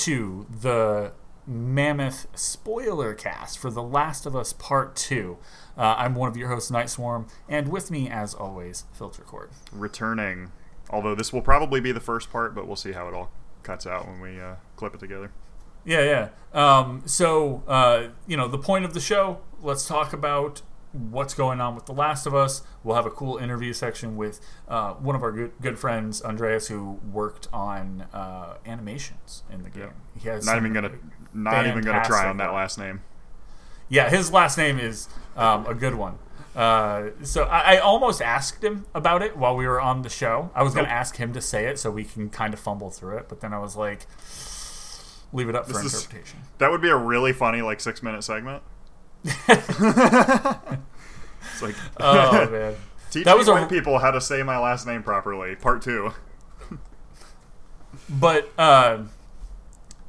to the mammoth spoiler cast for The Last of Us Part 2. Uh, I'm one of your hosts, Night Swarm, and with me, as always, Filter Cord. Returning. Although this will probably be the first part, but we'll see how it all cuts out when we uh, clip it together. Yeah, yeah. Um, so, uh, you know, the point of the show, let's talk about what's going on with The Last of Us. We'll have a cool interview section with uh, one of our good, good friends, Andreas, who worked on uh, animations in the game. He has Not even gonna, not even gonna try on that last name. Yeah, his last name is um, a good one. Uh, so I, I almost asked him about it while we were on the show. I was going to ask him to say it so we can kind of fumble through it, but then I was like, leave it up for This is- interpretation. That would be a really funny like six minute segment. It's like Oh man, teach That me was a- people how to say my last name properly. Part two. but uh,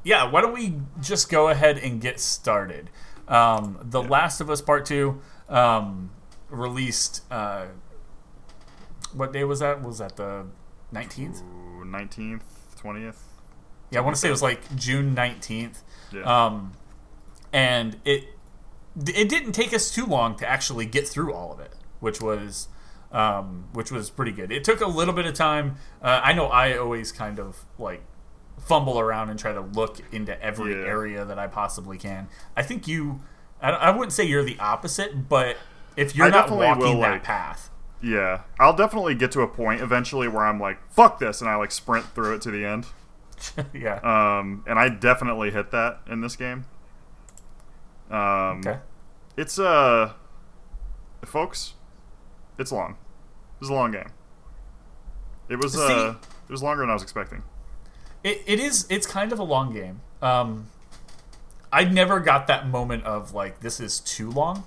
yeah, why don't we just go ahead and get started? Um, the Last of Us Part Two um, released. Uh, what day was that? Was that the nineteenth? Nineteenth, twentieth. Yeah, I want to say it was like June nineteenth. Yeah. Um, and it it didn't take us too long to actually get through all of it, which was um, which was pretty good. It took a little bit of time. Uh, I know I always kind of like fumble around and try to look into every Yeah. area that I possibly can. I think you, I, I wouldn't say you're the opposite, but if you're I not walking will, that like- path, yeah. I'll definitely get to a point eventually where I'm like, fuck this, and I like sprint through it to the end. yeah, Um, and I definitely hit that in this game. Um, okay, It's uh, folks, it's long. It was a long game. It was See- uh, it was longer than I was expecting. It, it is. It's kind of a long game. Um, I never got that moment of like this is too long.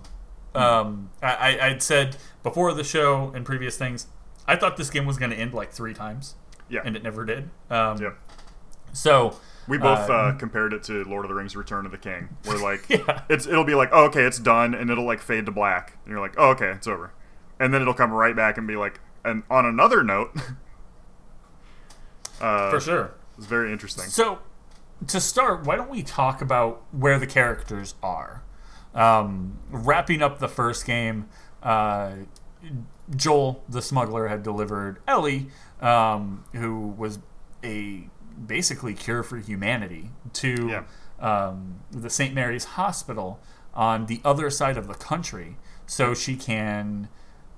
Um, I, I I'd said before the show and previous things, I thought this game was going to end like three times, Yeah, and it never did. Um, yeah. So We both uh, uh, compared it to Lord of the Rings: Return of the King, where like Yeah. it's it'll be like, oh, okay, it's done, and it'll like fade to black, and you're like, oh, okay, it's over, and then it'll come right back and be like, and on another note, uh, for sure. it's very interesting. So, to start, why don't we talk about where the characters are? Um, wrapping up the first game, uh, Joel, the smuggler, had delivered Ellie, um, who was a basically cure for humanity, to Yeah. um, the St. Mary's Hospital on the other side of the country, so she can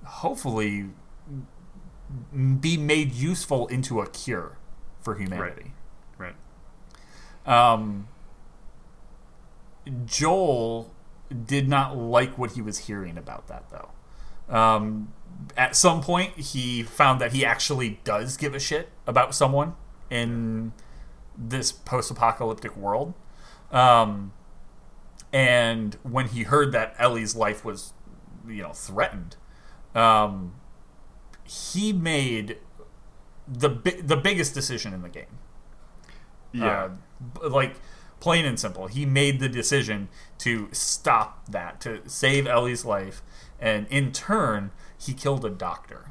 hopefully be made useful into a cure for humanity. Right. Um, Joel did not like what he was hearing about that, though. Um, at some point, he found that he actually does give a shit about someone in this post-apocalyptic world. Um, and when he heard that Ellie's life was, you know, threatened, um, he made the bi- the biggest decision in the game. Yeah. Uh, like plain and simple, he made the decision to stop that, to save Ellie's life, and in turn, he killed a doctor,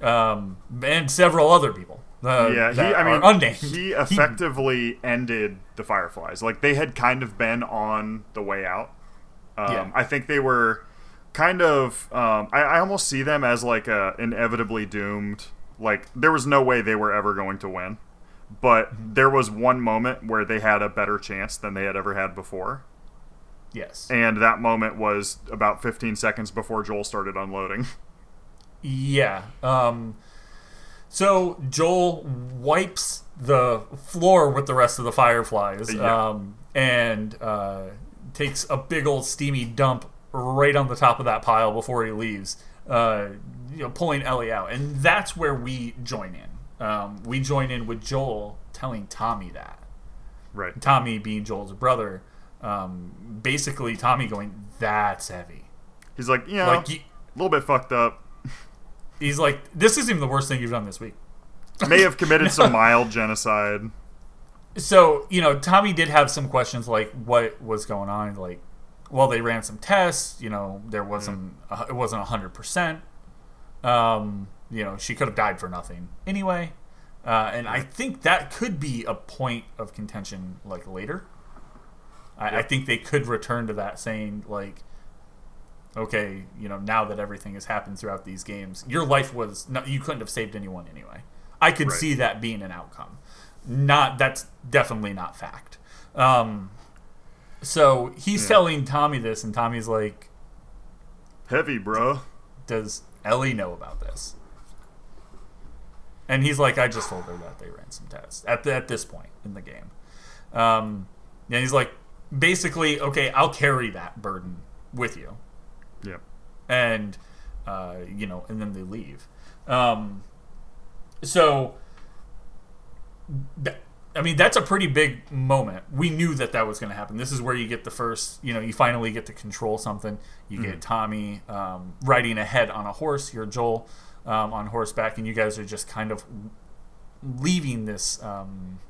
um, and several other people. Uh, yeah, he. I mean, unnamed. he effectively ended the Fireflies. Like they had kind of been on the way out. Um, Yeah. I think they were kind of. Um, I, I almost see them as like a inevitably doomed. Like there was no way they were ever going to win, but Mm-hmm. there was one moment where they had a better chance than they had ever had before, yes, and that moment was about 15 seconds before Joel started unloading. Yeah. Um, so Joel wipes the floor with the rest of the fireflies Yeah. um, and uh, takes a big old steamy dump right on the top of that pile before he leaves, uh, you know, pulling Ellie out. And that's where we join in. Um, we join in with Joel telling Tommy that. right. Tommy being Joel's brother. Um, basically, Tommy going, "That's heavy." He's like, you know, Like, a little bit fucked up. He's like, "This isn't even the worst thing you've done this week." May have committed some mild genocide. so you know tommy did have some questions like what was going on like well they ran some tests you know there wasn't uh, it wasn't 100% um you know she could have died for nothing anyway Uh, and I think that could be a point of contention like later. I, I think they could return to that saying like, okay, you know, now that everything has happened throughout these games, your life was no, you couldn't have saved anyone anyway. I could Right. see that being an outcome. Not that's definitely not fact. Um, so he's Yeah. telling Tommy this, and Tommy's like, Heavy, bro. does Ellie know about this? And he's like, I just told her that they ran some tests at the, at this point in the game. Um, and he's like, basically, okay, I'll carry that burden with you, Yep. and uh, you know, and then they leave. Um, so, th- I mean, that's a pretty big moment. We knew that that was going to happen. This is where you get the first, you know, you finally get to control something. You Mm-hmm. get Tommy um, riding ahead on a horse. You're Joel um, on horseback, and you guys are just kind of leaving this um,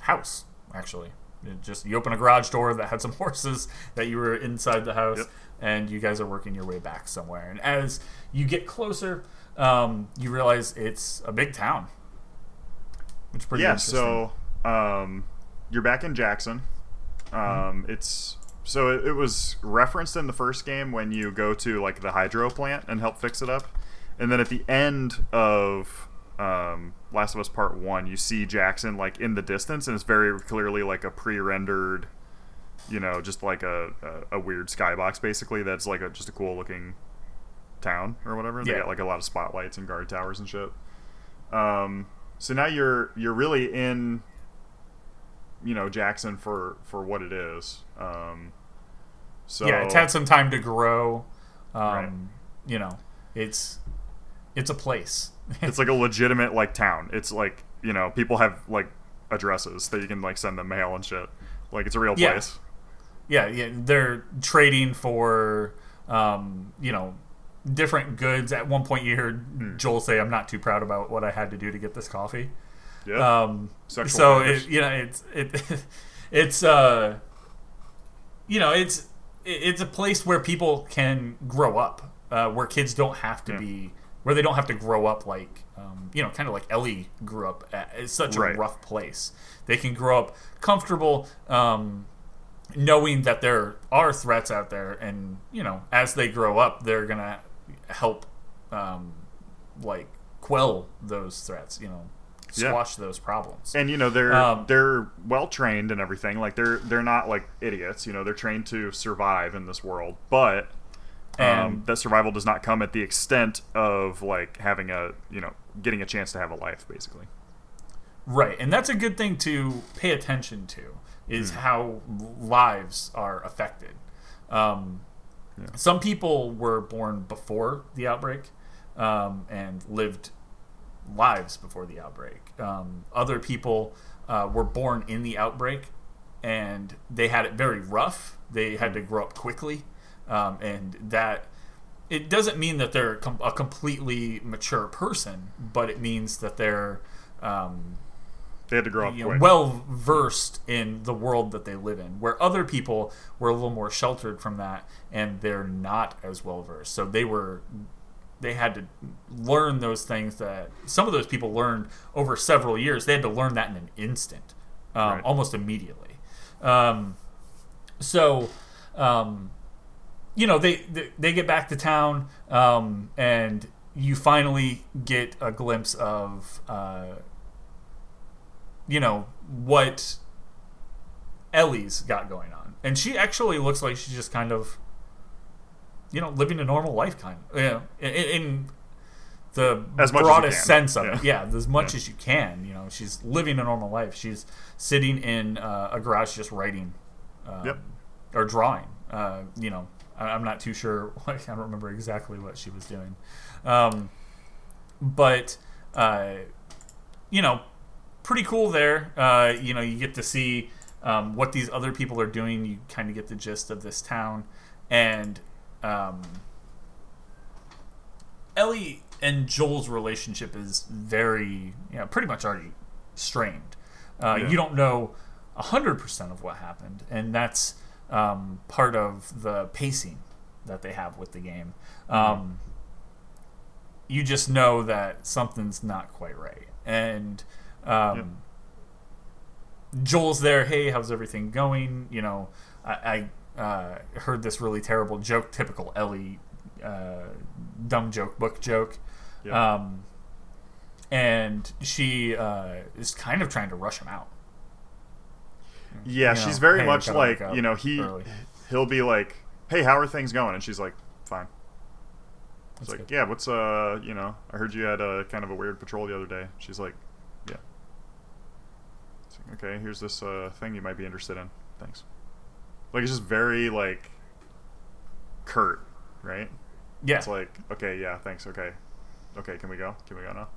house. Actually, It just you open a garage door that had some horses that you were inside the house, Yep. And you guys are working your way back somewhere. And as you get closer, um, you realize it's a big town. Which is pretty yeah so um, you're back in jackson um, it's so it, it was referenced in the first game when you go to like the hydro plant and help fix it up and then at the end of um, last of us part one you see jackson like in the distance and it's very clearly like a pre-rendered you know just like a, a, a weird skybox basically that's like a just a cool looking town or whatever they Yeah. got like a lot of spotlights and guard towers and shit um, so now you're you're really in you know Jackson for for what it is. Um, so yeah, it's had some time to grow. Um, Right. You know, it's it's a place. it's like a legitimate like town. It's like you know people have like addresses that you can like send them mail and shit. Like it's a real Yeah. place. Yeah, yeah, they're trading for um, you know different goods. At one point, you heard Hmm. Joel say, "I'm not too proud about what I had to do to get this coffee." Yeah. Um, Sexual so it, you know, it's it, it's uh, you know, it's it- it's a place where people can grow up, uh, where kids don't have to Yeah. be, where they don't have to grow up like, um, you know, kind of like Ellie grew up. At. It's such a rough place. They can grow up comfortable. Um, knowing that there are threats out there and you know as they grow up they're gonna help um, like quell those threats you know Yeah. squash those problems and you know they're Um, they're well trained and everything. Like they're they're not like idiots. You know they're trained to survive in this world, but um, And- that survival does not come at the extent of like having a you know getting a chance to have a life basically. right and that's a good thing to pay attention to is how lives are affected um, Yeah. some people were born before the outbreak um, and lived lives before the outbreak. Um, other people uh, were born in the outbreak and they had it very rough. They had to grow up quickly, um, and that it doesn't mean that they're a completely mature person, but it means that they're um, They had to grow up you know, well versed in the world that they live in. Where other people were a little more sheltered from that, and they're not as well versed. So they were, they had to learn those things that some of those people learned over several years. They had to learn that in an instant, um, Right. almost immediately. Um, so, um, you know, they, they they get back to town, um, and you finally get a glimpse of. Uh, you know what Ellie's got going on, and she actually looks like she's just kind of, you know, living a normal life, kind of, you know, in, in the As broadest sense of it. Yeah. Yeah, as much Yeah. as you can. You know, she's living a normal life. She's sitting in uh, a garage just writing, um, Yep. or drawing. Uh, you know, I, I'm not too sure. I don't remember exactly what she was doing, um, but uh, you know, pretty cool there. Uh, you know, you get to see um, what these other people are doing. You kind of get the gist of this town, and um, Ellie and Joel's relationship is very, you know, pretty much already strained. Uh, Yeah. You don't know hundred percent of what happened, and that's um, part of the pacing that they have with the game. Um, you just know that something's not quite right, and Um, Joel's there. Hey, how's everything going? You know, I, I uh, heard this really terrible joke, typical Ellie uh, dumb joke, book joke. Yep. Um, and she uh, is kind of trying to rush him out. Yeah, you she's know, very hey, much like you know he early. he'll be like, "Hey, how are things going?" And she's like, "Fine." It's like, good. "Yeah, what's uh, you know, I heard you had a kind of a weird patrol the other day." She's like, "Yeah." It's like, okay, here's this uh thing you might be interested in. Thanks. Like it's just very like curt, right? Yeah. It's like, okay, yeah, thanks. Okay, okay, can we go? Can we go now?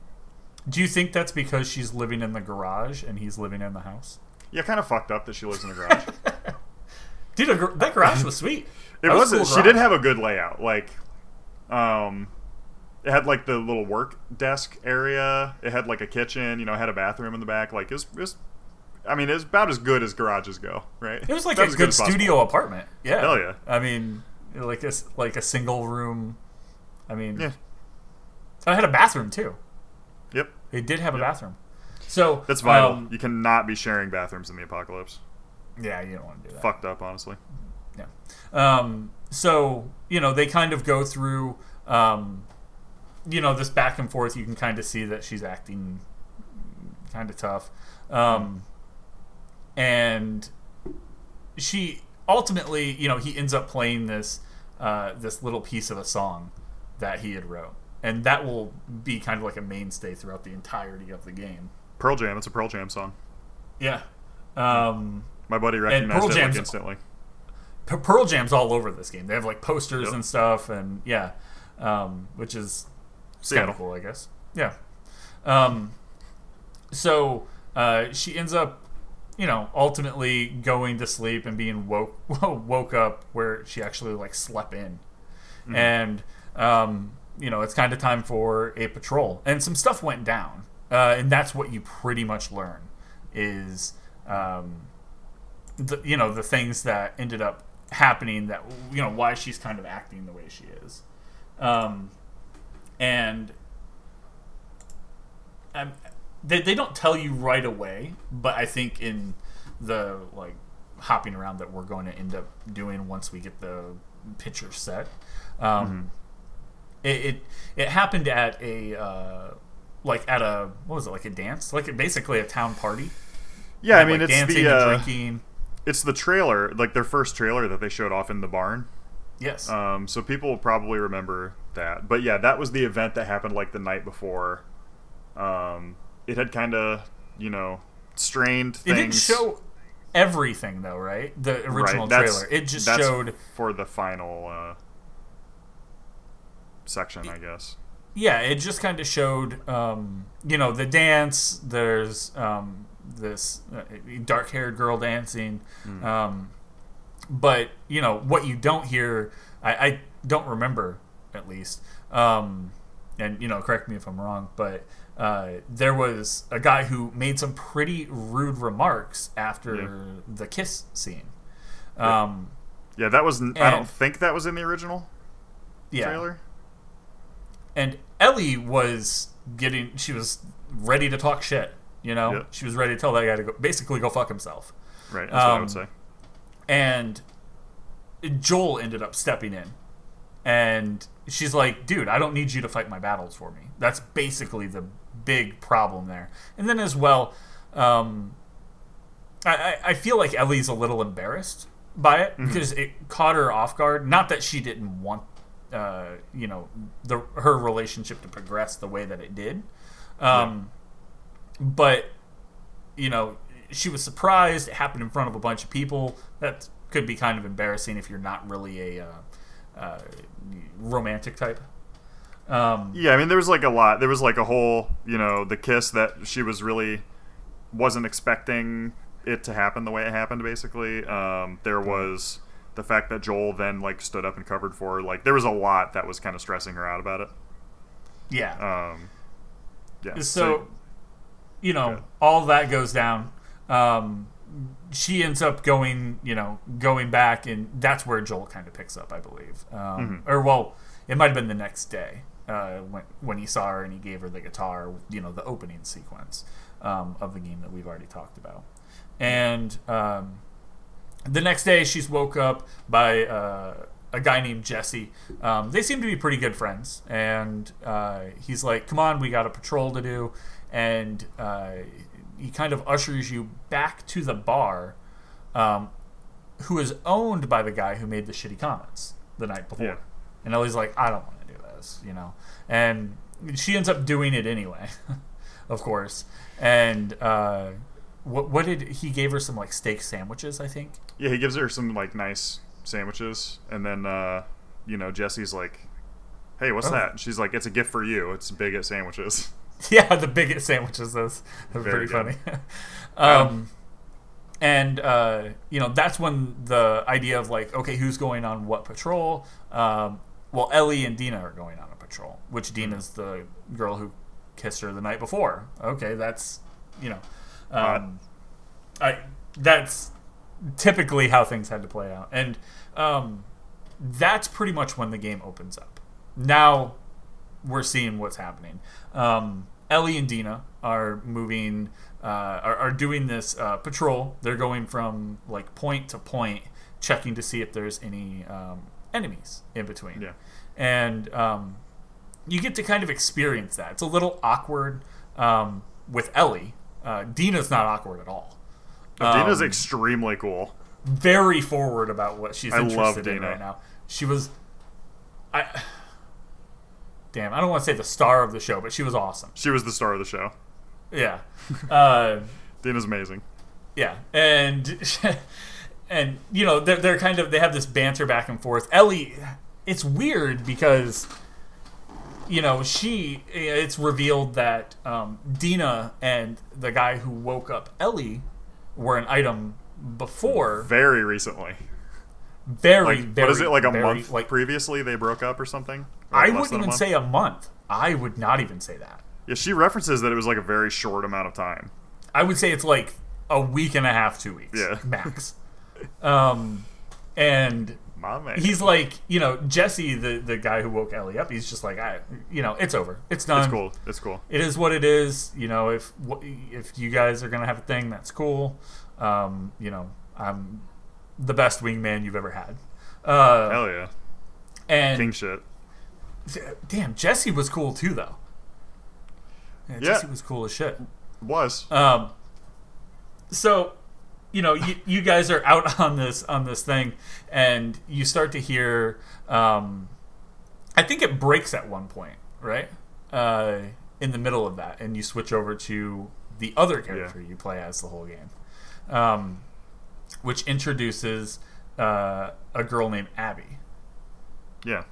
Do you think that's because she's living in the garage and he's living in the house? Yeah, kind of fucked up that she lives in a garage. Dude, that garage was sweet. It That wasn't. cool she garage. did have a good layout. Like, um, it had like the little work desk area. It had like a kitchen. You know, it had a bathroom in the back. Like, it was, it was I mean, it was about as good as garages go, right? It was like About a good possible. studio apartment. Yeah. Hell yeah. I mean, like a like a single room. I mean, Yeah. I had a bathroom too. Yep. It did have a bathroom. So That's vital. um, you cannot be sharing bathrooms in the apocalypse. yeah, you don't want to do that. Fucked up, honestly. Yeah. Um, so you know they kind of go through, um, you know, this back and forth. You can kind of see that she's acting kind of tough, um, and she ultimately, you know, he ends up playing this uh, this little piece of a song that he had wrote, and that will be kind of like a mainstay throughout the entirety of the game. Pearl Jam. It's a Pearl Jam song. Yeah. Um, My buddy recognized Pearl it like, instantly. Pearl Jam's all over this game. They have like posters Yep. and stuff, and yeah, um, which is kind of cool, I guess. Yeah. Um, so uh, she ends up, you know, ultimately going to sleep and being woke woke up where she actually like slept in, Mm-hmm. and um, you know it's kind of time for a patrol, and some stuff went down, uh, and that's what you pretty much learn is. Um, the, you know the things that ended up happening that you know why she's kind of acting the way she is um, and um, they, they don't tell you right away but i think in the like hopping around that we're going to end up doing once we get the picture set um, it, it it happened at a uh, like at a what was it like a dance like basically a town party Yeah, I mean, like it's dancing the and uh, drinking it's the trailer, like their first trailer that they showed off in the barn. yes Um, so people will probably remember that. But yeah, that was the event that happened like the night before. Um, it had kind of, you know, strained things. It didn't show everything though, right? The original Right, trailer. It just showed for the final uh, section, I guess. yeah, it just kind of showed um, you know, the dance, there's um, this uh, dark-haired girl dancing. Hmm. Um, but, you know, what you don't hear I, I don't remember at least. Um, and you know, correct me if I'm wrong, but uh, there was a guy who made some pretty rude remarks after Yeah. the kiss scene. Um, Yeah, that was. I don't think that was in the original yeah. trailer. and Ellie was getting she was ready to talk shit you know Yeah. she was ready to tell that guy to go basically go fuck himself Right, that's what I Um, would say. and Joel ended up stepping in and she's like dude I don't need you to fight my battles for me that's basically the big problem there. And then as well um, I, I feel like Ellie's a little embarrassed by it because it caught her off guard. Not that she didn't want uh, you know the her relationship to progress the way that it did. Um, but you know she was surprised. It happened in front of a bunch of people. That could be kind of embarrassing if you're not really a uh, uh, romantic type um, Yeah, I mean, there was like a lot. There was like a whole, you know, the kiss that she was really wasn't expecting it to happen the way it happened. Basically, um, there was the fact that Joel then like stood up and covered for her. Like, there was a lot that was kind of stressing her out about it. yeah Um, yeah. so you know Good. all that goes down um, she ends up going you know going back and that's where joel kind of picks up i believe um, Mhm. or well it might have been the next day uh, when, when he saw her and he gave her the guitar you know the opening sequence um, of the game that we've already talked about. And um, the next day, she's woke up by uh, a guy named Jesse. Um, they seem to be pretty good friends, and uh, he's like, "Come on, we got a patrol to do," and uh, he kind of ushers you back to the bar, um, who is owned by the guy who made the shitty comments the night before. Yeah. And Ellie's like, "I don't want to do this," you know, and she ends up doing it anyway, of course. And uh, what what did he gave her some like steak sandwiches? I think. Yeah, he gives her some like nice sandwiches, and then uh, you know Jesse's like, "Hey, what's Oh. that?" And she's like, "It's a gift for you. It's big at sandwiches." Yeah, the biggest sandwiches. Those Very pretty good. funny. um, and uh, you know that's when the idea of like, okay, who's going on what patrol? Um, well, Ellie and Dina are going on a patrol, which Dina's the girl who kissed her the night before. Okay, that's you know, um, I that's typically how things had to play out, and um, that's pretty much when the game opens up. Now we're seeing what's happening. Um, Ellie and Dina are moving, uh, are, are doing this uh, patrol. They're going from like point to point, checking to see if there's any um, enemies in between. Yeah. And um, you get to kind of experience that. It's a little awkward um, with Ellie. Uh, Dina's not awkward at all. Dina's Um, extremely cool. very forward about what she's I interested in right now. She was, I, damn, I don't want to say the star of the show, but she was awesome. She was the star of the show. Yeah, uh, Dina's amazing. yeah, and and you know they're they're kind of they have this banter back and forth. Ellie, it's weird because you know she it's revealed that um, Dina and the guy who woke up Ellie were an item before Very recently. very Like, very what is it? Like a very, month like previously they broke up or something? I Like, wouldn't a even say a month. I would not even say that. Yeah, she references that it was like a very short amount of time. I would say it's like a week and a half, two weeks, Yeah. max. um, and he's like, you know, Jesse, the the guy who woke Ellie up. He's just like, I, you know, it's over. It's done. it's cool. It's cool. It is what it is. You know, if if you guys are gonna have a thing, that's cool. Um, you know, I'm the best wingman you've ever had. Uh, Hell yeah. and King shit. damn, Jesse was cool too, though. Yeah, Yeah. Jesse was cool as shit. Was. Um, so, you know, you, you guys are out on this on this thing, and you start to hear. Um, I think it breaks at one point, right? Uh, in the middle of that, and you switch over to the other character you play as the whole game, um, which introduces uh, a girl named Abby. Yeah.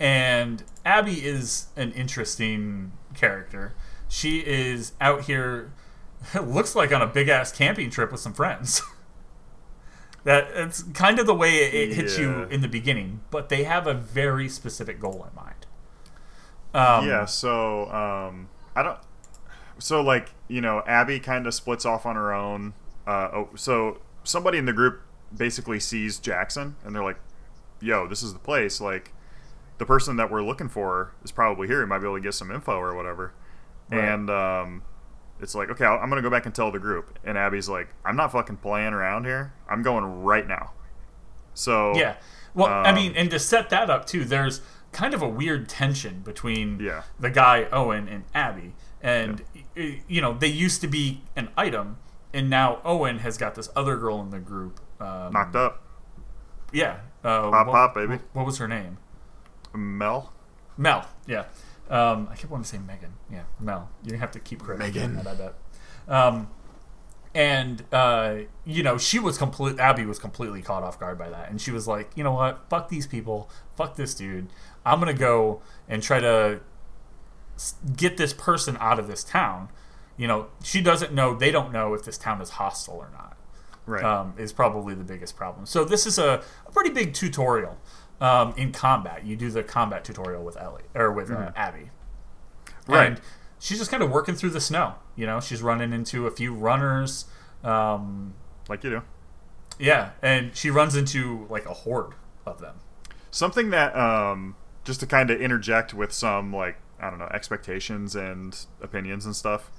And Abby is an interesting character. She is out here, it looks like on a big ass camping trip with some friends. that it's kind of the way it, it hits you in the beginning, but they have a very specific goal in mind. Um, yeah, so um I don't so like, you know, Abby kind of splits off on her own. Uh oh, so somebody in the group basically sees Jackson and they're like, "Yo, this is the place." Like the person that we're looking for is probably here. He might be able to get some info or whatever. Right. And um it's like, "Okay, I'm going to go back and tell the group." And Abby's like, "I'm not fucking playing around here. I'm going right now." So Yeah. Well, I Um, mean, and to set that up too, there's kind of a weird tension between Yeah. the guy Owen and Abby, and y- you know they used to be an item, and now Owen has got this other girl in the group. Um, knocked up. Yeah. Uh, Pop, what, pop, baby. What was her name? Mel. Mel. Yeah. Um, I kept wanting to say Megan. Yeah, Mel. You have to keep correcting Megan. that. I bet. Um, and uh, you know, she was complete. Abby was completely caught off guard by that, and she was like, "You know what? Fuck these people. Fuck this dude. I'm gonna go and try to get this person out of this town." You know, she doesn't know. They don't know if this town is hostile or not Right. um, is probably the biggest problem. So this is a, a pretty big tutorial um, in combat. You do the combat tutorial with Ellie or with uh, Abby, Mm-hmm. Right. And she's just kind of working through the snow. You know, she's running into a few runners. Um, like you do. yeah, and she runs into like a horde of them. Something that, um, just to kind of interject with some like I don't know expectations and opinions and stuff.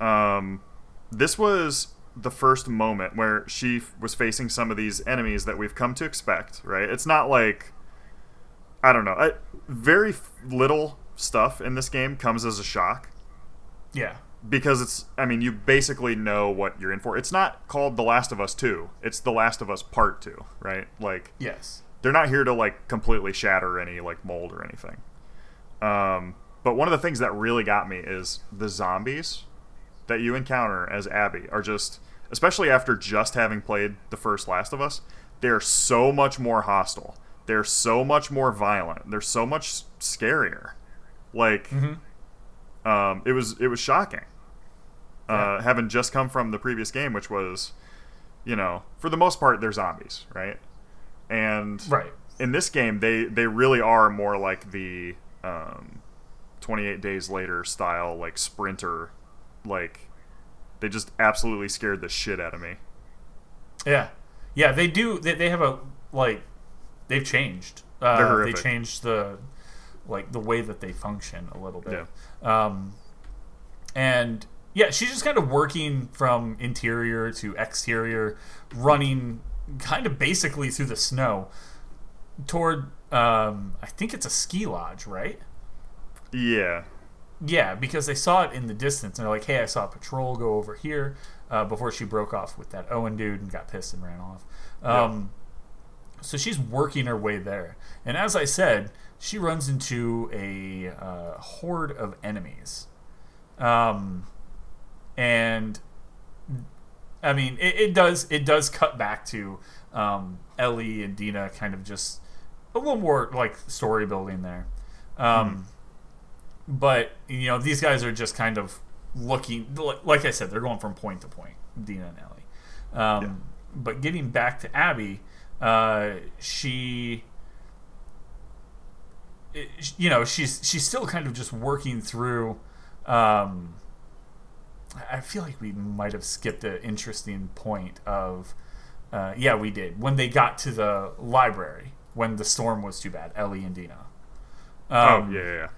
um, this was the first moment where she f- was facing some of these enemies that we've come to expect. Right? It's not like I don't know. I, very little stuff in this game comes as a shock Yeah. because it's I mean you basically know what you're in for. It's not called The Last of Us 2. It's The Last of Us Part 2, right? Like Yes. they're not here to like completely shatter any like mold or anything. Um, but one of the things that really got me is the zombies that you encounter as Abby are just, especially after just having played the first Last of Us, they're so much more hostile. They're so much more violent. They're so much scarier. Like, um, it was it was shocking. Uh, having just come from the previous game, which was, you know, for the most part, they're zombies, right? And Right. in this game they they really are more like the um 28 days later style like sprinter like they just absolutely scared the shit out of me Yeah. Yeah, they do. They, they have a like. They've changed. Uh, they changed the like the way that they function a little bit. Um, and yeah, she's just kind of working from interior to exterior, running kind of basically through the snow toward. Um, I think it's a ski lodge, right? yeah Yeah, because they saw it in the distance and they're like, "Hey, I saw a patrol go over here." Uh, before she broke off with that Owen dude and got pissed and ran off. Um, So she's working her way there, and as I said, she runs into a uh, horde of enemies. Um, and I mean, it, it does it does cut back to um, Ellie and Dina kind of just a little more like story building there. Um, But you know, these guys are just kind of looking. like- Like I said, they're going from point to point. Dina and Ellie. Um, But getting back to Abby, uh, she. You know, she's she's still kind of just working through. Um, I feel like we might have skipped an interesting point of. Uh, yeah, we did when they got to the library when the storm was too bad. Ellie and Dina. Um, oh yeah, yeah yeah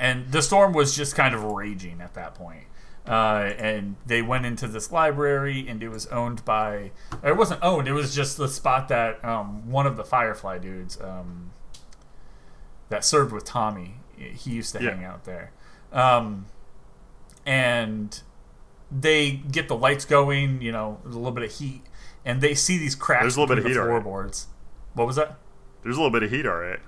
and the storm was just kind of raging at that point. Uh, and they went into this library, and it was owned by. It wasn't owned. It was just the spot that um, one of the Firefly dudes um, that served with Tommy. He used to Yeah. hang out there, um, and they get the lights going. You know, a little bit of heat, and they see these cracks There's a little bit of between heat, floorboards. What was that? there's a little bit of heat all right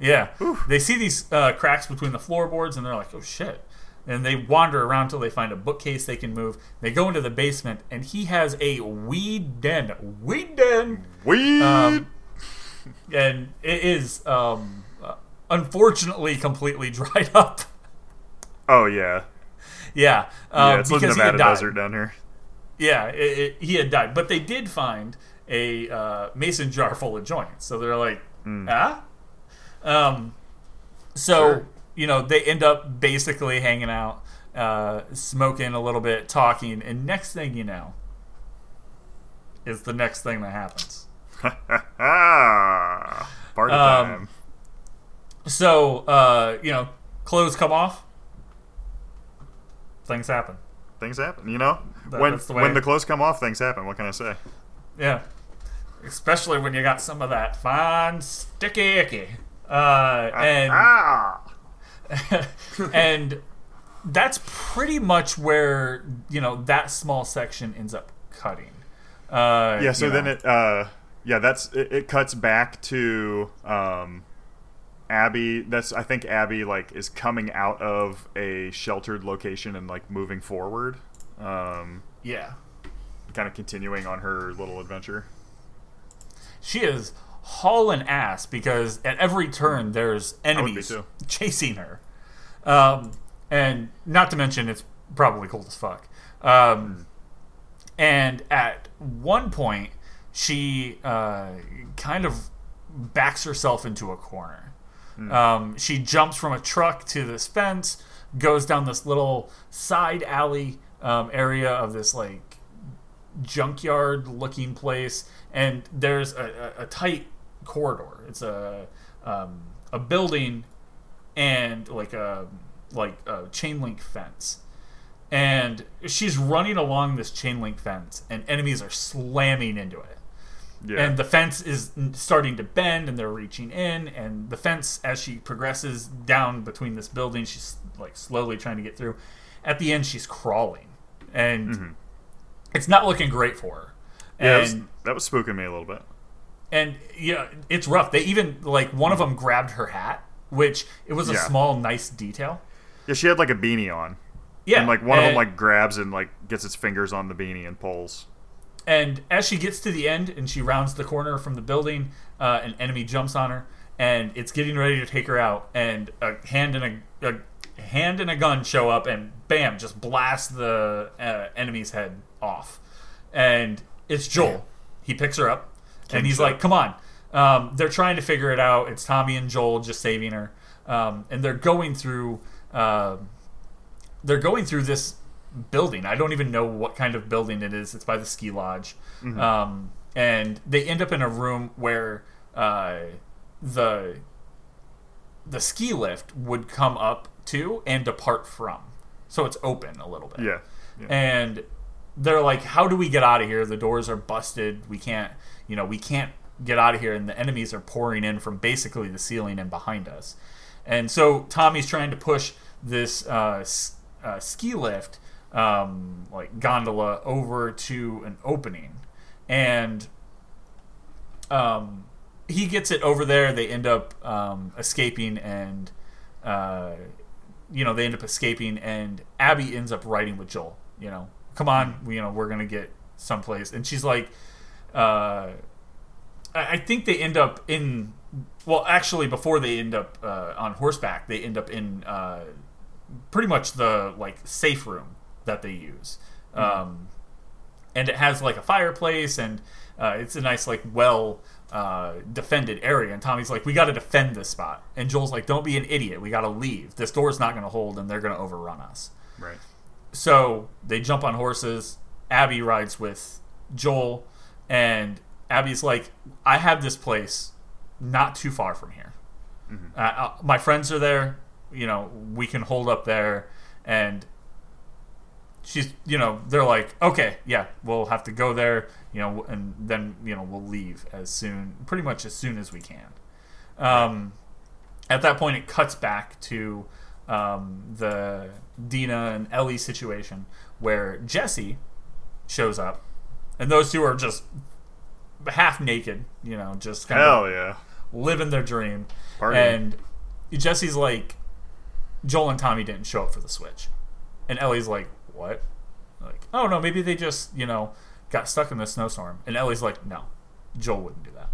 Yeah. They see these uh, cracks between the floorboards and they're like, oh shit. And they wander around till they find a bookcase they can move. They go into the basement and he has a weed den. Weed den! weed Um, and it is, um, unfortunately, completely dried up. oh yeah yeah. Um, yeah it's because he had nevada desert down here Yeah, it, it, he had died. But they did find a uh, mason jar full of joints. So they're like, ah? Um, so, Sure. You know, they end up basically hanging out, uh, smoking a little bit, talking. And next thing you know, is the next thing that happens. ah party Um, time So, uh, you know, clothes come off, things happen. things happen you know That- when the when the clothes come off things happen what can i say Yeah. Especially when you got some of that fine sticky icky. Uh, and ah and that's pretty much where you know that small section ends up cutting. Uh, yeah so then know. it uh yeah that's it, it cuts back to um abby that's i think abby like is coming out of a sheltered location and like moving forward um yeah, kind of continuing on her little adventure she is hauling ass because at every turn there's enemies chasing her, um, and not to mention it's probably cold as fuck. Um, and at one point, she uh, kind of backs herself into a corner. Um, she jumps from a truck to this fence, goes down this little side alley um, area of this like junkyard looking place, and there's a, a, a tight corridor. It's a um, a building and like a like a chain link fence. and she's running along this chain link fence, and enemies are slamming into it. Yeah. And the fence is starting to bend, and they're reaching in. And the fence, as she progresses down between this building, she's like slowly trying to get through. At the end, she's crawling, and it's not looking great for her. Mm-hmm. yeah, that was, that was spooking me a little bit. And yeah, it's rough. They even like one of them grabbed her hat, which it was a Yeah. small, nice detail. Yeah, she had like a beanie on. Yeah, And like one of them and- like grabs and like gets its fingers on the beanie and pulls. And as she gets to the end and she rounds the corner from the building, uh, an enemy jumps on her and it's getting ready to take her out. And a hand and a, a hand and a gun show up and bam, just blast the uh, enemy's head off. And it's Joel. He picks her up and he's like, "Come on." Um, they're trying to figure it out. It's Tommy and Joel just saving her, um, and they're going through. Uh, they're going through this building. I don't even know what kind of building it is. It's by the ski lodge, um, and they end up in a room where uh, the the ski lift would come up to and depart from. So it's open a little bit. Yeah. yeah. And they're like, "How do we get out of here? The doors are busted. We can't, you know, we can't get out of here." And the enemies are pouring in from basically the ceiling and behind us. And so Tommy's trying to push this uh, uh, ski lift, um, like gondola, over to an opening, and um, he gets it over there. They end up um, escaping, and uh, you know they end up escaping, and Abby ends up riding with Joel. You know, come on, we, you know we're gonna get someplace, and she's like, uh, I think they end up in. Well, actually, before they end up uh, on horseback, they end up in uh, pretty much the like safe room that they use. Um, and it has like a fireplace and uh, it's a nice like well uh, defended area. And tommy's like we got to defend this spot. And joel's like don't be an idiot. We got to leave. This door's not going to hold and they're going to overrun us. Right. so they jump on horses. Abby rides with joel and abby's like i have this place not too far from here. Uh, uh, my friends are there. You know we can hold up there. And she's you know they're like okay yeah we'll have to go there you know and then you know we'll leave as soon pretty much as soon as we can. Um, at that point it cuts back to um, the dina and ellie situation where jesse shows up and those two are just half naked you know just kind of Hell yeah. living their dream. Partying. and jesse's like joel and tommy didn't show up for the switch. And ellie's like what? Like oh no maybe they just you know got stuck in the snowstorm. And ellie's like no joel wouldn't do that.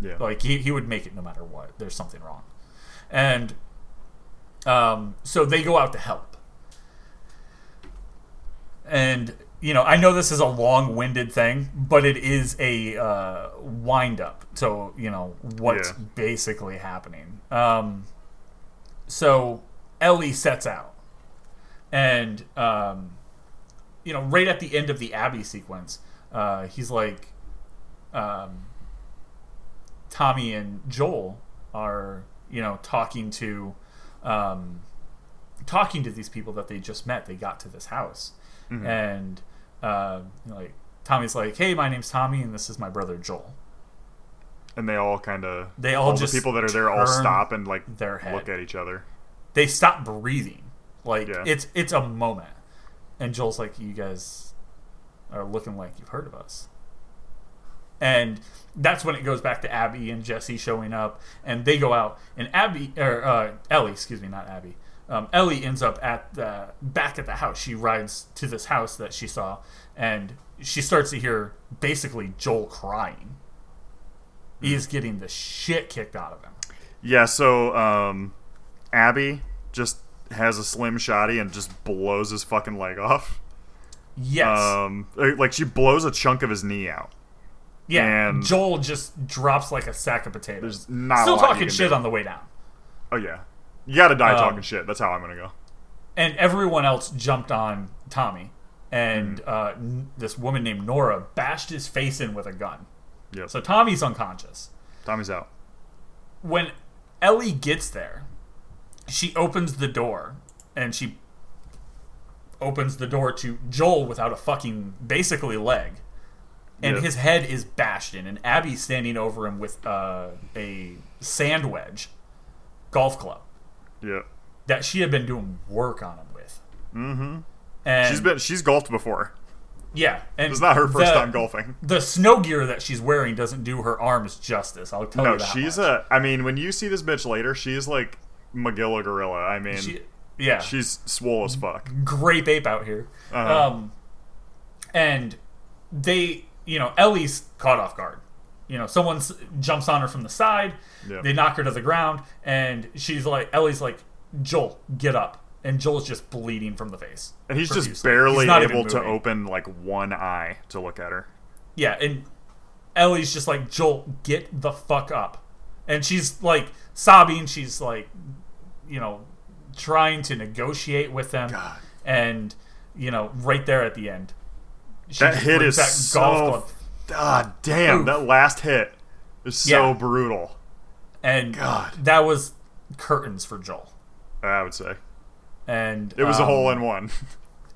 Yeah. like he, he would make it no matter what. There's something wrong. And um, so they go out to help. And you know i know this is a long-winded thing but it is a uh, wind up to you know what's Yeah. basically happening. Um, so ellie sets out. And um, you know right at the end of the abby sequence uh, he's like um, tommy and joel are you know talking to um, talking to these people that they just met. They got to this house. Mm-hmm. and uh, you know, like tommy's like hey my name's tommy and this is my brother joel and they all kind of They all the just people that are there all stop and like their head. look at each other. they stop breathing like Yeah. it's it's a moment and joel's like you guys are looking like you've heard of us and that's when it goes back to abby and jesse showing up and they go out and abby or uh, ellie excuse me not abby um, ellie ends up at the back at the house she rides to this house that she saw and she starts to hear basically joel crying he's getting the shit kicked out of him Yeah, so um, Abby just has a slim shotty and just blows his fucking leg off. yes Um, uh, like she blows a chunk of his knee out. Yeah, And- Joel just drops like a sack of potatoes. There's not Still talking shit do. on the way down. Oh yeah, you got to die Um, talking shit. That's how I'm gonna go. And everyone else jumped on Tommy. And Mm-hmm. uh, n- this woman named Nora bashed his face in with a gun. Yep. So Tommy's unconscious. Tommy's out. When Ellie gets there, she opens the door and she opens the door to Joel without a fucking basically leg, and Yeah. his head is bashed in, and Abby's standing over him with uh, a sand wedge golf club Yeah. that she had been doing work on him with. Mm-hmm. And She's been she's golfed before. yeah, and It's not her first the- time golfing. The snow gear that she's wearing doesn't do her arms justice. I'll tell No, you that. No, she's much. a. I mean, when you see this bitch later, she's like Magilla Gorilla. I mean, She, yeah, she's swole as fuck. grape ape out here. Uh-huh. Um, and they, you know, Ellie's caught off guard. You know, someone jumps on her from the side. They knock her to the ground, and she's like, Ellie's like, Joel, get up. And Joel's just bleeding from the face. And he's just barely He's able to open like one eye to look at her. Yeah, and Ellie's just like, Joel, get the fuck up. And she's like sobbing. She's like, you know, trying to negotiate with them. God. And, you know, right there at the end. she That hit is so. God damn, Oof. that last hit is so Yeah. brutal. And God. that was curtains for Joel. I would say And it was a um, hole in one.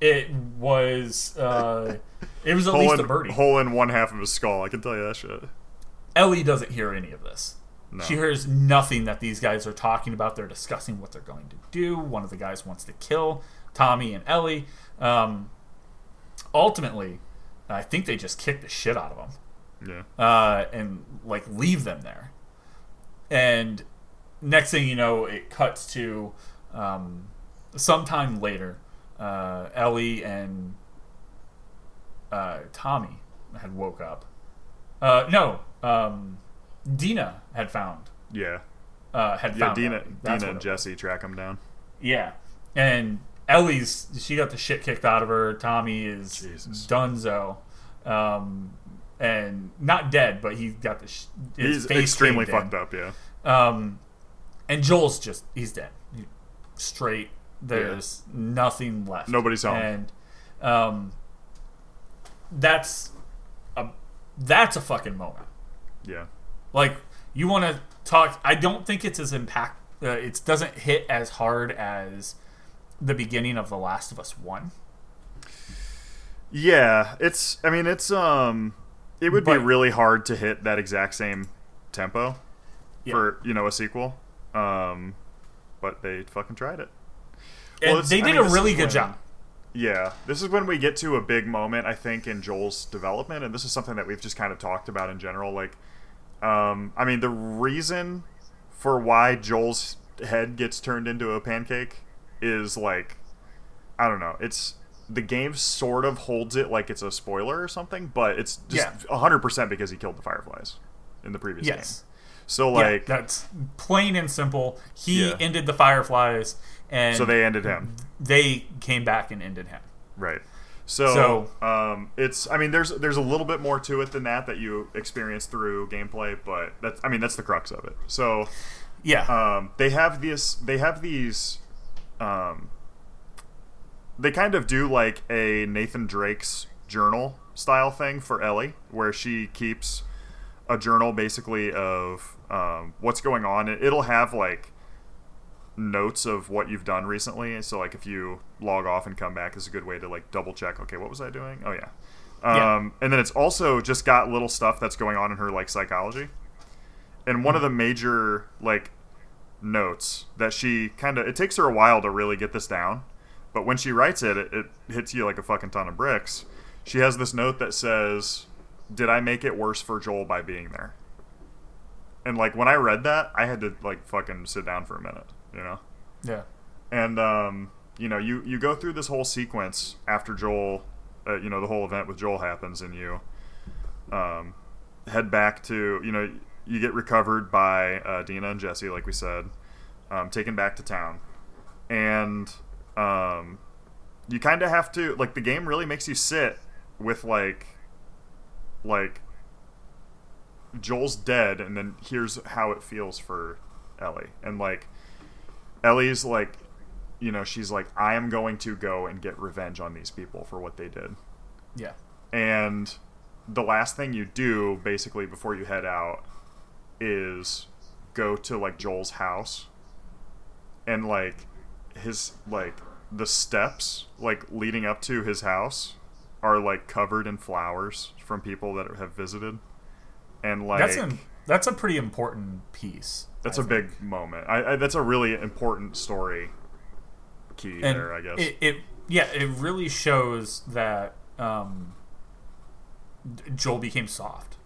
It was. Uh, it was at hole least in, a birdie. hole in one half of his skull. I can tell you that shit. Ellie doesn't hear any of this. No. She hears nothing that these guys are talking about. They're discussing what they're going to do. One of the guys wants to kill Tommy and Ellie. Um, ultimately, I think they just kick the shit out of them Yeah. uh, and like leave them there. And next thing you know, it cuts to um, sometime later. Uh, Ellie and uh, Tommy had woke up. Uh, no, um, Dina had found Yeah. uh, had Yeah. found Dina, Dina and. Jesse track him down. Yeah, and Ellie's she got the shit kicked out of her. Tommy is Jesus. Dunzo, um, and not dead, but he's got the sh- his He's face extremely fucked up. Yeah. Um, and Joel's just he's dead, He- straight. There's nothing left. Nobody's home. and um, that's a that's a fucking moment. Yeah. Like you want to talk. I don't think it's as impact. Uh, it doesn't hit as hard as the beginning of The Last of Us One. Yeah, it's. I mean, it's. Um, it would be really hard to hit that exact same tempo Yeah. for you know a sequel. Um, but they fucking tried it. And Well, they I did mean, a really good when- job. Yeah, this is when we get to a big moment, I think, in Joel's development, and this is something that we've just kind of talked about in general. Like, um, I mean, the reason for why Joel's head gets turned into a pancake is like, I don't know, it's the game sort of holds it like it's a spoiler or something, but it's just Yeah. hundred percent because he killed the Fireflies in the previous Yes. game. So Yeah, like, that's plain and simple. He Yeah. ended the Fireflies, and so they ended him. they came back and ended him. Right. So, So- um, it's I mean there's there's a little bit more to it than that that you experience through gameplay, but that's I mean that's the crux of it. So Yeah, um, they have this they have these um, they kind of do like a Nathan Drake's journal style thing for Ellie, where she keeps a journal basically of um, what's going on. It- It'll have like notes of what you've done recently. So like if you log off and come back, is a good way to like double check. Okay, what was I doing? Oh yeah. Yeah. Um, and then it's also just got little stuff that's going on in her like psychology. And one of the major like notes that she kind of it takes her a while to really get this down, but when she writes it, it, it hits you like a fucking ton of bricks. She has this note that says, "Did I make it worse for Joel by being there?" And like when I read that, I had to like fucking sit down for a minute, you know. yeah, And um, you know, you you go through this whole sequence after Joel, uh, you know, the whole event with Joel happens, and you um, head back to you know you get recovered by uh, Dina and Jesse, like we said, um, taken back to town, and um, you kind of have to like the game really makes you sit with like like Joel's dead, and then here's how it feels for Ellie, and like Ellie's like, you know, she's like, I am going to go and get revenge on these people for what they did. yeah, And the last thing you do, basically, before you head out, is go to like Joel's house and like his like the steps like leading up to his house are like covered in flowers from people that have visited, and like That's a that's a pretty important piece. that's I a think. big moment. I, I that's a really important story key and there, I guess. It, it yeah, it really shows that um, Joel became soft.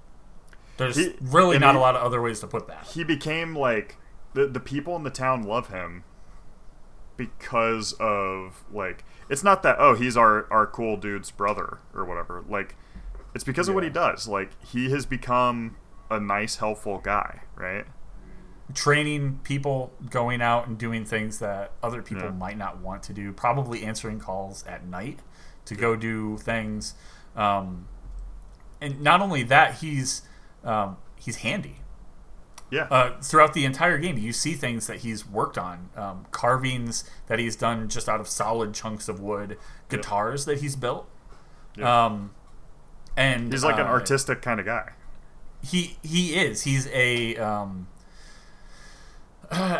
There's He- really not he- a lot of other ways to put that. he became like the the people in the town love him because of like it's not that oh he's our our cool dude's brother or whatever like it's because of what he does like he has become a nice helpful guy right Training people, going out and doing things that other people Yeah. might not want to do. Probably answering calls at night to go do things. Um, and not only that, he's um, he's handy. Yeah uh, throughout the entire game, you see things that he's worked on, um, carvings that he's done just out of solid chunks of wood, guitars that he's built. Yeah. Um, and he's like an uh, artistic kind of guy He he is. He's a. Um, uh,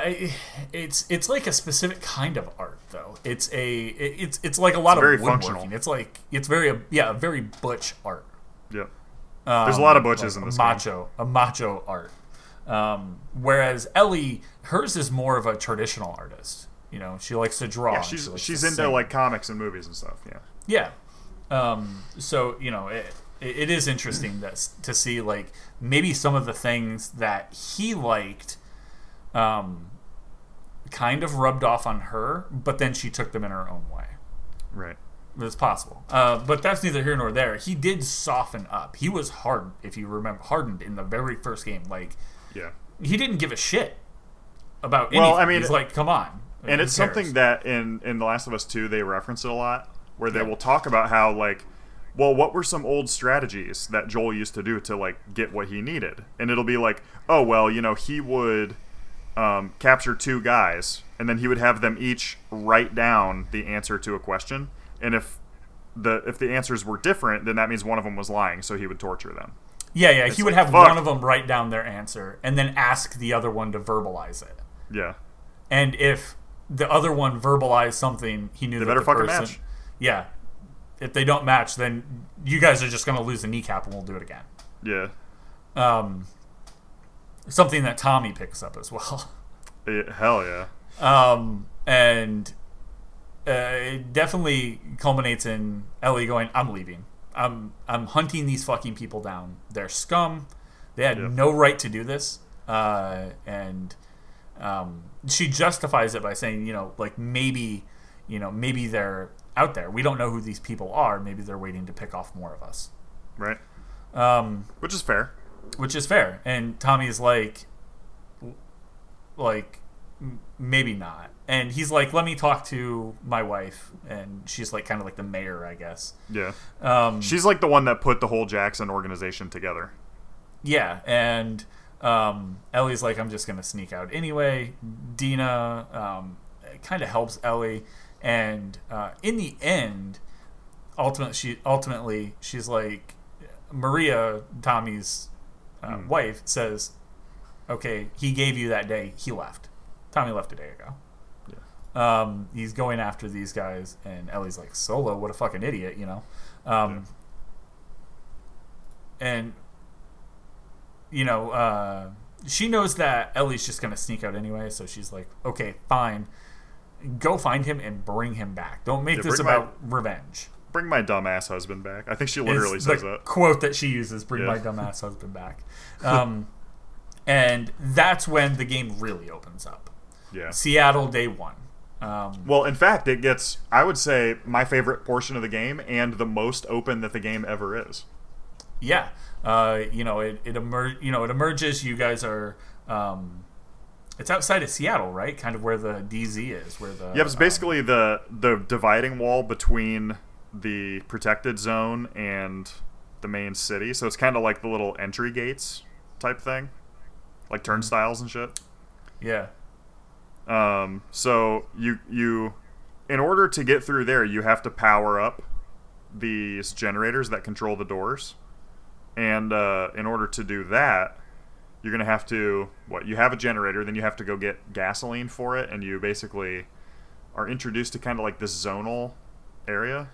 it's it's like a specific kind of art though. It's a it's it's like a lot It's of woodworking. functional. It's like it's very yeah very butch art. yeah Um, There's a lot of butches like in a this game. macho, a macho art. Um, whereas Ellie, hers is more of a traditional artist. You know, she likes to draw. yeah she's she she's into sing. like comics and movies and stuff yeah yeah. Um, so you know, it, it is interesting that to see like maybe some of the things that he liked, um, kind of rubbed off on her, but then she took them in her own way. right It's possible, uh, but that's neither here nor there. He did soften up. He was hard, if you remember, hardened in the very first game. Like yeah he didn't give a shit about anything. Well, I mean- he's like, come on. and it's cares? something that in in the last of us 2 they reference it a lot where they Yeah. will talk about how like well what were some old strategies that joel used to do to like get what he needed and it'll be like oh well you know he would um, capture two guys and then he would have them each write down the answer to a question and if the if the answers were different then that means one of them was lying so he would torture them Yeah, yeah. He would like, have fuck. one of them write down their answer and then ask the other one to verbalize it. yeah And if the other one verbalized something, he knew They that better the fucking person, match. Yeah. If they don't match, then you guys are just going to lose a kneecap, and we'll do it again. yeah Um, something that Tommy picks up as well. Eh, hell yeah Um, and uh, it definitely culminates in Ellie going, "I'm leaving. I'm I'm hunting these fucking people down. They're scum. They had Yeah. no right to do this." Uh, and um, she justifies it by saying, you know, like maybe, you know, maybe they're out there. We don't know who these people are. Maybe they're waiting to pick off more of us. right Um, which is fair which is fair. And Tommy's like, like, maybe not. And he's like, let me talk to my wife, and she's like, kind of like the mayor, I guess. yeah Um, she's like the one that put the whole jackson organization together yeah, and um, Ellie's like, I'm just gonna sneak out anyway. Dina um, kind of helps Ellie, and uh, in the end, ultimately, she ultimately she's like, Maria, Tommy's uh, Hmm. wife, says, "Okay, he gave you that day. He left. Tommy left a day ago. Um, he's going after these guys, and Ellie's like, Solo, what a fucking idiot, you know." Um, and you know, uh, she knows that Ellie's just gonna sneak out anyway, so she's like, "Okay, fine, go find him and bring him back. Don't make Yeah, this bring my- about revenge." bring my dumbass husband back i think she literally says that quote that she uses: "Bring Yeah. my dumbass husband back." Um, and that's when the game really opens up. yeah Seattle, day one. Um, Well, in fact, it gets, I would say, my favorite portion of the game and the most open that the game ever is. yeah, uh, you know, it it emer- you know it emerges. You guys are. Um, it's outside of Seattle, right? Kind of where the DZ is, where the Yeah, it's um, basically the the dividing wall between the protected zone and the main city. So it's kind of like the little entry gates type thing, like turnstiles and shit. yeah, Um, so you you, in order to get through there, you have to power up these generators that control the doors, and uh, in order to do that, you're gonna have to what? You have a generator, then you have to go get gasoline for it, and you basically are introduced to kind of like this zonal area.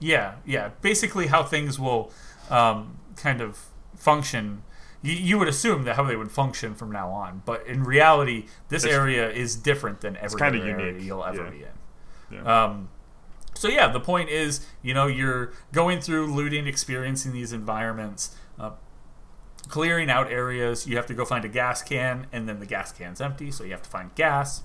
Yeah, yeah. Basically, how things will um, kind of function. You, you would assume that how they would function from now on, but in reality, this It's- area is different than every kinda other area you'll ever yeah. be in. Yeah. Um, so yeah, the point is, you know, you're going through looting, experiencing these environments, uh, clearing out areas. You have to go find a gas can, and then the gas can's empty, so you have to find gas.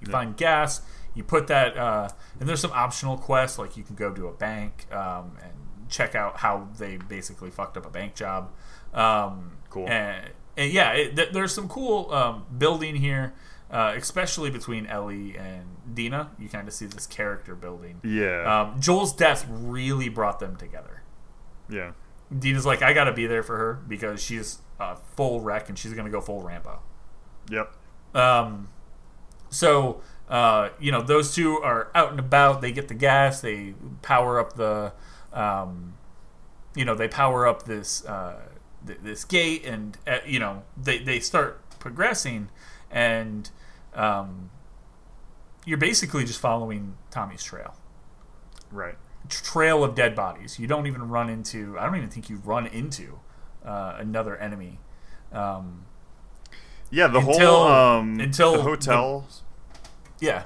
You Yeah. find gas. You put that, uh, and there's some optional quests like you can go to a bank um, and check out how they basically fucked up a bank job. Um, Cool. And, and yeah, it, th- there's some cool um, building here, uh, especially between Ellie and Dina. You kind of see this character building. yeah. Um, Joel's death really brought them together. yeah. Dina's like, I gotta be there for her because she's a full wreck and she's gonna go full Rambo. Yep. Um, so uh, you know those two are out and about. They get the gas. They power up the, um, you know, they power up this uh, th- this gate, and uh, you know they they start progressing, and um, you're basically just following Tommy's trail. Right. Trail of dead bodies. You don't even run into. I don't even think you run into uh, another enemy. Um, Yeah. The Until- whole um until the the- hotel yeah,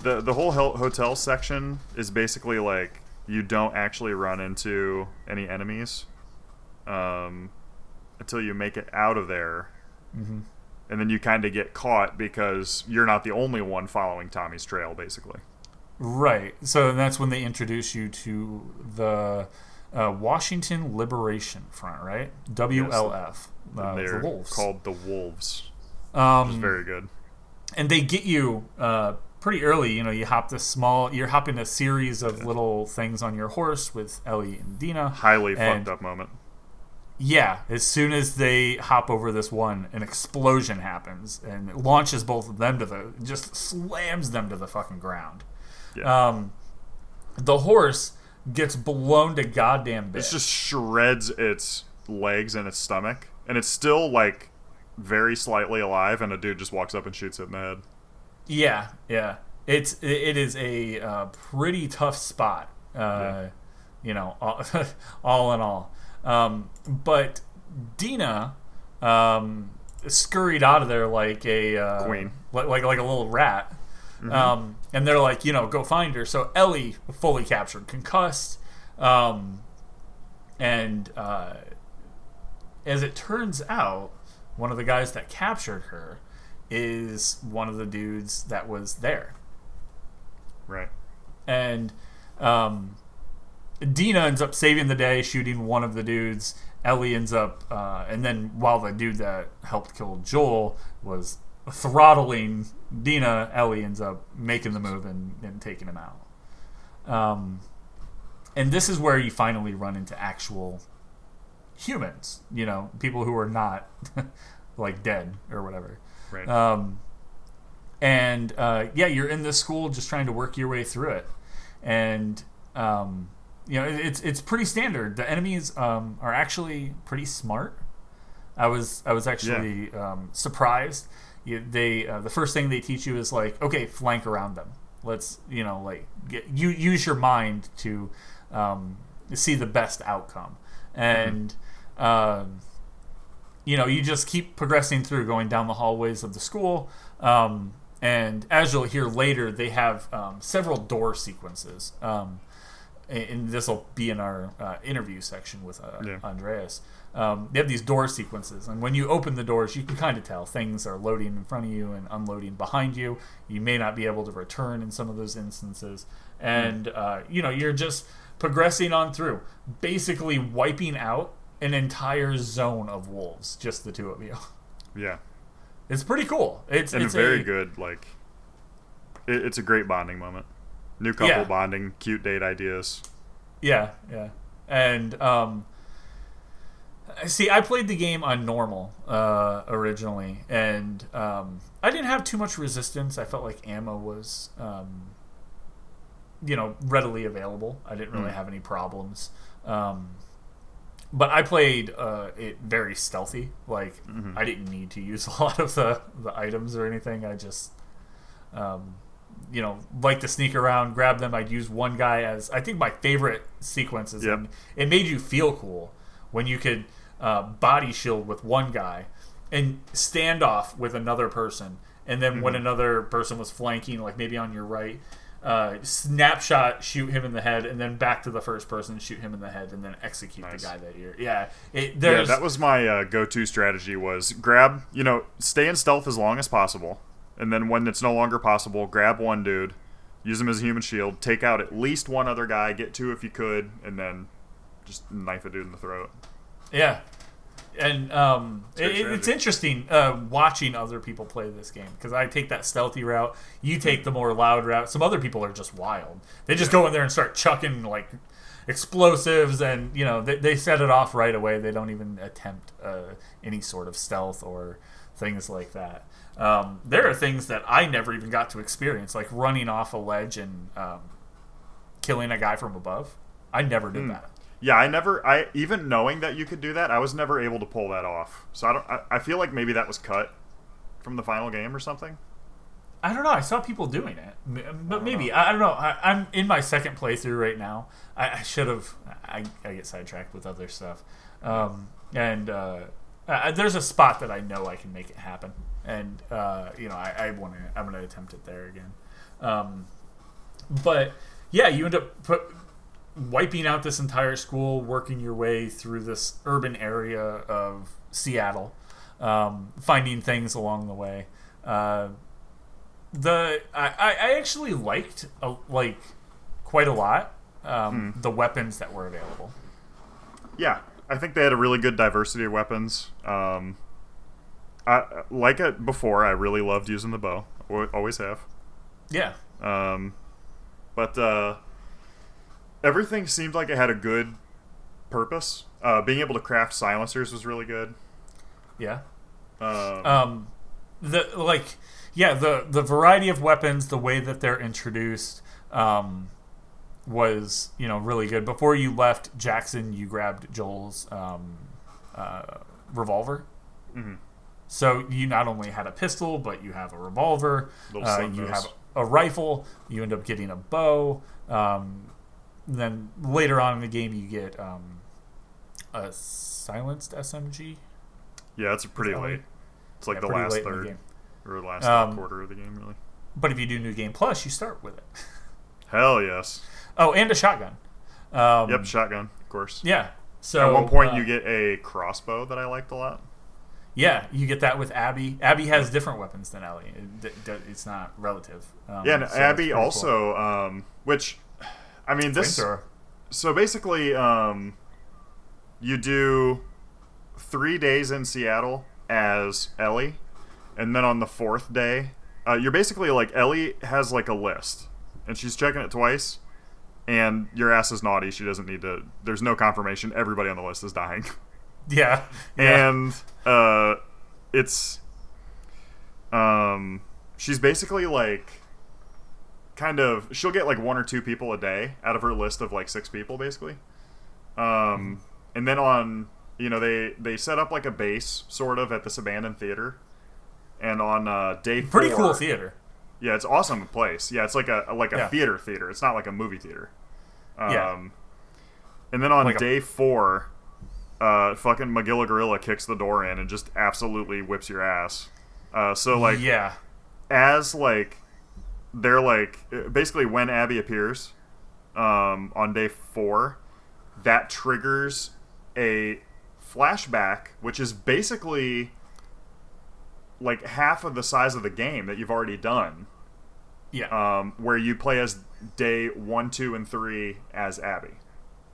the the whole hotel section is basically like you don't actually run into any enemies um, until you make it out of there, Mhm. and then you kind of get caught because you're not the only one following Tommy's trail, basically. Right. So that's when they introduce you to the uh, Washington Liberation Front, right? WLF. And Uh, They're the Wolves. called the Wolves, um, which is very good. and they get you uh, pretty early. You know, you hop this small. You're hopping a series of little things on your horse with Ellie and Dina. Highly and- fucked up moment. Yeah, as soon as they hop over this one, an explosion happens and it launches both of them to the just slams them to the fucking ground. Yeah. Um, the horse gets blown to goddamn bits. It just shreds its legs and its stomach, and it's still like very slightly alive. And a dude just walks up and shoots it in the head. Yeah, yeah. It's it it is a uh, pretty tough spot. Uh, Yeah. You know, all, all in all. Um, but Dina um, scurried out of there like a uh, Queen. like like, like a little rat. Um, and they're like, you know, go find her. So Ellie fully captured, concussed, um, and uh, as it turns out, one of the guys that captured her is one of the dudes that was there. Right. And um, Dina ends up saving the day, shooting one of the dudes. Ellie ends up, uh, and then while the dude that helped kill Joel was throttling Dina, Ellie ends up making the move and, and taking him out. Um, and this is where you finally run into actual humans, you know, people who are not like dead or whatever. Right. Um, and uh, yeah, you're in this school just trying to work your way through it, and um, you know it, it's it's pretty standard. The enemies um, are actually pretty smart. I was I was actually um, surprised. You, they uh, the first thing they teach you is like okay, flank around them. Let's you know like get, you use your mind to um, see the best outcome, and um, you know, you just keep progressing through, going down the hallways of the school. Um, and as you'll hear later, they have um, several door sequences. Um, and- this will be in our uh, interview section with uh, Yeah. Andreas. Um, they have these door sequences, and when you open the doors, you can kind of tell things are loading in front of you and unloading behind you. You may not be able to return in some of those instances, and uh, you know you're just progressing on through, basically wiping out an entire zone of wolves, just the two of you. yeah. It's pretty cool. It's And it's a very a, good like. It, it's a great bonding moment. New couple Yeah. bonding, cute date ideas. Yeah, yeah. And um see, I played the game on normal uh originally and um I didn't have too much resistance. I felt like ammo was um you know, readily available. I didn't really Mm. have any problems. Um but I played uh, it very stealthy. Like Mhm. I didn't need to use a lot of the, the items or anything. I just um, you know, like to sneak around, grab them. I'd use one guy as I think my favorite sequences, Yep. and it made you feel cool when you could uh, body shield with one guy and stand off with another person, and then Mm-hmm. when another person was flanking, like maybe on your right. Uh, snapshot, shoot him in the head, and then back to the first person, shoot him in the head, and then execute Nice. the guy that you're. Yeah, it, Yeah, that was my uh, go-to strategy. Was grab, you know, stay in stealth as long as possible, and then when it's no longer possible, grab one dude, use him as a human shield, take out at least one other guy, get two if you could, and then just knife a dude in the throat. Yeah, and um, good it, it's interesting uh, watching other people play this game because I take that stealthy route, you take the more loud route. Some other people are just wild; they just go in there and start chucking like explosives, and you know they, they set it off right away. They don't even attempt uh, any sort of stealth or things like that. Um, there are things that I never even got to experience, like running off a ledge and um, killing a guy from above. I never did that. Yeah, I never. I even knowing that you could do that, I was never able to pull that off. So I don't. I, I feel like maybe that was cut from the final game or something. I don't know. I saw people doing it, but maybe I, don't know. I, I'm in my second playthrough right now. I, I should have. I, I get sidetracked with other stuff, um, and uh, uh, there's a spot that I know I can make it happen, and uh, you know I, I want to. I'm going to attempt it there again. Um, but yeah, you end up put, wiping out this entire school, working your way through this urban area of Seattle, um, finding things along the way. Uh, the I, I actually liked uh, like quite a lot um, the weapons that were available. Yeah, I think they had a really good diversity of weapons. Um, I like it before. I really loved using the bow. Always have. Yeah, Um, but uh, everything seemed like it had a good purpose. Uh, being able to craft silencers was really good. yeah. Um, Um, the like yeah the the variety of weapons, the way that they're introduced, um, was you know really good. Before you left Jackson, you grabbed Joel's um, uh, revolver. Mhm. So you not only had a pistol, but you have a revolver. Uh, you have a rifle. You end up getting a bow. Um, then later on in the game, you get um, a silenced SMG. yeah, it's pretty late. It's like Yeah, the last in the third or last Um, quarter of the game, really. But if you do New Game Plus, you start with it. Hell yes. Oh, and a shotgun. Um, Yep, shotgun, of course. Yeah. So At one point, uh, you get a crossbow that I liked a lot. Yeah, you get that with Abby. Abby has different weapons than Ellie. It, it's not relative. Um, Yeah, and so Abby pretty cool. also, um, which, I mean, this. Flamethrower. So basically, um, you do three days in Seattle as Ellie, and then on the fourth day, uh, you're basically like Ellie has like a list, and she's checking it twice, and your ass is naughty. She doesn't need to. There's no confirmation. Everybody on the list is dying, Yeah. yeah. and uh, it's um, she's basically like kind of she'll get like one or two people a day out of her list of like six people basically um and then on you know they they set up like a base sort of at this abandoned theater and on uh day Pretty four, cool theater. yeah it's awesome place yeah it's like a like a Yeah. theater theater it's not like a movie theater um Yeah. and then on Like a- day four uh fucking magilla gorilla kicks the door in and just absolutely whips your ass uh so like yeah. as like they're like basically when Abby appears um, on day four, that triggers a flashback, which is basically like half of the size of the game that you've already done, Yeah. um, where you play as day one, two, and three as Abby.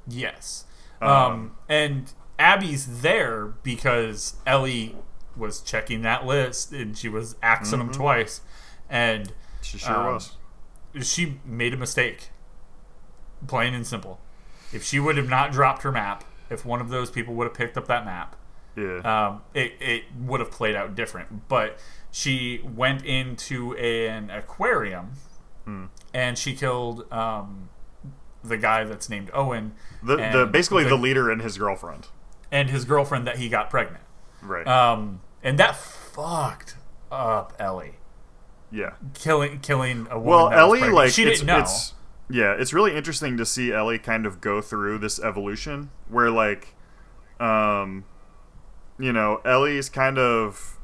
yes. um, Um, and Abby's there because Ellie was checking that list and she was axing them twice. And She sure Um, was. she made a mistake. Plain and simple. If she would have not dropped her map, if one of those people would have picked up that map, Yeah. um, it, it would have played out different. But she went into an aquarium Hmm. and she killed um, the guy that's named Owen the, the basically the- the leader and his girlfriend. And his girlfriend that he got pregnant. Right. Um, and that fucked up Ellie. yeah. killing killing a woman. Well, Ellie, like, she it's, didn't know. it's yeah, it's really interesting to see Ellie kind of go through this evolution where, like, um, you know, Ellie's kind of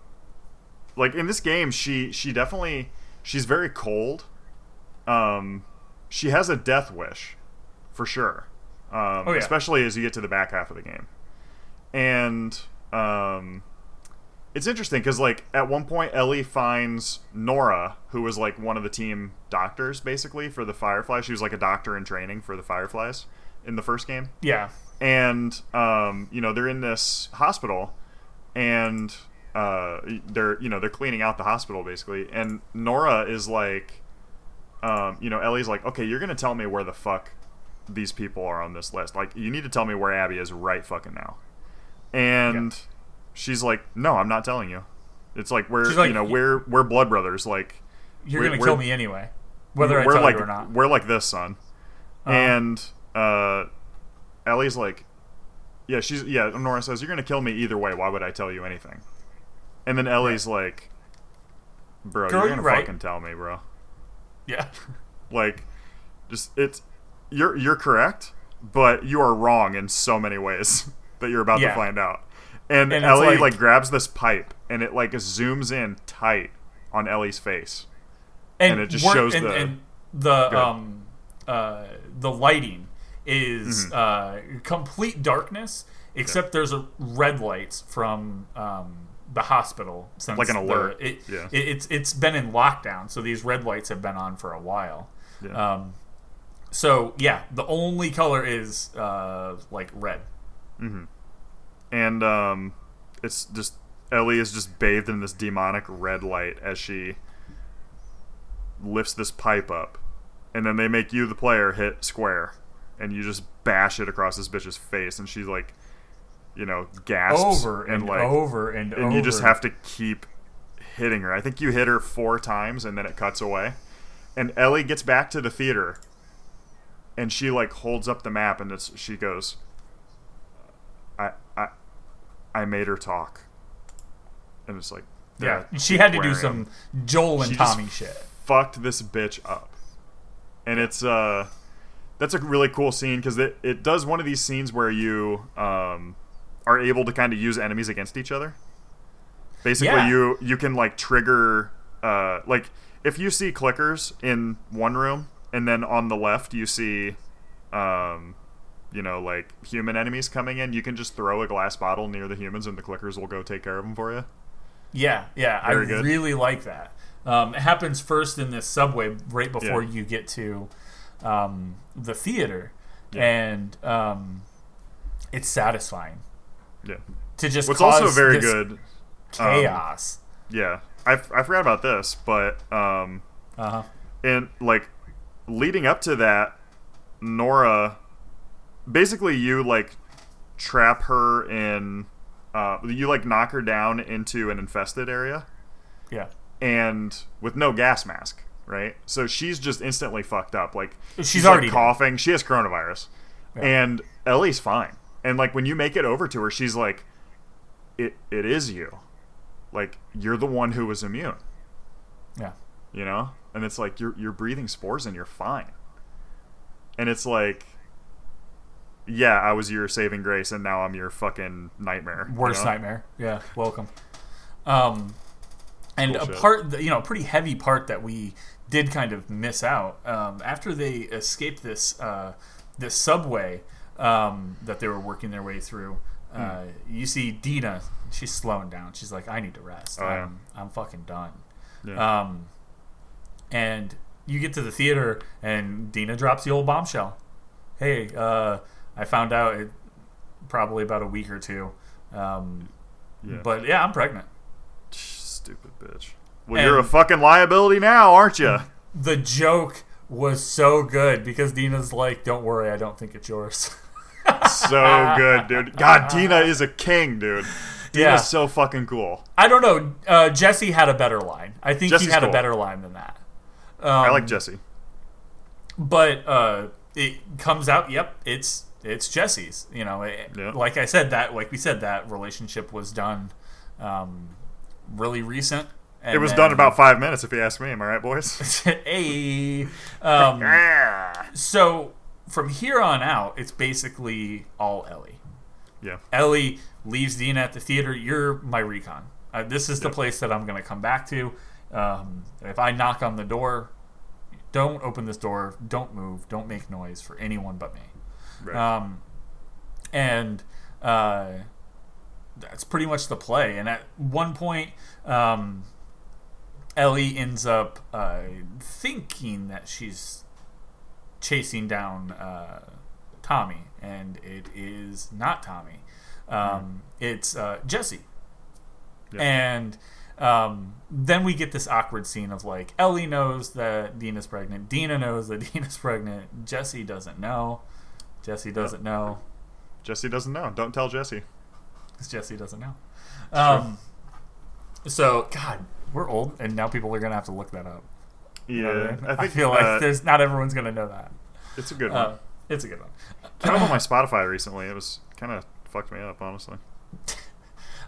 like in this game. She she definitely she's very cold. Um, she has a death wish, for sure. Um, Oh, yeah. especially as you get to the back half of the game, and um, it's interesting because like at one point Ellie finds Nora, who was like one of the team doctors basically for the Fireflies. She was like a doctor in training for the Fireflies in the first game, yeah, and um, you know they're in this hospital, and uh, they're you know they're cleaning out the hospital basically, and Nora is like, um, you know Ellie's like, okay, you're gonna tell me where the fuck these people are on this list. Like you need to tell me where Abby is right fucking now, and. She's like, no, I'm not telling you. It's like we're like, you know we're we're blood brothers. Like you're gonna kill me anyway, whether I tell like you or not. we're like this, son. Uh-huh. And uh, Ellie's like, yeah, she's yeah. Nora says, "You're gonna kill me either way. Why would I tell you anything?" And then Ellie's like, "Bro, Girl, you're you're gonna right. fucking tell me, bro. Yeah, Like, just it's you're you're correct, but you are wrong in so many ways that you're about Yeah. to find out." And, And Ellie like- like grabs this pipe and it like zooms in tight on Ellie's face. and, And it just shows and, the- and the um uh the lighting is Mm-hmm. uh complete darkness except there's a red lights from um the hospital since Like an the- alert. it, Yeah. it, it's it's been in lockdown so these red lights have been on for a while Yeah. um so yeah the only color is uh like red and um, it's just Ellie is just bathed in this demonic red light as she lifts this pipe up, and then they make you the player hit square, and you just bash it across this bitch's face, and she's like, you know, gasps over and, and like, over and and over you just have to keep hitting her. I think you hit her four times, and then it cuts away, and Ellie gets back to the theater. And she like holds up the map, and it's, she goes, I made her talk. And it's like, yeah she had to do some joel and She tommy shit Fucked this bitch up. And it's uh, that's a really cool scene because it it does one of these scenes where you um, are able to kind of use enemies against each other. Basically, Yeah. you you can like trigger uh, like if you see clickers in one room and then on the left you see um, you know like human enemies coming in, you can just throw a glass bottle near the humans and the clickers will go take care of them for you. Yeah, yeah, Very I good. really like that. Um, it happens first in this subway right before Yeah. you get to um, the theater, Yeah. and um, it's satisfying Yeah. to just What's also very good. um, chaos. Yeah, I, I forgot about this, but um, uh huh. and like leading up to that, Nora, basically you like trap her in, uh, you like knock her down into an infested area, Yeah, and with no gas mask, right? So she's just instantly fucked up. Like She's like, already dead. coughing. She has coronavirus, Yeah. and Ellie's fine. And like when you make it over to her, she's like, "It it is you, like you're the one who was immune." yeah, you know and it's like you're you're breathing spores and you're fine and it's like yeah i was your saving grace and now i'm your fucking nightmare you worst know? nightmare. Yeah, welcome. Um, and Cool a part, you know, a pretty heavy part that we did kind of miss out um, after they escaped this uh, this subway um, that they were working their way through. Uh, Hmm. You see Dina, she's slowing down. She's like, "I need to rest. Oh, yeah. I'm, I'm fucking done." yeah. Um, and you get to the theater, and Dina drops the old bombshell. Hey, uh, I found out it probably about a week or two. Um, yeah But yeah, I'm pregnant. stupid bitch well And- you're a fucking liability now aren't you The joke was so good because Dina's like, "Don't worry, I don't think it's yours." so good dude god dina is a king dude Dina's Yeah. so fucking cool I don't know. Uh, Jesse had a better line. I think Jesse's he had cool. a better line than that. Um, i like jesse but uh, it comes out. Yep, it's it's Jesse's. You know, it, Yeah. like I said that, like we said, that relationship was done um, really recent. And It was then- done about five minutes, if you ask me. Am I right, boys? hey. Um, so from here on out, it's basically all Ellie. Yeah. Ellie leaves Dina at the theater. You're my recon. Uh, this is the place that I'm going to come back to. Um, if I knock on the door, don't open this door. Don't move. Don't make noise for anyone but me. Right. Um, and uh, that's pretty much the play. And at one point, um, Ellie ends up uh, thinking that she's chasing down uh, Tommy, and it is not Tommy. Um, It's uh, Jesse. And um, then we get this awkward scene of like Ellie knows that Dina's pregnant, Dina knows that Dina's pregnant, Jesse doesn't know, Jesse doesn't know, Jesse doesn't know. Don't tell Jesse. because Jesse doesn't know. Um, so God, we're old, and now people are gonna have to look that up. You know Yeah, I, mean? I think feel like uh, there's not everyone's gonna know that. it's a good one. Uh, it's a good one. Came up on my Spotify recently. It was kind of fucked me up, honestly.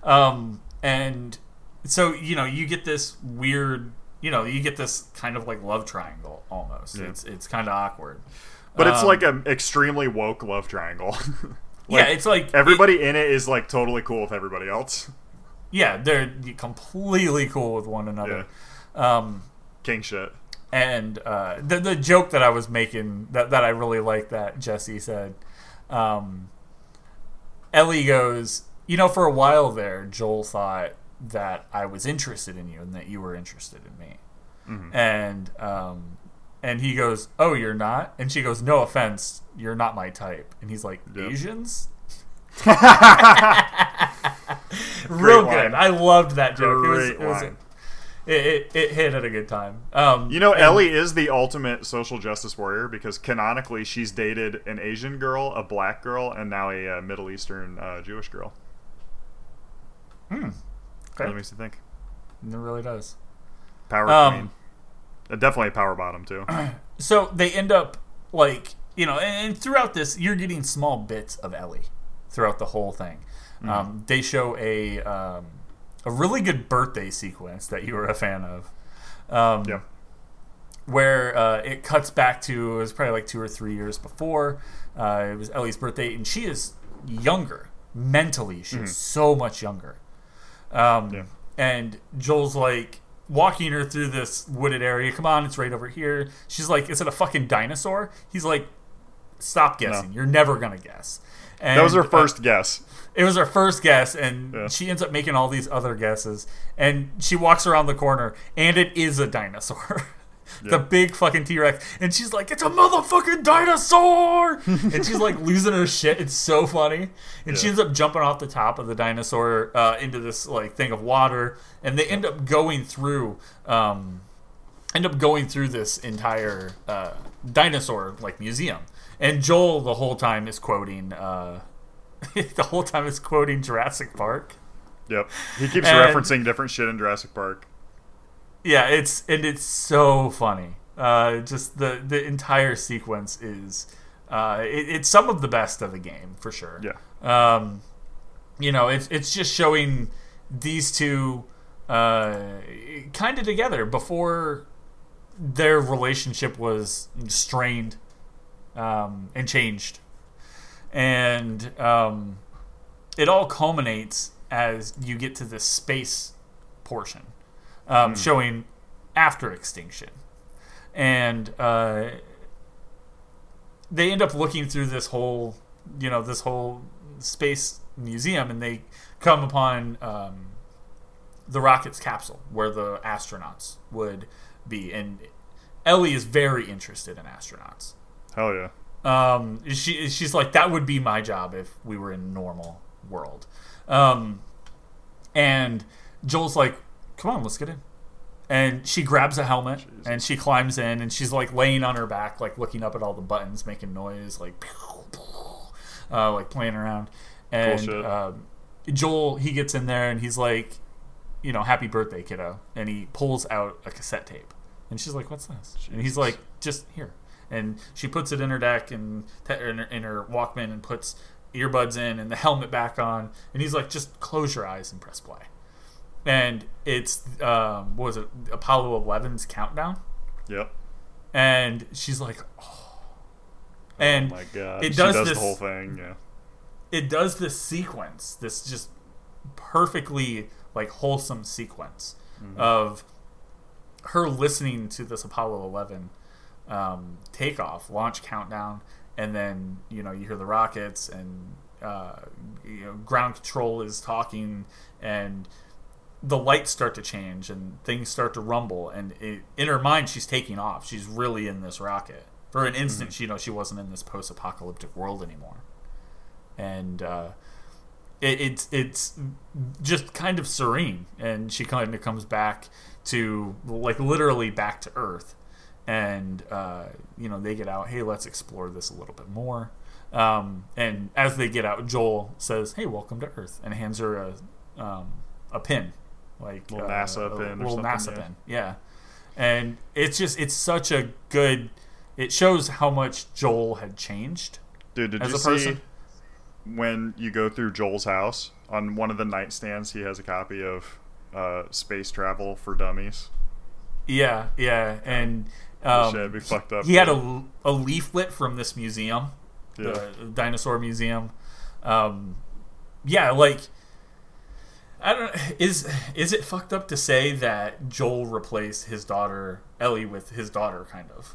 Um, and so you know, you get this weird, you know, you get this kind of like love triangle almost. Yeah. It's it's kind of awkward. But it's Um, like an extremely woke love triangle. yeah, it's like Everybody in it is like totally cool with everybody else. yeah, they're completely cool with one another. Um, King shit. and uh, the the joke that I was making that that I really like that Jesse said, um, Ellie goes, you know, for a while there, Joel thought that I was interested in you and that you were interested in me, Mhm. and um, and he goes, oh, you're not, and she goes, no offense, you're not my type, and he's like, Yep. Asians. Real good. I loved that joke. it was, Great it, was line. it, it, it hit at a good time. Um, You know, and- Ellie is the ultimate social justice warrior because canonically she's dated an Asian girl, a black girl, and now a uh, Middle Eastern uh, Jewish girl. Hmm. That makes you think. It really does. Power Um, queen. Uh, definitely a power bottom too. So they end up like you know, and, and throughout this, you're getting small bits of Ellie throughout the whole thing. Um, they show a um, a really good birthday sequence that you were a fan of. Um, yeah. where uh, it cuts back to it was probably like two or three years before. Uh, it was Ellie's birthday, and she is younger mentally. She's so much younger. Um, Yeah. And Joel's like walking her through this wooded area. Come on, it's right over here. She's like, "Is it a fucking dinosaur?" He's like, "Stop guessing. You're never gonna guess." And, That was her uh, first guess. it was her first guess, and Yeah. she ends up making all these other guesses. And she walks around the corner, and it is a dinosaur. the big fucking T Rex. And she's like, it's a motherfucking dinosaur! and she's like losing her shit. It's so funny. And she ends up jumping off the top of the dinosaur uh, into this like thing of water. And they end up going through. Um, end up going through this entire uh, dinosaur like museum. And Joel the whole time is quoting uh, the whole time is quoting Jurassic Park. Yep. He keeps And- referencing different shit in Jurassic Park. Yeah, it's and it's so funny. Uh, just the the entire sequence is uh, it, it's some of the best of the game for sure. Yeah. Um, you know, it's it's just showing these two uh, kind of together before their relationship was strained um, and changed, and um, it all culminates as you get to this space portion, um, showing after extinction, and uh, they end up looking through this whole, you know, this whole space museum, and they come upon um, the rocket's capsule where the astronauts would be, and Ellie is very interested in astronauts. Hell yeah. Um, she she's like that would be my job if we were in normal world. Um, and Joel's like, "Come on, let's get in." And she grabs a helmet Jeez. and she climbs in and she's like laying on her back, like looking up at all the buttons, making noise, like uh, like playing around. And um, Joel he gets in there and he's like, you know, "Happy birthday, kiddo!" And he pulls out a cassette tape, and she's like, "What's this?" And he's like, "Just here." And she puts it in her deck and te- in her, in her Walkman and puts earbuds in and the helmet back on. And he's like, "Just close your eyes and press play." And it's um, what was it Apollo 11's countdown, Yep. and she's like, oh. and oh my god. it she does does this- the whole thing. Yeah. it does this sequence, this just perfectly like wholesome sequence of her listening to this Apollo 11 um, takeoff, launch countdown, and then you know you hear the rockets and uh, you know ground control is talking and the lights start to change and things start to rumble and it, in her mind she's taking off. She's really in this rocket. For an instant she you know she wasn't in this post-apocalyptic world anymore. And uh, it, it's it's just kind of serene. And she kind of comes back to like literally back to earth. And uh, you know they get out hey let's explore this a little bit more. Um, and as they get out joel says hey welcome to earth. And hands her a, um, a pin like Little uh, NASA pin or little something, nasa yeah. pin yeah and it's just it's such a good it shows how much joel had changed Dude, did As you a person? see when you go through Joel's house on one of the nightstands? He has a copy of uh, Space Travel for Dummies. Yeah, yeah, and Shit, um, it'd be fucked up. he had a, a leaflet from this museum, Yeah. the dinosaur museum. Um, yeah, like I don't is is it fucked up to say that Joel replaced his daughter Ellie with his daughter, kind of?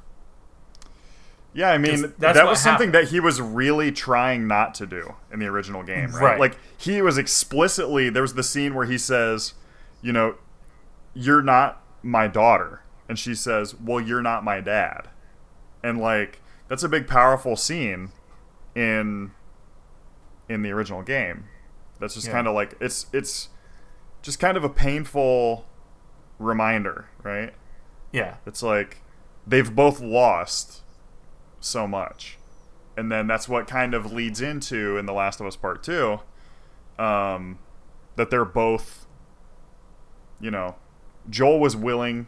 Yeah, I mean that was something happened. that he was really trying not to do in the original game, right? Right. Like he was explicitly there was the scene where he says, you know, you're not my daughter, and she says, "Well, you're not my dad," and like that's a big powerful scene in in the original game. That's just Yeah. kind of like it's it's just kind of a painful reminder, right? Yeah, It's like they've both lost so much. And then that's what kind of leads into in The Last of Us Part 2 um, that they're both, you know, Joel was willing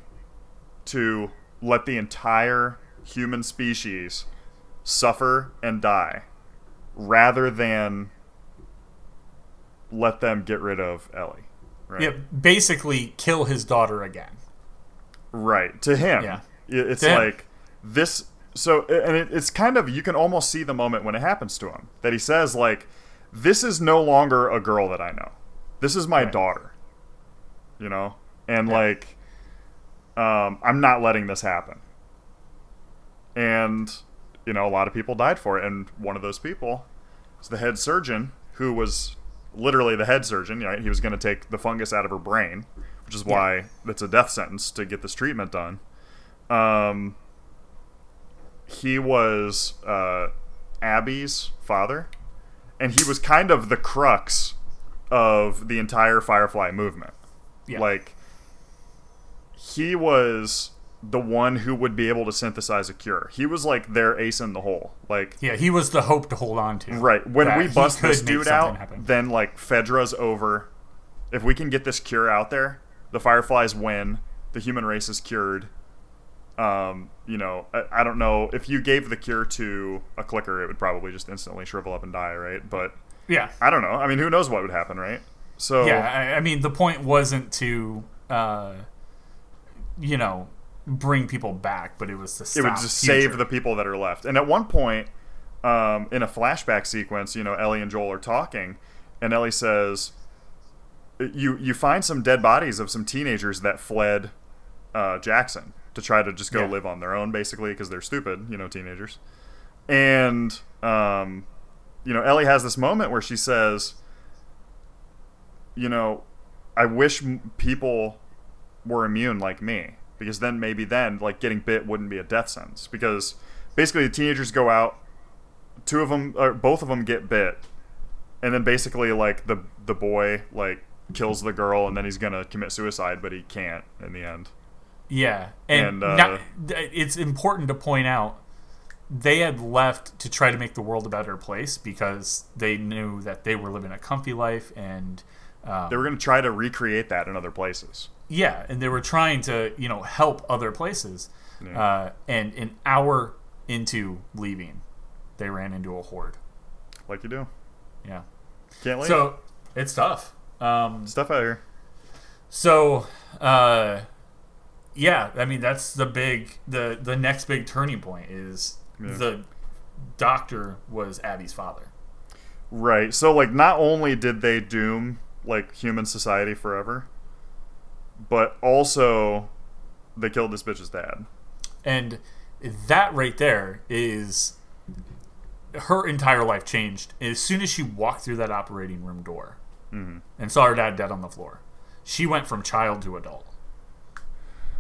to let the entire human species suffer and die rather than let them get rid of Ellie. Right. yeah, basically kill his daughter again. Right. To him. Yeah. It's To him. like this so and it, it's kind of you can almost see the moment when it happens to him that he says like this is no longer a girl that I know. This is my Right. daughter. You know? And Yeah. like um I'm not letting this happen. And you know, a lot of people died for it and one of those people is the head surgeon who was literally the head surgeon, right? He was going to take the fungus out of her brain, which is why it's a death sentence to get this treatment done. Um, he was uh, Abby's father, and he was kind of the crux of the entire Firefly movement. Yeah. Like, he was the one who would be able to synthesize a cure. He was like their ace in the hole. Like, Yeah, he was the hope to hold on to. Right. When we bust this dude out, happen. then like Fedra's over. If we can get this cure out there, the Fireflies win. The human race is cured. Um, you know, I, I don't know if you gave the cure to a clicker, it would probably just instantly shrivel up and die, right? But yeah, I don't know. I mean, who knows what would happen, right? So yeah. I, I mean, the point wasn't to, uh, you know, bring people back, but it was to it would just future. save the people that are left. And at one point, um, in a flashback sequence, you know, Ellie and Joel are talking, and Ellie says, "You you find some dead bodies of some teenagers that fled uh, Jackson to try to just go Yeah. live on their own, basically, because they're stupid, you know, teenagers." And um, you know, Ellie has this moment where she says, "You know, I wish m- people were immune like me because then maybe then like getting bit wouldn't be a death sentence. Because basically the teenagers go out two of them or both of them get bit and then basically like the the boy like kills the girl and then he's gonna commit suicide but he can't in the end. Yeah, and, And, uh, now- it's important to point out they had left to try to make the world a better place because they knew that they were living a comfy life and um, they were gonna try to recreate that in other places yeah, and they were trying to you know help other places. Yeah. Uh, and an hour into leaving, they ran into a horde. like you do Yeah, can't leave so it's tough. Um, stuff out here So, uh, yeah, I mean that's the big the the next big turning point is Yeah. the doctor was Abby's father. Right. So like not only did they doom like human society forever, but also they killed this bitch's dad. And that right there is her entire life changed as soon as she walked through that operating room door Mhm. and saw her dad dead on the floor. She went from child to adult.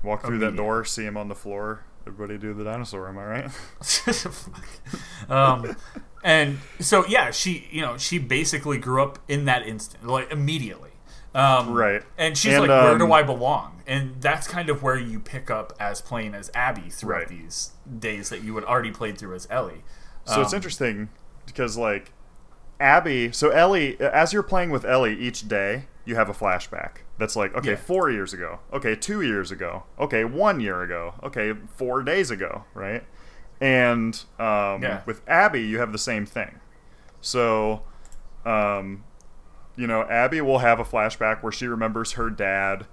Walk through that door, see him on the floor. Everybody do the dinosaur, am I right? Um, and so yeah, she you know she basically grew up in that instant, like immediately. Um, Right. And she's And, like, where do um, I belong? And that's kind of where you pick up as playing as Abby throughout Right. these days that you had already played through as Ellie. So it's Um, interesting because like Abby, so Ellie, as you're playing with Ellie each day, you have a flashback. That's like okay, Yeah. four years ago, okay, two years ago, okay, one year ago, okay, four days ago, right? And um, Yeah. with Abby, you have the same thing. So, um, you know, Abby will have a flashback where she remembers her dad.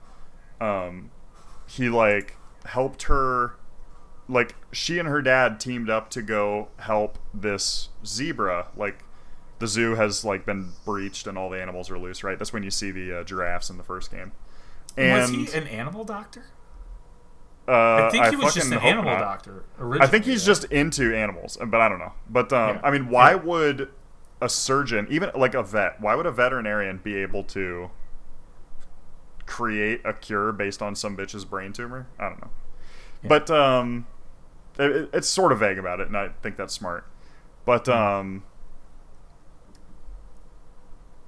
Um, he like helped her like she and her dad teamed up to go help this zebra like the zoo has like been breached and all the animals are loose right that's when you see the uh, giraffes in the first game And was he an animal doctor? uh, I think he was just an animal not. doctor. Originally, i think he's yeah. just into animals but i don't know but um, Yeah. i mean why Yeah. would a surgeon even like a vet. Why would a veterinarian be able to create a cure based on some bitch's brain tumor? I don't know. Yeah. but um it- it, it's sort of vague about it and i think that's smart. But um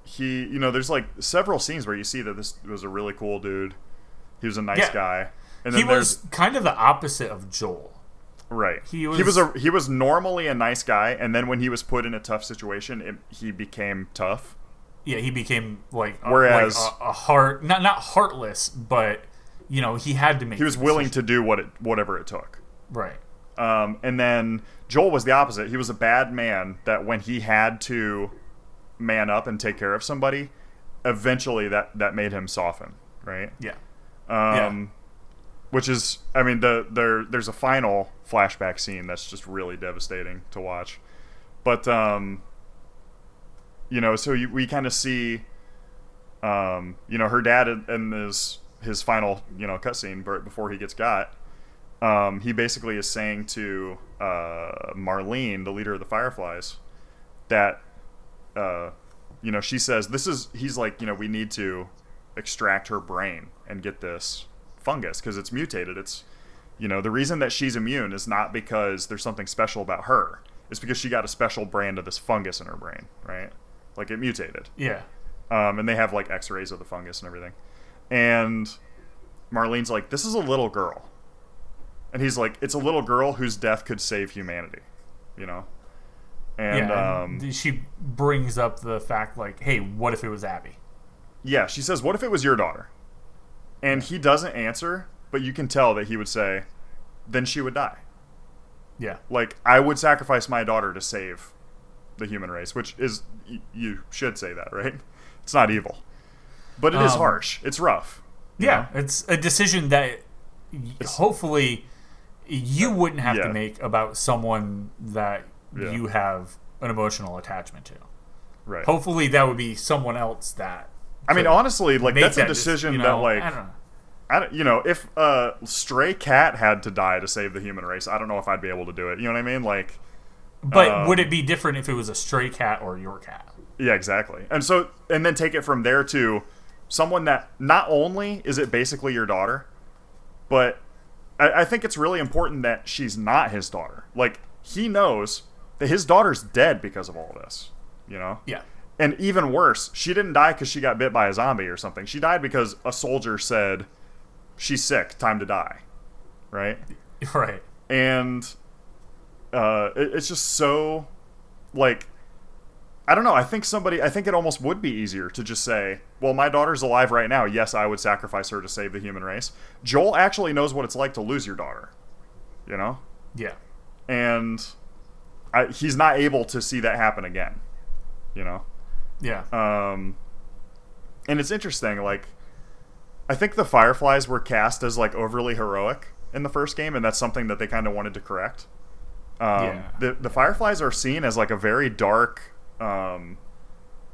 he you know there's like several scenes where you see that this was a really cool dude. He was a nice Yeah. guy. And he was kind of the opposite of Joel. Right he he was- was a he was normally a nice guy and then when he was put in a tough situation it, he became tough Yeah, he became like a, Whereas- like a, a heart not not heartless, but you know he had to make. he was willing decision. to do what it whatever it took right. Um, and then Joel was the opposite. He was a bad man that when he had to man up and take care of somebody, eventually that, that made him soften, right? Yeah, Um, Which is, I mean, the there there's a final flashback scene that's just really devastating to watch. But, um, you know, so you, we kind of see, um, you know, her dad in, his, his final, you know, cutscene bur- before he gets got um, he basically is saying to uh, Marlene, the leader of the Fireflies, that uh, you know she says this is he's like you know we need to extract her brain and get this fungus because it's mutated. It's you know the reason that she's immune is not because there's something special about her. It's because she got a special brand of this fungus in her brain, right? Like it mutated yeah, um, and they have like X-rays of the fungus and everything. And Marlene's like, "This is a little girl," and he's like, "It's a little girl whose death could save humanity," you know. And yeah. um, and she brings up the fact like, hey, what if it was Abby? yeah, she says, "What if it was your daughter?" And he doesn't answer, but you can tell that he would say, "Then she would die." Yeah, Like I would sacrifice my daughter to save the human race, which is y- you should say that, right? It's not evil, but it is Um, harsh. It's rough. yeah. know? It's a decision that y- hopefully you wouldn't have Yeah. to make about someone that Yeah. you have an emotional attachment to. right. Hopefully, that would be someone else that. I mean, honestly, like that's a that dec- decision you that, like, I don't know. I don't, you know, if a stray cat had to die to save the human race, I don't know if I'd be able to do it. You know what I mean? Like, But um, would it be different if it was a stray cat or your cat? yeah, exactly. And so, and then take it from there to someone that not only is it basically your daughter, but I, I think it's really important that she's not his daughter. Like, he knows that his daughter's dead because of all this. You know? Yeah. And even worse, she didn't die because she got bit by a zombie or something. She died because a soldier said, "She's sick, time to die." Right? Right. And uh, it, it's just so, like, I don't know. I think somebody, I think it almost would be easier to just say, "Well, my daughter's alive right now. Yes, I would sacrifice her to save the human race." Joel actually knows what it's like to lose your daughter. You know, Yeah. and I, he's not able to see that happen again. You know. Yeah. Um, and it's interesting, like, I think the Fireflies were cast as like overly heroic in the first game, and that's something that they kind of wanted to correct. Um, Yeah. The the Fireflies are seen as like a very dark, um,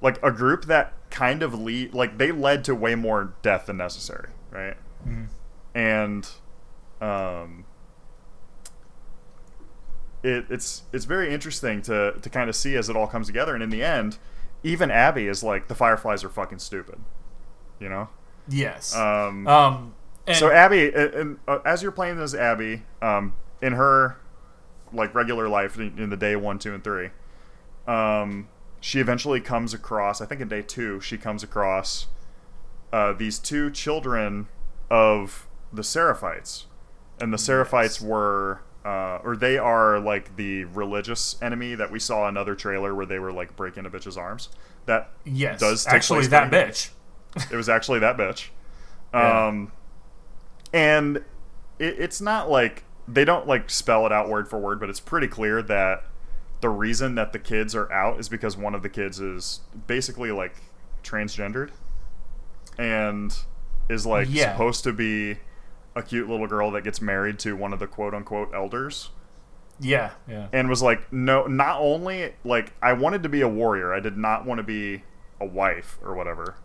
like a group that kind of lead like they led to way more death than necessary, right? And um, it, it's it's very interesting to to kind of see as it all comes together, and in the end, even Abby is like the Fireflies are fucking stupid, you know. Yes. Um, um. And, so Abby, uh, and, uh, as you're playing as Abby, um, in her like regular life in, in the day one, two, and three, um, she eventually comes across. I think in day two, she comes across uh, these two children of the Seraphites, and the Seraphites were. Uh, or they are like the religious enemy that we saw another trailer where they were like breaking a bitch's arms. That yes. does take actually that bitch. it was actually that bitch. Yeah. Um, and it, it's not like they don't like spell it out word for word, but it's pretty clear that the reason that the kids are out is because one of the kids is basically like transgendered and is like Yeah. supposed to be a cute little girl that gets married to one of the quote unquote elders Yeah. Yeah. and was like no not only like i wanted to be a warrior i did not want to be a wife or whatever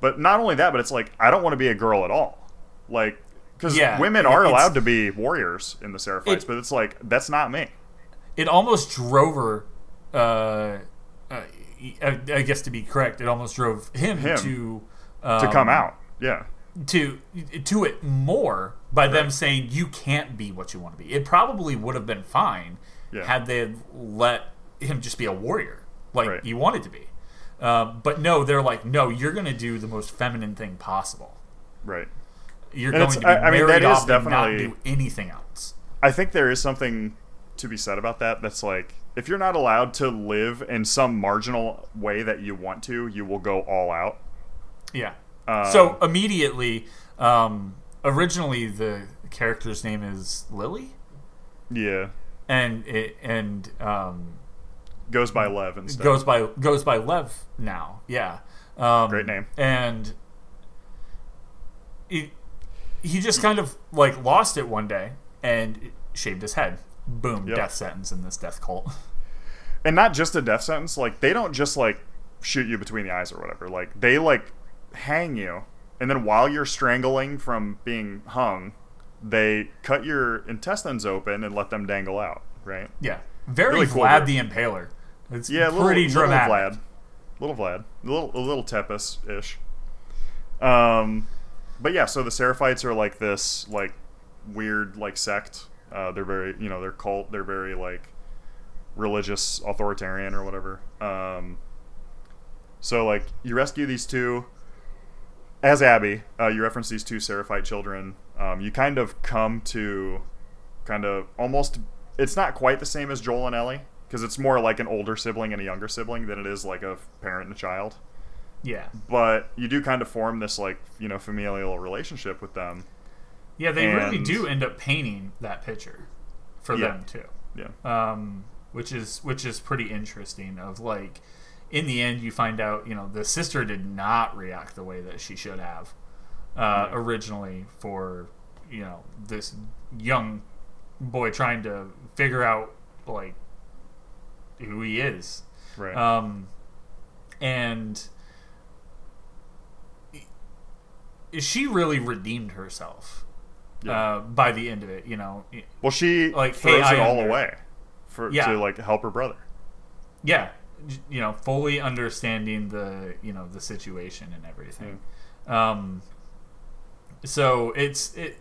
but not only that but it's like i don't want to be a girl at all like because Yeah, women are allowed to be warriors in the seraphites It- but it's like that's not me it almost drove her. Uh, uh, I, I guess to be correct, it almost drove him, Him. to um, to come out yeah to to it more by them saying you can't be what you want to be. It probably would have been fine Yeah. had they let him just be a warrior like Right. you wanted to be. Um, but no, they're like, no, you're going to do the most feminine thing possible. right You're And going to be I- I mean, that is and not definitely- do anything else. i think there is something to be said about that that's like if you're not allowed to live in some marginal way that you want to you will go all out Yeah. Um, so immediately, um, originally the character's name is Lily, yeah and it and um, goes by lev instead goes by goes by Lev now. Yeah, um, Great name. And he he just kind of like lost it one day and shaved his head. Boom, Yep. death sentence in this death cult. and not just a death sentence like they don't just like shoot you between the eyes or whatever like they like hang you and then while you're strangling from being hung they cut your intestines open and let them dangle out right? Yeah, very Really Vlad the Impaler. It's yeah pretty little, dramatic. little vlad. Little vlad. A little, a little Tepes ish um but yeah so the seraphites are like this like weird like sect. Uh, they're very you know they're cult. They're very like religious authoritarian or whatever. Um so like you rescue these two as abby uh, you reference these two seraphite children um, you kind of come to kind of almost it's not quite the same as joel and ellie because it's more like an older sibling and a younger sibling than it is like a parent and a child Yeah, but you do kind of form this like you know familial relationship with them yeah, they really do end up painting that picture for Yeah. them too. yeah um, which is which is pretty interesting. Of like, in the end, you find out you know the sister did not react the way that she should have uh, originally for you know this young boy trying to figure out like who he is, right um, and she really redeemed herself Yeah. uh, by the end of it. You know, well she like, throws it all under- away for Yeah. to like help her brother yeah you know fully understanding the you know the situation and everything. Um so it's it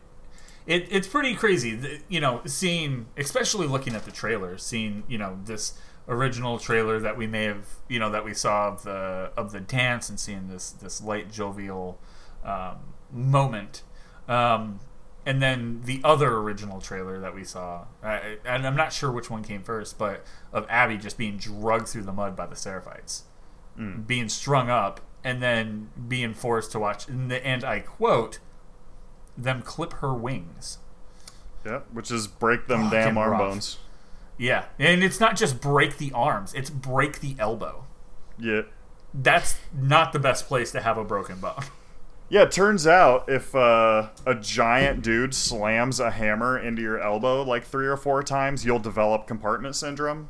it, it's pretty crazy, you know, seeing, especially looking at the trailer, seeing, you know, this original trailer that we may have, you know, that we saw of the of the dance, and seeing this this light jovial um, moment, um, and then the other original trailer that we saw, I, and I'm not sure which one came first, but of Abby just being drugged through the mud by the Seraphites, Mm. being strung up, and then being forced to watch, and, the, and I quote, them clip her wings. Yeah, which is break them Fucking damn arm rough. bones. Yeah, and it's not just break the arms; it's break the elbow. Yeah, That's not the best place to have a broken bone. Yeah, it turns out if uh, a giant dude slams a hammer into your elbow like three or four times, you'll develop compartment syndrome,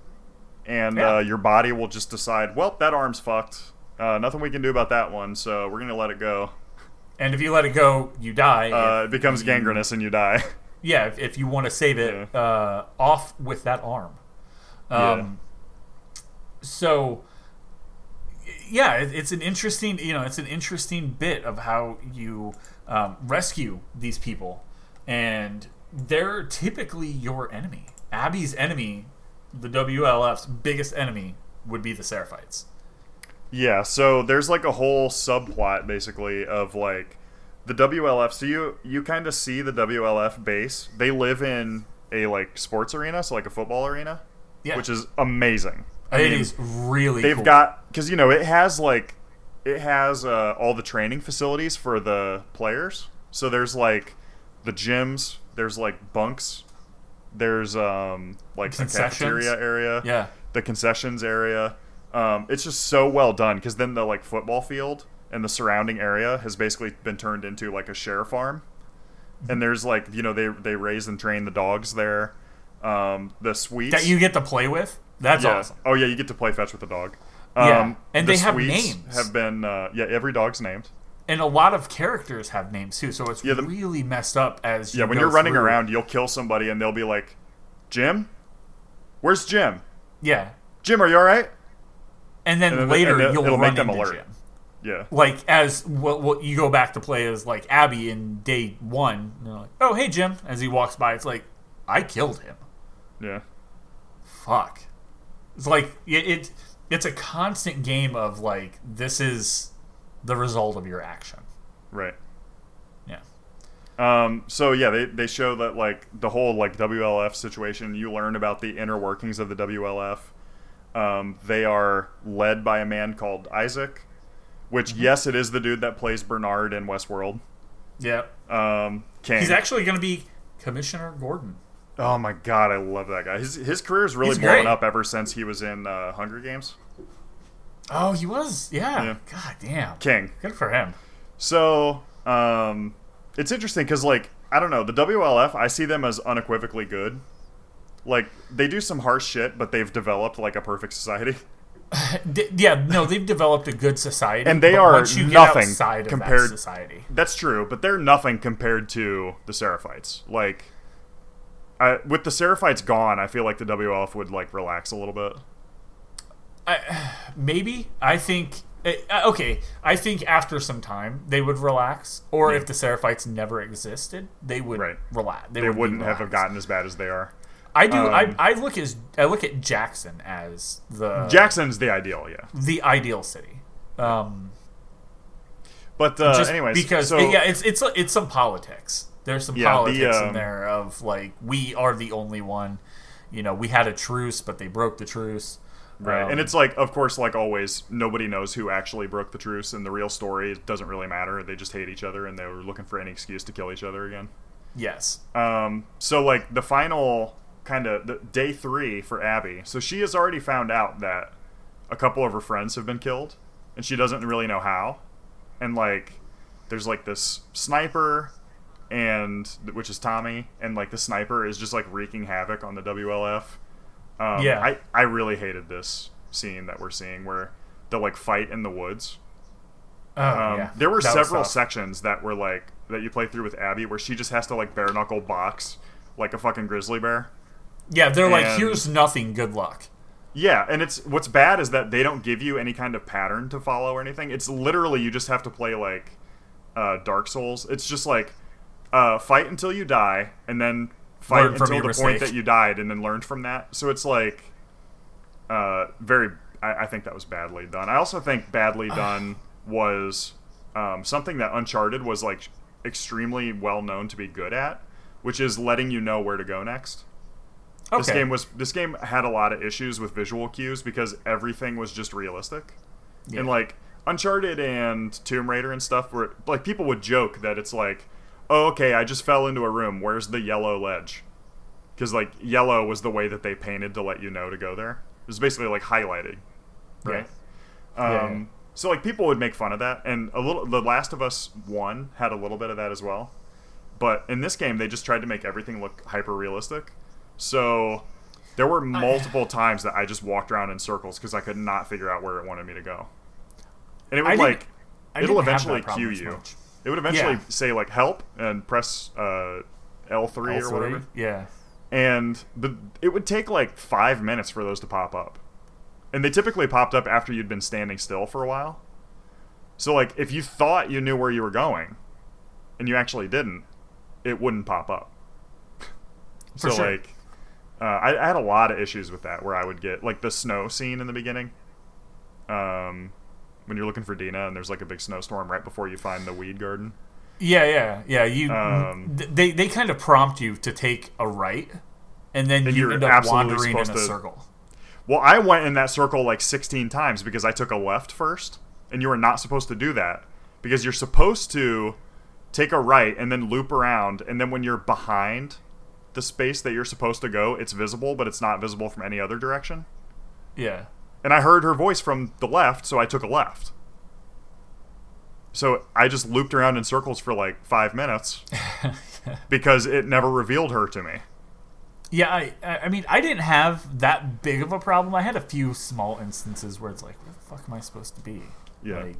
and Yeah. uh, your body will just decide, well, that arm's fucked. Uh, nothing we can do about that one, so we're gonna let it go. And if you let it go, you die. Uh, it becomes you- gangrenous and you die. Yeah, if, if you want to save it, uh, off with that arm. Um, So, yeah, it, it's an interesting, you know, it's an interesting bit of how you um, rescue these people, and they're typically your enemy. Abby's enemy, the WLF's biggest enemy, would be the Seraphites. Yeah, so there's like a whole subplot basically of like the WLF. So you you kind of see the WLF base. They live in a like sports arena, so like a football arena, Yeah, which is amazing. I it mean, is really. They've cool. got because you know it has like it has uh, all the training facilities for the players. So there's like the gyms. There's like bunks. There's um like a Concessions. cafeteria area yeah. the concessions area. Um, it's just so well done because then the like football field and the surrounding area has basically been turned into like a share farm. And there's like you know they they raise and train the dogs there. Um, the suites that you get to play with. That's yeah. awesome. Oh yeah, you get to play fetch with the dog. Um, Yeah, and the they have names. Have been uh, yeah every dog's named. And a lot of characters have names too, so it's Yeah, the- really messed up as you Yeah, when you're running through. around, you'll kill somebody and they'll be like, "Jim, where's Jim? Yeah, Jim, are you all right?" and then And then- later and you'll make them into alert. Jim. Yeah, Like as what, what you go back to play as like Abby in day one. And they're like, "Oh, hey Jim!" As he walks by, it's like, "I killed him." yeah. Fuck. It's like it, it. It's a constant game of like this is the result of your action. Right. Yeah. Um, so yeah, they, they show that like the whole like WLF situation. You learn about the inner workings of the WLF. Um, they are led by a man called Isaac, which Mm-hmm. yes, it is the dude that plays Bernard in Westworld. Yeah. Um, King. He's actually going to be Commissioner Gordon. Oh my god, I love that guy. His his career's really He's blown great. up ever since he was in uh, Hunger Games. Oh, he was. Yeah. Yeah. God damn. King. Good for him. So, um, it's interesting because, like, I don't know, the WLF, I see them as unequivocally good. Like, they do some harsh shit, but they've developed, like, a perfect society. Yeah, no, they've developed a good society, And they are once you nothing get outside of compared- that society. That's true, but they're nothing compared to the Seraphites. Like, I, with the Seraphites gone, I feel like the WLF would, like, relax a little bit. I, maybe I think eh, uh, okay. I think after some time they would relax, or Yeah. if the Seraphites never existed, they would Right. relax. They, would wouldn't have gotten as bad as they are. I do. I, um, I look as I look at Jackson as the Jackson's the ideal, yeah. the ideal city. Um, But, uh, just anyways. because so, yeah, it's it's it's some politics. There's some Yeah, the, politics um, in there of like we are the only one. You know, we had a truce, but they broke the truce. Right. Um, and it's like, of course, like always, nobody knows who actually broke the truce, and the real story it doesn't really matter. They just hate each other, and they were looking for any excuse to kill each other again. yes, Um, so, like, the final kind of day three for Abby. So she has already found out that a couple of her friends have been killed, and she doesn't really know how. And like, there's like this sniper, and which is Tommy, and like the sniper is just like wreaking havoc on the WLF. Um, Yeah. I I really hated this scene that we're seeing where the like fight in the woods. oh, Um, yeah. There were That several sections that were like that you play through with Abby where she just has to like bare knuckle box like a fucking grizzly bear. Yeah, they're like, here's nothing. Good luck. Yeah, and it's what's bad is that they don't give you any kind of pattern to follow or anything. It's literally you just have to play like uh, Dark Souls. It's just like uh, fight until you die, and then fight Learn until the point that you died, and then learn from that. So it's like uh, very. I, I think that was badly done. I also think badly done was um, something that Uncharted was like extremely well known to be good at, which is letting you know where to go next. Okay. This game was this game had a lot of issues with visual cues because everything was just realistic. Yeah. And like Uncharted and Tomb Raider and stuff were like people would joke that it's like, "Oh, okay, I just fell into a room. Where's the yellow ledge?" Cuz like yellow was the way that they painted to let you know to go there. It was basically like highlighting, right? Yeah. Um So like people would make fun of that, and a little. The Last of Us One had a little bit of that as well, but in this game they just tried to make everything look hyper realistic. So there were multiple times that I just walked around in circles because I could not figure out where it wanted me to go, and it would I like I it'll eventually cue you. much. It would eventually Yeah. say like help and press uh, L three or whatever, Yeah. and the it would take like five minutes for those to pop up, and they typically popped up after you'd been standing still for a while. So like if you thought you knew where you were going, and you actually didn't, it wouldn't pop up. For so sure. like, uh, I, I had a lot of issues with that where I would get like the snow scene in the beginning. Um, when you're looking for Dina and there's like a big snowstorm right before you find the weed garden. Yeah, yeah, yeah. You Um, they they kind of prompt you to take a right, and then And you end up wandering in a to- circle. Well, I went in that circle like 16 times because I took a left first, and you are not supposed to do that because you're supposed to take a right and then loop around, and then when you're behind the space that you're supposed to go, it's visible, but it's not visible from any other direction. Yeah. And I heard her voice from the left, so I took a left. So I just looped around in circles for like five minutes because it never revealed her to me. Yeah, I I I mean I didn't have that big of a problem. I had a few small instances where it's like, where the fuck am I supposed to be? Yeah. Like,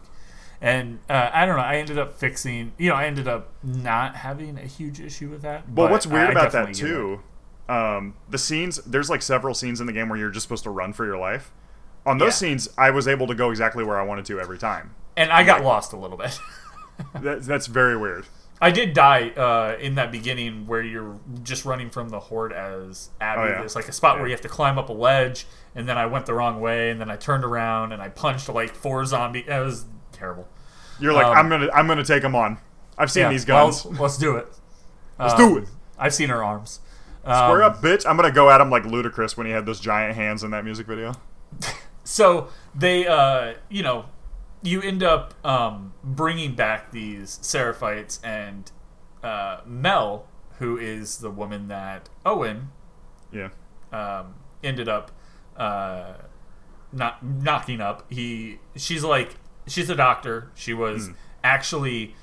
and uh, I don't know. I ended up fixing. You know, I ended up not having a huge issue with that. Well, but what's weird I about that get it. too, um, the scenes there's like several scenes in the game where you're just supposed to run for your life. On those Yeah. scenes, I was able to go exactly where I wanted to every time. and I got lost a little bit. That, that's very weird. I did die uh, in that beginning where you're just running from the horde as Abby. Oh, yeah. There's like a spot Yeah. where you have to climb up a ledge, and then I went the wrong way, and then I turned around and I punched like four zombies. It was terrible. You're like, Um, I'm gonna, I'm gonna take them on. I've seen Yeah, these guns. well, let's do it. Let's Um, do it. I've seen her arms. Square Um, up, bitch. I'm gonna go at him like Ludacris when he had those giant hands in that music video. So they, uh, you know, you end up um, bringing back these Seraphites, and uh, Mel, who is the woman that Owen Yeah. um, ended up uh, not knocking up. He, she's like, she's a doctor. She was actually.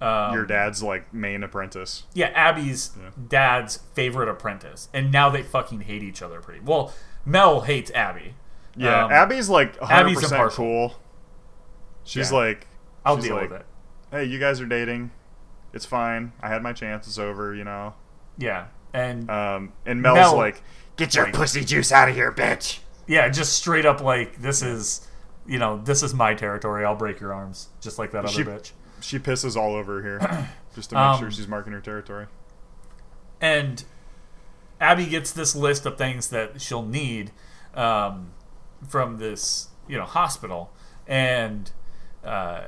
Um, Your dad's like main apprentice. Yeah, Abby's Yeah. dad's favorite apprentice, and now they fucking hate each other pretty well. Mel hates Abby. Yeah, Um, Abby's like 100% Abby's impartial. cool. She's Yeah. like, I'll she's deal like, with it. Hey, you guys are dating. It's fine. I had my chance. It's over. You know. Yeah, and Um, and Mel's Mel- like, get your like- pussy juice out of here, bitch. yeah, just straight up like this is, you know, this is my territory. I'll break your arms, just like that other She- bitch. She pisses all over here just to make sure Um, she's marking her territory. And Abby gets this list of things that she'll need um, from this, you know, hospital, and uh,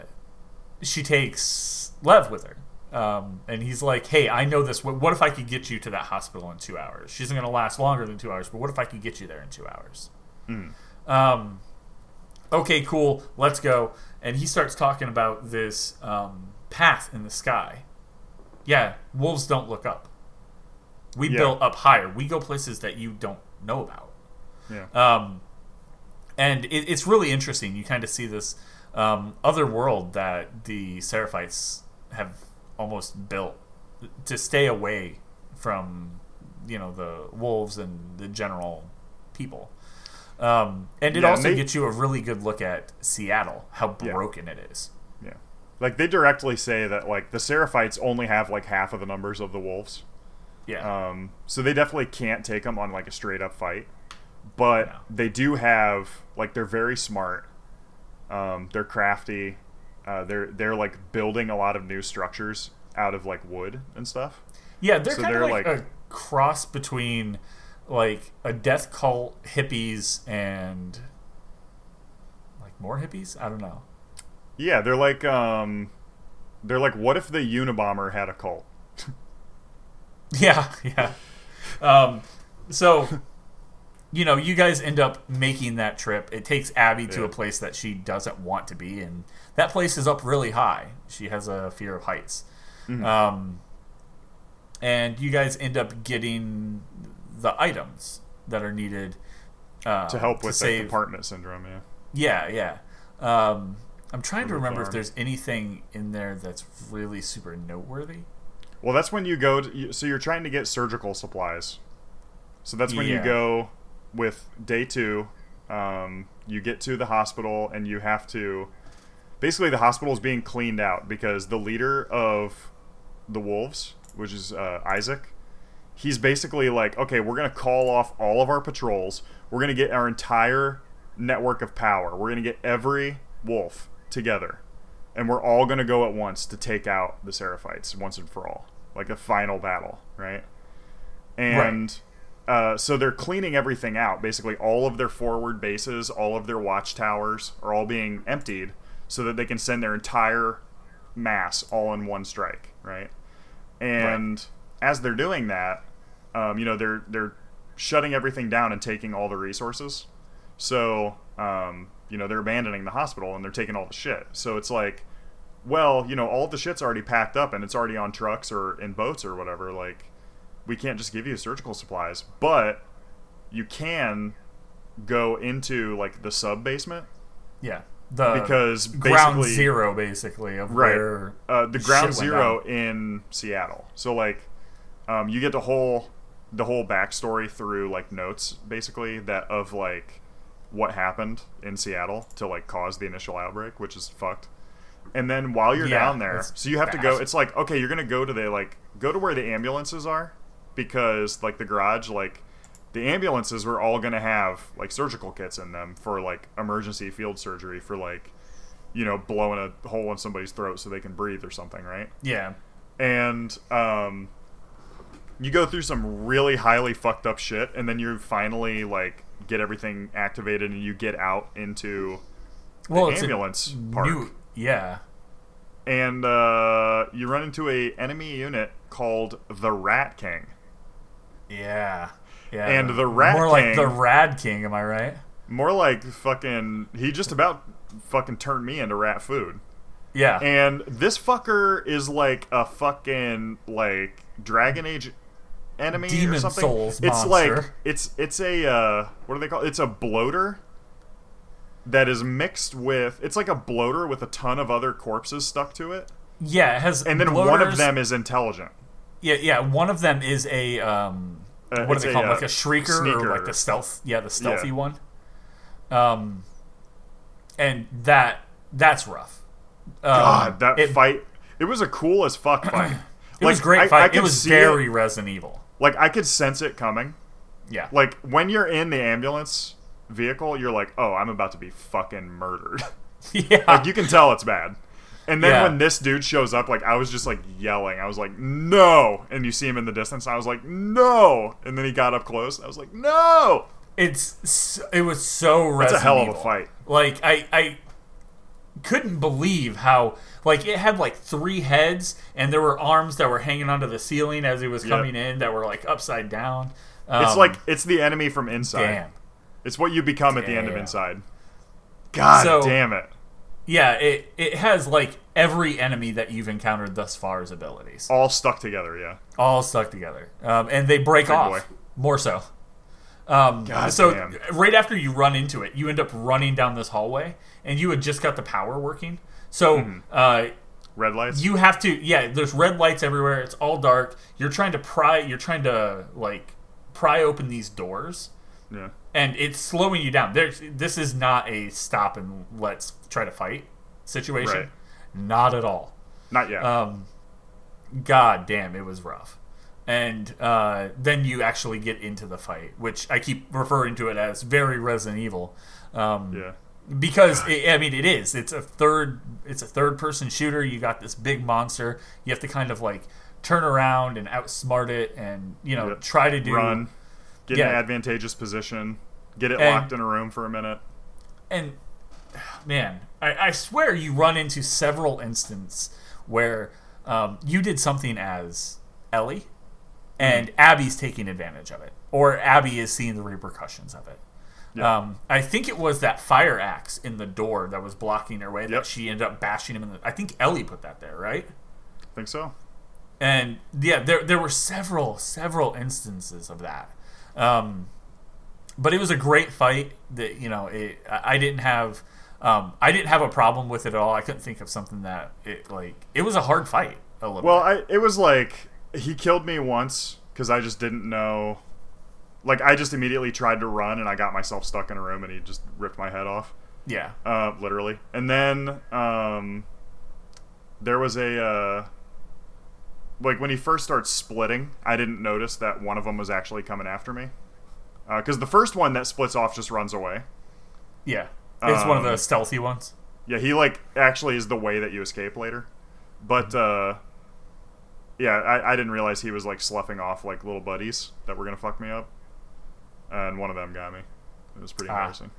she takes Lev with her. Um, and he's like, "Hey, I know this. What, what if I could get you to that hospital in two hours? She's going to last longer than two hours, but what if I could get you there in two hours?" Mm. Um, okay, cool. Let's go. And he starts talking about this um, path in the sky. Yeah, wolves don't look up. We Yeah. build up higher. We go places that you don't know about. Yeah. Um, and it, it's really interesting. You kind of see this um, other world that the Seraphites have almost built to stay away from, you know, the wolves and the general people. Um, and it Yeah, and also they- gets you a really good look at Seattle, how Yeah. broken it is. Yeah. Like they directly say that like the Seraphites only have like half of the numbers of the wolves. Yeah. Um, so they definitely can't take them on like a straight up fight. But No. they do have like they're very smart. Um, they're crafty. Uh, they're they're like building a lot of new structures out of like wood and stuff. Yeah, they're So kind they're of like, like- a cross between like a death cult hippies and like more hippies. I don't know. Yeah, they're like um, they're like what if the Unabomber had a cult? Yeah, yeah. Um, so you know, you guys end up making that trip. It takes Abby to a place that she doesn't want to be, and that place is up really high. She has a fear of heights. Mm-hmm. Um, and you guys end up getting the items that are needed uh, to help with the save compartment syndrome. Yeah. Yeah, yeah. Um, I'm trying to the remember if there's anything in there that's really super noteworthy. Well, that's when you go. To, so you're trying to get surgical supplies. So that's when you go with day two. Um, you get to the hospital and you have to. Basically, the hospital is being cleaned out because the leader of the wolves, which is uh, Isaac, he's basically like, okay, we're gonna call off all of our patrols. We're gonna get our entire network of power. We're gonna get every wolf together, and we're all gonna go at once to take out the Seraphites once and for all, like a final battle, right? And uh, so they're cleaning everything out. Basically, all of their forward bases, all of their watchtowers are all being emptied, so that they can send their entire mass all in one strike, right? And as they're doing that, um, you know, they're they're shutting everything down and taking all the resources. So, um, you know, they're abandoning the hospital and they're taking all the shit. So it's like, well, you know, all the shit's already packed up and it's already on trucks or in boats or whatever. Like, we can't just give you surgical supplies, but you can go into like the sub basement. Yeah, the because ground zero, basically, of right. where uh, the ground zero in seattle. So like um, you get the whole the whole backstory through like notes basically that of like what happened in seattle to like cause the initial outbreak which is fucked. And then while you're Yeah, down there so you have to go it's like okay you're gonna go to the like go to where the ambulances are because like the garage like the ambulances were all gonna have like surgical kits in them for like emergency field surgery for like you know blowing a hole in somebody's throat so they can breathe or something right? Yeah, and um, you go through some really highly fucked up shit, and then you finally like get everything activated, and you get out into well, the it's a ambulance park, new, yeah, and uh, you run into a enemy unit called the Rat King. Yeah, yeah, And the Rat more like King- the Rad King. Am I right? More like fucking, he just about fucking turned me into rat food. Yeah, And this fucker is like a fucking like Dragon Age enemy or something. Souls it's like it's it's a uh, what do they call it? It's a bloater that is mixed with it's like a bloater with a ton of other corpses stuck to it. yeah. It has And then one of them is intelligent. Yeah, yeah. One of them is a um, Uh, what do they call it? uh, Like a shrieker sneaker. or like the stealth? Yeah, the stealthy Yeah. one. Um, and that that's rough. Um, God, that it, fight it was a cool as fuck fight. It was Like, great I- I fight. could it was very it. Resident Evil. Like I could sense it coming. Yeah, Like when you're in the ambulance vehicle, you're like, "Oh, I'm about to be fucking murdered." yeah. like you can tell it's bad. And then Yeah. when this dude shows up, like I was just like yelling. I was like, "No!" And you see him in the distance. I was like, "No!" And then he got up close. I was like, "No!" it's it was so That's a hell of a fight. Like I I couldn't believe how like it had like three heads and there were arms that were hanging onto the ceiling as he was Yep. coming in that were like upside down. Um, It's like it's the enemy from inside. damn. It's what you become at the end of inside. God So- damn it! Yeah, it it has like every enemy that you've encountered thus far's abilities, All stuck together. Yeah. all stuck together, um, and they break Big off boy. more so. Um, God so damn. right after you run into it, you end up running down this hallway, and you had just got the power working. So Mm-hmm. uh, Red lights. you have to, yeah. There's red lights everywhere. It's all dark. You're trying to pry. You're trying to like pry open these doors, yeah. And it's slowing you down. There's this is not a stop and let's try to fight situation. Right. Not at all. Not yet. Um, God damn, it was rough. And uh, then you actually get into the fight, which I keep referring to it as very Resident Evil. Um, yeah. because it, I mean it is. It's a third. It's a third person shooter. You got this big monster. You have to kind of like turn around and outsmart it, and you know Yep. try to do Run. Get in Yeah. an advantageous position. Get it And- locked in a room for a minute. and man, I, I swear you run into several instances where um, you did something as Ellie, and Abby's taking advantage of it, or Abby is seeing the repercussions of it. Yeah. Um, I think it was that fire axe in the door that was blocking her way that she ended up bashing him in the. I think Ellie put that there, right? I think so? and yeah, there there were several several instances of that. Um, but it was a great fight. That you know, it, I didn't have Um, I didn't have a problem with it at all. I couldn't think of something that it like it was a hard fight. A little. Well. I it was like he killed me once because I just didn't know. Like I just immediately tried to run and I got myself stuck in a room and he just ripped my head off, yeah, uh, literally. And then um, there was a uh, like when he first starts splitting, I didn't notice that one of them was actually coming after me because the first one that splits off just runs away. yeah. It's one of the Um, stealthy ones. Yeah, he like actually is the way that you escape later. But uh yeah, I, I didn't realize he was like sloughing off like little buddies that were gonna fuck me up. And one of them got me. It was pretty Ah. embarrassing.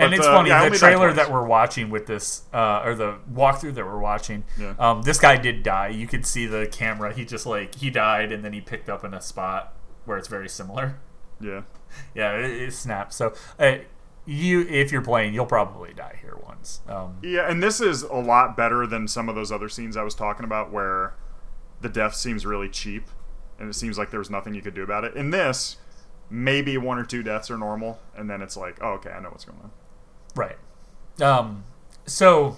And But, it's uh, funny, yeah, the trailer that we're watching with this, uh, or the walkthrough that we're watching, Yeah. um, this guy did die. You could see the camera. He just like he died, and then he picked up in a spot where it's very similar. Yeah. Yeah, it, it snaps. So, uh, you if you're playing, you'll probably die here once. Um, Yeah, and this is a lot better than some of those other scenes I was talking about where the death seems really cheap and it seems like there was nothing you could do about it. In this, maybe one or two deaths are normal, and then it's like, oh, okay, I know what's going on. Right. Um, so,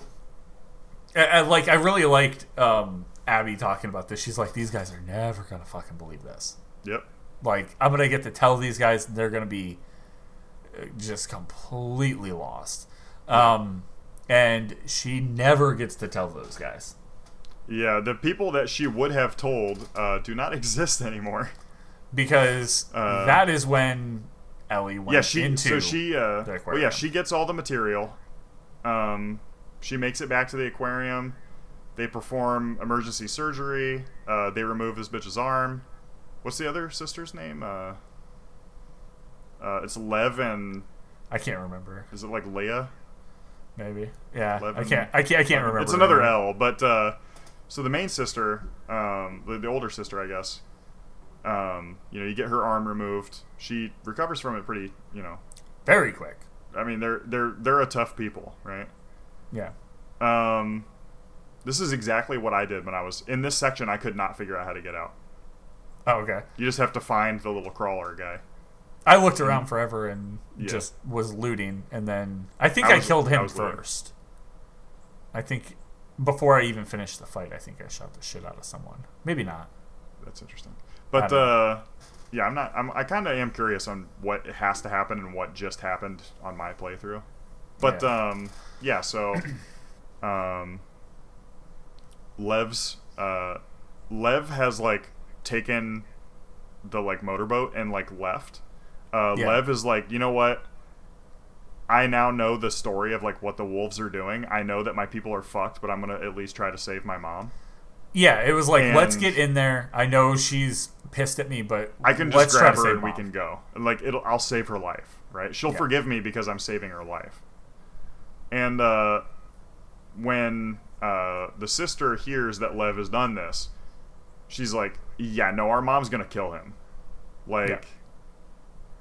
I, I like I really liked um, Abby talking about this. She's like, these guys are never gonna fucking believe this. Yep. Like, I'm gonna get to tell these guys and they're gonna be uh, just completely lost. Um, and she never gets to tell those guys. Yeah, the people that she would have told uh, do not exist anymore. because Uh, that is when Ellie went yeah, she into. so she uh, the well, yeah, she gets all the material. Um, she makes it back to the aquarium. They perform emergency surgery. Uh, they remove this bitch's arm. What's the other sister's name? Uh, uh, it's Lev and I can't remember. is it like Leia? Maybe. Yeah, I can't. I can't. I can't remember. It's another her. L, but uh, so the main sister, um, the, the older sister, I guess. Um, you know, you get her arm removed. She recovers from it pretty, you know. Very quick. I mean, they're they're they're a tough people, right? Yeah. Um, this is exactly what I did when I was in this section. I could not figure out how to get out. Oh, okay. You just have to find the little crawler guy. I looked around forever and Yeah. just was looting, and then I think I I, was- killed I him looting. first. I think before I even finished the fight, I think I shot the shit out of someone. Maybe not. That's interesting. But uh, yeah, I'm not. I'm, I kind of am curious on what has to happen and what just happened on my playthrough. But Yeah. um, yeah. So, um, Lev's uh, Lev has like taken the like motorboat and like left. Uh, Yeah. Lev is like, you know what? I now know the story of like what the wolves are doing. I know that my people are fucked, but I'm gonna at least try to save my mom. Yeah, it was like let's get in there. I know she's pissed at me, but I can let's just grab her and we can go. And, Like it'll, I'll save her life, right? She'll Yeah. forgive me because I'm saving her life. And uh, when uh, the sister hears that Lev has done this, she's like, "Yeah, no, our mom's gonna kill him. Like, Yeah.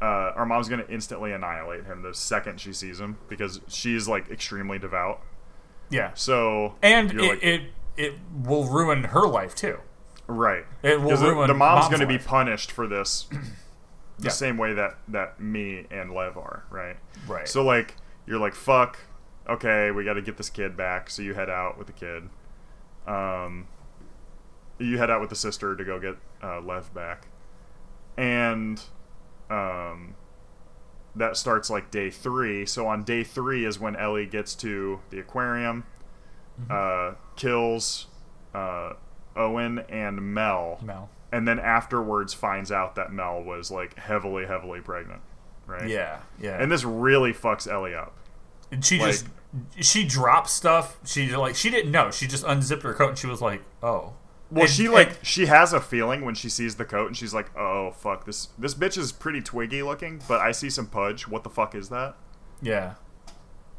uh, our mom's gonna instantly annihilate him the second she sees him because she's like extremely devout. Yeah, So and it, like, it it will ruin her life too. Right. It will ruin the mom's, mom's going to be punished for this the Yeah. same way that that me and Lev are, right? Right. So like you're like fuck, okay, we got to get this kid back. So you head out with the kid. Um you head out with the sister to go get uh, Lev back. And um that starts like day 3. So on day 3 is when Ellie gets to the aquarium uh kills uh Owen and Mel Mel. and then afterwards finds out that Mel was like heavily, heavily pregnant, right? Yeah, yeah. And this really fucks Ellie up. And she Like- just she drops stuff. She like she didn't know. She just unzipped her coat and she was like, "Oh." Well, And- she and- like she has a feeling when she sees the coat, and she's like, "Oh fuck this! This bitch is pretty twiggy looking, but I see some pudge. What the fuck is that? yeah,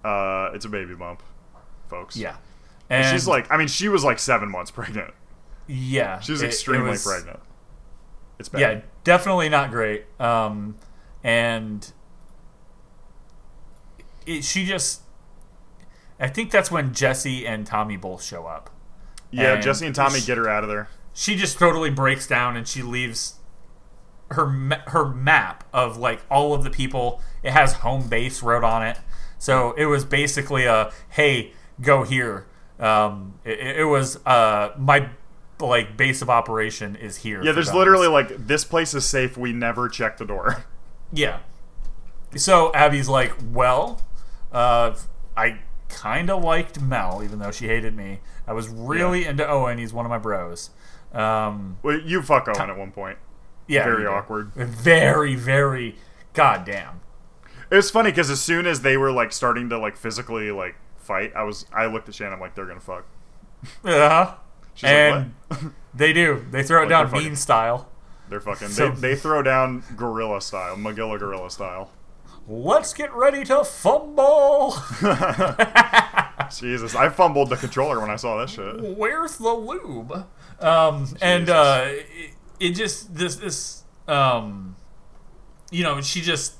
Uh, it's a baby bump, folks. yeah. And And she's like, I mean, she was like seven months pregnant. Yeah, She was it- it extremely was- pregnant. It's bad. Yeah, definitely not great. Um, and it, she just, I think that's when Jesse and Tommy both show up. yeah. and Jesse and Tommy she- get her out of there. She just totally breaks down and she leaves her her map of like all of the people. It has home base wrote on it, so it was basically a hey, go here. Um, it, it was uh my like base of operation is here. Yeah, there's guns. literally like this place is safe. We never check the door. Yeah. So Abby's like, well, uh, I kind of liked Mel, even though she hated me. I was really into Owen. He's one of my bros. Um, Well, you fuck Owen at one point. yeah, Very awkward. Very, very goddamn. It was funny because as soon as they were like starting to like physically like fight, I was I looked at Shannon. I'm like, they're gonna fuck. Uh-huh. She's And like, they do. They throw it Like down fucking- mean style. They're fucking. So- they, they throw down gorilla style, Magilla gorilla style. Let's get ready to fumble. Jesus, I fumbled the controller when I saw that shit. where's the lube? Um, and uh, it, it just this this um, you know, she just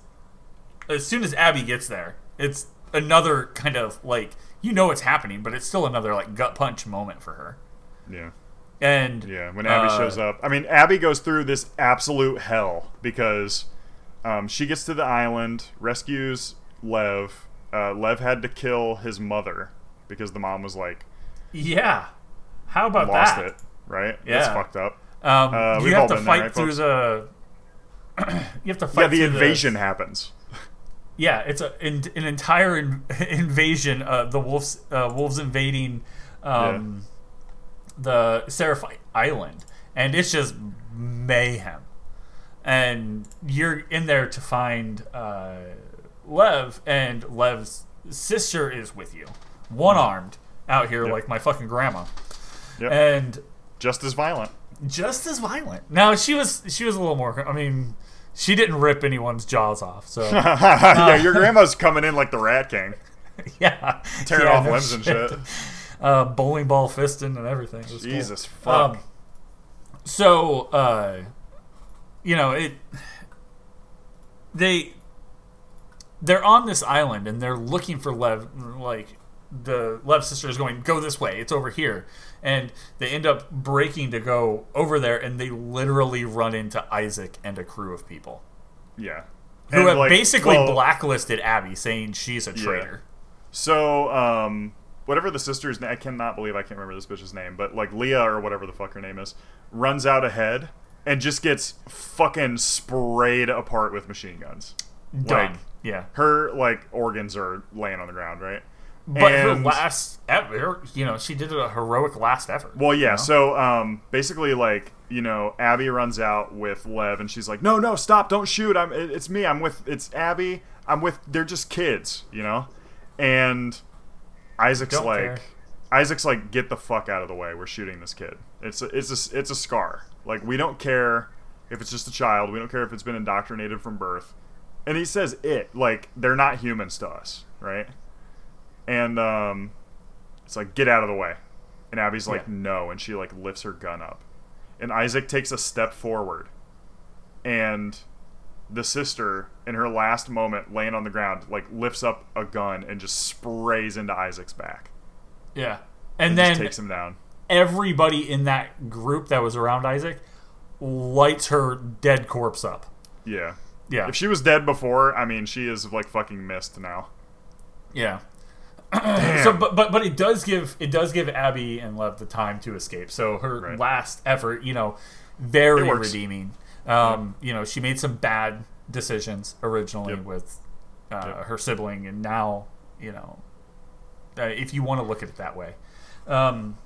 as soon as Abby gets there, it's another kind of like you know it's happening, but it's still another like gut punch moment for her. Yeah, And yeah. When Abby uh, shows up, I mean, Abby goes through this absolute hell because um, she gets to the island, rescues Lev. Uh, Lev had to kill his mother because the mom was like yeah, how about lost that? it. Right? That's Yeah. fucked up. Um, Uh, you have to been there, fight right, through the. you have to fight Yeah, the invasion happens. Yeah, it's a, in, an entire in, invasion. Uh, the wolves, uh, wolves invading um, the Seraphite Island, and it's just mayhem. And you're in there to find uh, Lev, and Lev's sister is with you, one armed, out here Yep. like my fucking grandma, Yep. and Just as violent. just as violent. Now she was she was a little more. I mean, she didn't rip anyone's jaws off, so yeah, your grandma's coming in like the Rat King, yeah, tearing Yeah, off no limbs and shit. Uh, bowling ball fisting and everything. Was cool. Jesus fuck. Um, so, uh, you know, it. They. They're on this island and they're looking for Lev. Like the Lev sister is going, "Go this way. It's over here." And they end up breaking to go over there, and they literally run into Isaac and a crew of people yeah. who And, have like, basically well, blacklisted Abby, saying she's a traitor. So, um, whatever the sister's name, I cannot believe I can't remember this bitch's name, but like Leah or whatever the fuck her name is, runs out ahead and just gets fucking sprayed apart with machine guns. Done. Like, yeah. her like organs are laying on the ground, right? But her last ever, you know, she did a heroic last effort. Well, yeah. you know? So, um, basically, like you know, Abby runs out with Lev, and she's like, "No, no, stop! Don't shoot! I'm. it- It's me. I'm with. It's Abby. I'm with. They're just kids, you know." And Isaac's Don't like, care. Isaac's like, "Get the fuck out of the way! We're shooting this kid. It's a, it's a, it's a scar. Like we don't care if it's just a child. We don't care if it's been indoctrinated from birth." And he says it like they're not humans to us, right? And um, it's like, get out of the way. And Abby's like, Yeah. no. And she like lifts her gun up. And Isaac takes a step forward. And the sister, in her last moment, laying on the ground, like lifts up a gun and just sprays into Isaac's back. yeah, and, And then takes him down. everybody in that group that was around Isaac lights her dead corpse up. Yeah. Yeah, If she was dead before, I mean, she is like fucking missed now. yeah. So, but but but it does give it does give Abby and Lev the time to escape. So her Right. last effort, you know, very redeeming. Um, You know, she made some bad decisions originally Yep. with uh, Yep. her sibling, and now you know, uh, if you want to look at it that way. Um,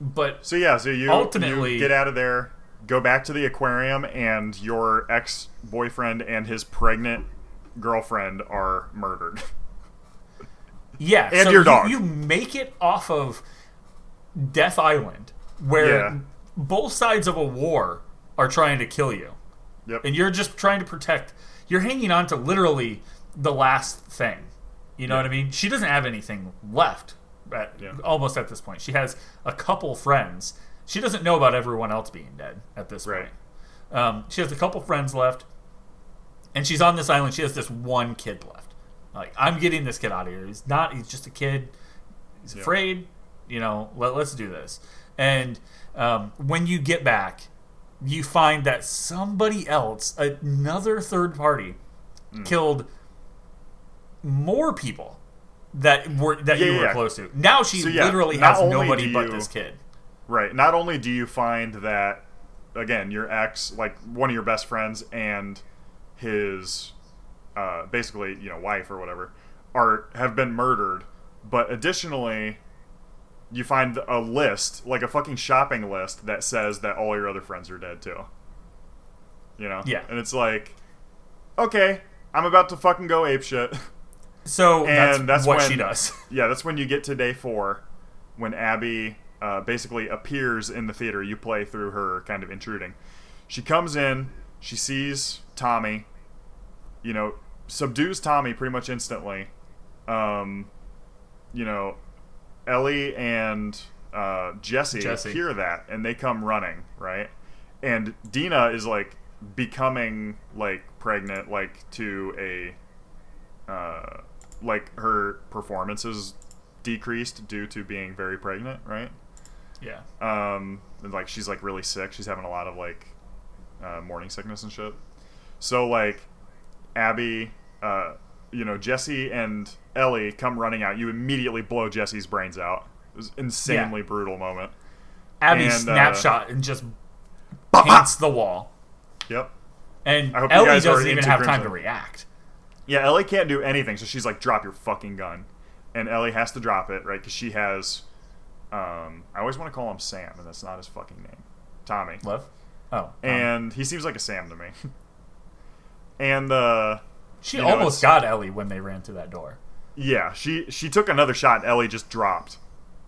but So yeah, so you Ultimately- you get out of there, go back to the aquarium, and your ex boyfriend and his pregnant girlfriend are murdered. Yeah, And so your you- dog. You, make it off of Death Island, where Yeah. both sides of a war are trying to kill you, yep. and you're just trying to protect. You're hanging on to literally the last thing. You know Yeah. what I mean? She doesn't have anything left. At, Yeah. Almost at this point, she has a couple friends. She doesn't know about everyone else being dead at this Right. point. Um, she has a couple friends left, and she's on this island. She has this one kid left. Like, I'm getting this kid out of here. He's not. He's just a kid. He's Yeah. afraid. You know. Let, let's do this. And um, when you get back, you find that somebody else, another third party, Hmm. killed more people that were that Yeah, you were yeah. close to. Now she So, yeah, literally has nobody do but this kid. Right. Not only do you find that, again, your ex, like one of your best friends, and his, uh, basically, you know, wife or whatever, are have been murdered, but additionally, you find a list, like a fucking shopping list, that says that all your other friends are dead too. You know. Yeah. And it's like, okay, I'm about to fucking go ape shit. So that's, And that's what when- she does. Yeah, that's when you get to day four, when Abby uh, basically appears in the theater. You play through her kind of intruding. She comes in, she sees Tommy, you know, subdues Tommy pretty much instantly. Um, you know, Ellie and uh, Jesse, Jesse. hear that and they come running, right? And Dina is like becoming like pregnant, like to a uh, like her performance is decreased due to being very pregnant, right? yeah. Um, and like she's like really sick. She's having a lot of like uh, morning sickness and shit. So like Abby, uh, you know Jesse and Ellie come running out. You immediately blow Jesse's brains out. It was an insanely brutal moment. Abby And, uh, snapshot and just paints the wall. Yep. And I hope Ellie doesn't even have time to react. Yeah, Ellie can't do anything, so she's like, "Drop your fucking gun," and Ellie has to drop it, right? Because she has. Um, I always want to call him Sam, and that's not his fucking name. Tommy. Love? Oh. um, and he seems like a Sam to me. and uh, she you know, almost got Ellie when they ran through that door. Yeah, she she took another shot. and Ellie just dropped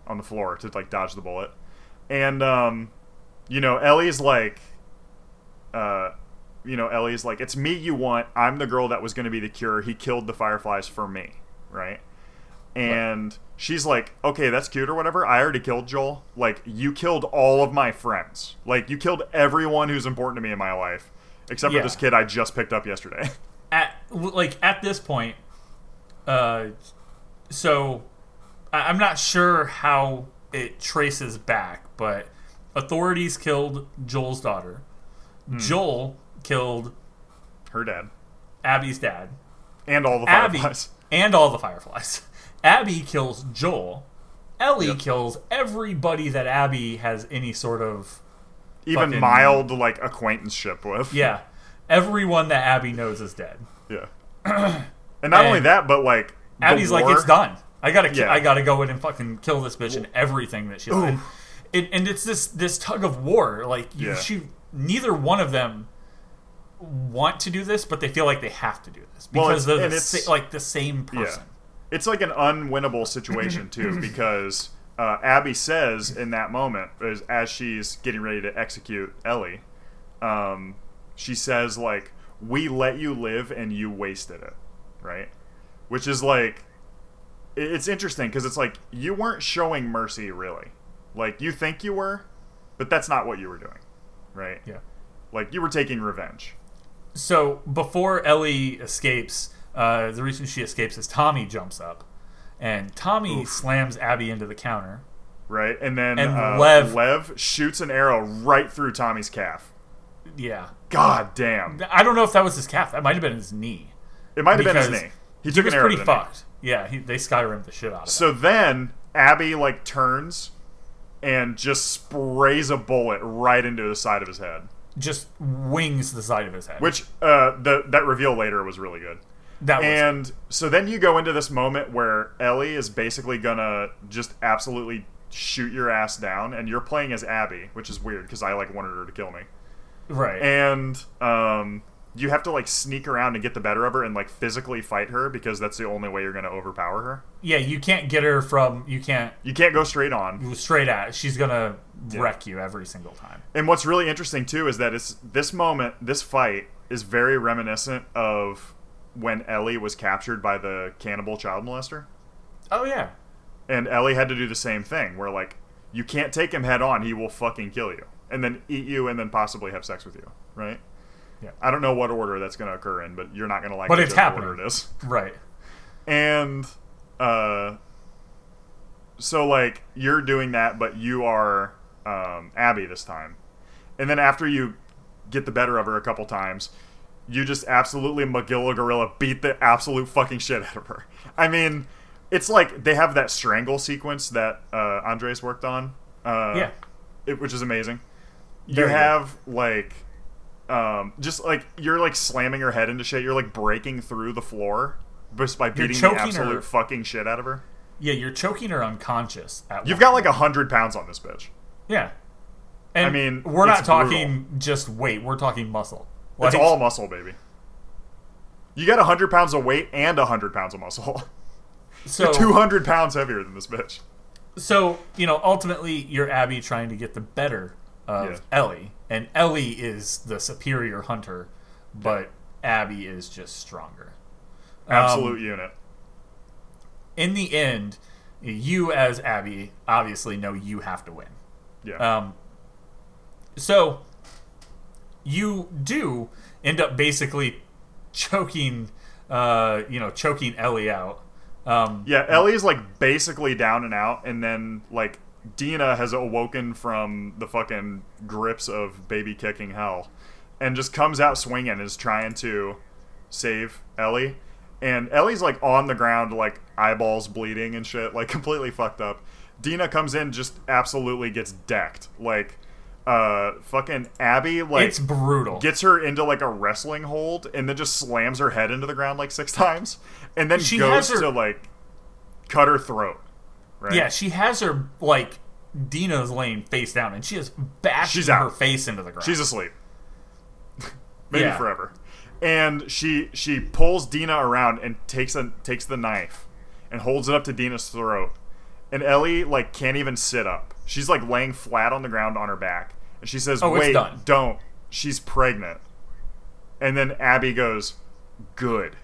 on the floor to like dodge the bullet, and um, you know, Ellie's like, uh, you know, Ellie's like, it's me you want. I'm the girl that was going to be the cure. He killed the fireflies for me, right? And she's like, okay, that's cute or whatever. I already killed Joel. Like, you killed all of my friends. Like, you killed everyone who's important to me in my life, except Yeah. for this kid I just picked up yesterday. At like at this point, uh, so I- I'm not sure how it traces back, but authorities killed Joel's daughter. Hmm. Joel killed Her dad Abby's dad. and all the Abby fireflies. and all the fireflies. Abby kills Joel. Ellie Yep. kills everybody that Abby has any sort of Even fucking- mild like acquaintanceship with. yeah. Everyone that Abby knows is dead. Yeah. and not only that, but like Abby's like, it's done. I gotta, ki- Yeah. I gotta go in and fucking kill this bitch and everything that she. And, it, and it's this this tug of war. Like you, Yeah. she, neither one of them want to do this, but they feel like they have to do this Well, because it's- they're the sa- like the same person. It's like an unwinnable situation too, because uh, Abby says in that moment, as, as she's getting ready to execute Ellie, um, she says like, "We let you live and you wasted it," right? Which is like, it's interesting because it's like you weren't showing mercy really, like you think you were, but that's not what you were doing, right? Yeah. Like you were taking revenge. So before Ellie escapes, uh, the reason she escapes is Tommy jumps up, and Tommy Oof. slams Abby into the counter. Right, and then And uh, Lev- Lev shoots an arrow right through Tommy's calf. Yeah, God damn! I don't know if that was his calf. That might have been his knee. It might have been his knee. He He took was an arrow pretty to the knee. fucked. Yeah, he, they skyrimmed the shit out of him. So then Abby like turns and just sprays a bullet right into the side of his head. Just wings the side of his head. Which uh, the that reveal later was really good. that was And so then you go into this moment where Ellie is basically gonna just absolutely shoot your ass down, and you're playing as Abby, which is weird because I like wanted her to kill me. right. and um, you have to like sneak around and get the better of her and like physically fight her because that's the only way you're going to overpower her. yeah, you can't get her from. You can't You can't go straight on. straight at. She's gonna wreck you every single time. And what's really interesting too is that it's this moment, this fight is very reminiscent of when Ellie was captured by the cannibal child molester, Oh yeah. and Ellie had to do the same thing where like you can't take him head on; he will fucking kill you, and then eat you, and then possibly have sex with you, right? Yeah. I don't know what order that's going to occur in, but you're not going to like But it's happening. order it is. Right. and uh so like you're doing that but you are um abby this time and then after you get the better of her a couple times. You just absolutely Magilla Gorilla beat the absolute fucking shit out of her. I mean, it's like they have that strangle sequence that uh, Andres worked on. Uh, Yeah. it, which is amazing. You Very good. have like, um, just like you're like slamming her head into shit. You're like breaking through the floor just by beating the absolute her. fucking shit out of her. Yeah, you're choking her unconscious. At You've got like a hundred pounds on this bitch. Yeah. And I mean, we're not talking just weight, we're talking muscle. It's all muscle, baby. You got hundred pounds of weight and hundred pounds of muscle. so Two hundred pounds heavier than this bitch. so, you know, ultimately you're Abby trying to get the better of Yeah. Ellie, and Ellie is the superior hunter, but Abby is just stronger. Um, Absolute unit. in the end, you as Abby obviously know you have to win. Yeah. Um, so you do end up basically choking, uh, you know, choking Ellie out. Um, yeah, Ellie's like basically down and out, and then like Dina has awoken from the fucking grips of baby kicking hell, and just comes out swinging, and is trying to save Ellie, and Ellie's like on the ground, like eyeballs bleeding and shit, like completely fucked up. Dina comes in, just absolutely gets decked, like uh fucking Abby like it's brutal. gets her into like a wrestling hold and then just slams her head into the ground like six times and then She goes has her- to like cut her throat right? Yeah, she has her like Dina's laying face down, and she is bashing She's out. her face into the ground. she's asleep. Maybe Yeah. forever. And she she pulls dina around and takes a takes the knife and holds it up to dina's throat. And ellie like can't even sit up. She's like laying flat on the ground on her back. And she says Oh, it's wait done." don't. She's pregnant. And then abby goes good.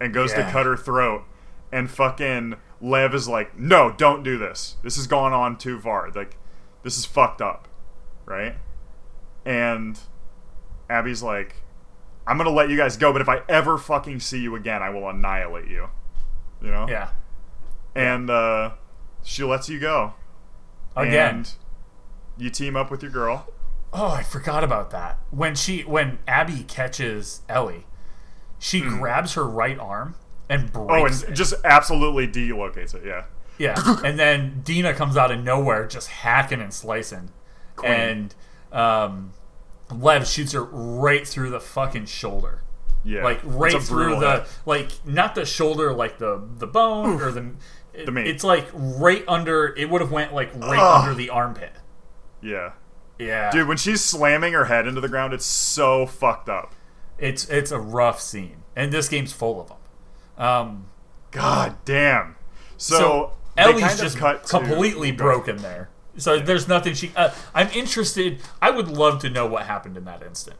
And goes to cut her throat. And fucking lev is like no don't do this. This has gone on too far. Like this is fucked up. Right? And abby's like i'm gonna let you guys go but if i ever fucking see you again i will annihilate you. You know? Yeah. and uh she lets you go. Again. and you team up with your girl. Oh, I forgot about that. When she when Abby catches Ellie, she grabs her right arm and breaks oh and it. just absolutely delocates it yeah Yeah, and then Dina comes out of nowhere, just hacking and slicing, Queen. and um, Lev shoots her right through the fucking shoulder, yeah like right through the like not the shoulder, like the the bone or the. The meat. It's like right under. It would have went like right Ugh. under the armpit. yeah Yeah, dude when she's slamming her head into the ground it's so fucked up it's it's a rough scene, and this game's full of them. Um, god damn so, so Ellie's just cut to- completely broken there. So there's nothing she. Uh, I'm interested. I would love to know what happened in that instant.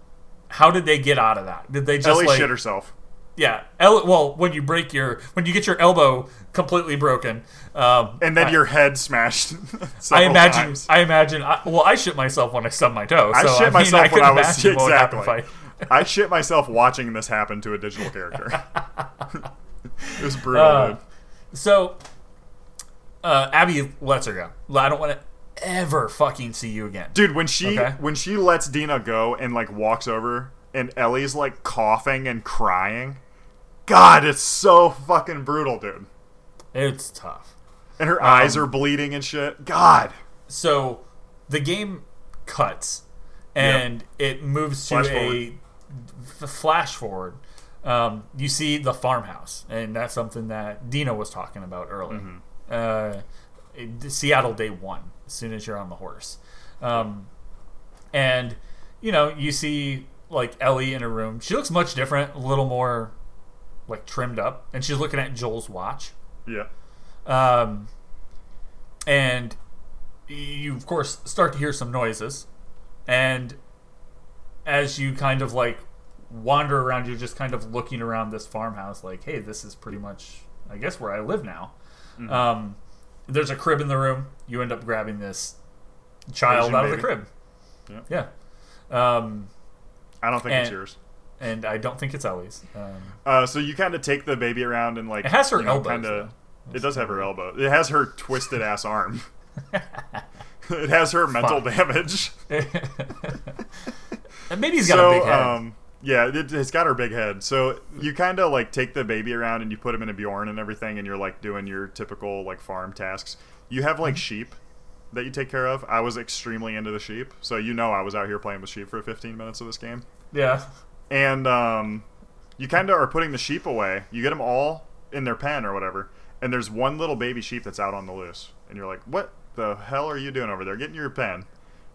How did they get out of that? Did they just ellie like shit herself yeah? El- well, when you break your when you get your elbow completely broken, um, and then I, your head smashed I imagine. times. I imagine. I, well, I shit myself when I stub my toe. So, I shit mean, myself I when I was exactly. I shit myself watching this happen to a digital character. it was brutal, Uh, dude. So, uh, Abby lets her go. I don't want to ever fucking see you again. Dude, when she Okay. when she lets Dina go and like walks over and Ellie's like coughing and crying, God, it's so fucking brutal, dude. It's tough. And her Um, eyes are bleeding and shit. God. So the game cuts and it moves to Flash a f- flash forward. Um, you see the farmhouse, and that's something that Dina was talking about earlier. Mm-hmm. Uh, it- Seattle day one, as soon as you're on the horse. Um, and, you know, you see like Ellie in a room. She looks much different, a little more like trimmed up, and she's looking at Joel's watch. Yeah. Um, and you, of course, start to hear some noises. And as you kind of like wander around, you're just kind of looking around this farmhouse, like, hey, this is pretty much, I guess, where I live now. Mm-hmm. Um, there's a crib in the room. You end up grabbing this child Asian out of the crib. Yeah. Yeah. Um, I don't think it's yours. and I don't think it's Ellie's. Um, Uh, so you kind of take the baby around and like It has her you know, elbows, Kinda, it does have her elbow. It has her twisted ass arm. it has her mental Fuck. damage. And maybe he's got so, a big head. Yeah, it, it's got her big head. So you kind of like take the baby around and you put him in a Bjorn and everything, and you're like doing your typical like farm tasks. You have Mm-hmm. like sheep that you take care of. I was extremely into the sheep, so you know I was out here playing with sheep for 15 minutes of this game. yeah. And um, you kind of are putting the sheep away. You get them all in their pen or whatever, and there's one little baby sheep that's out on the loose, and you're like, "What the hell are you doing over there? Get in your pen."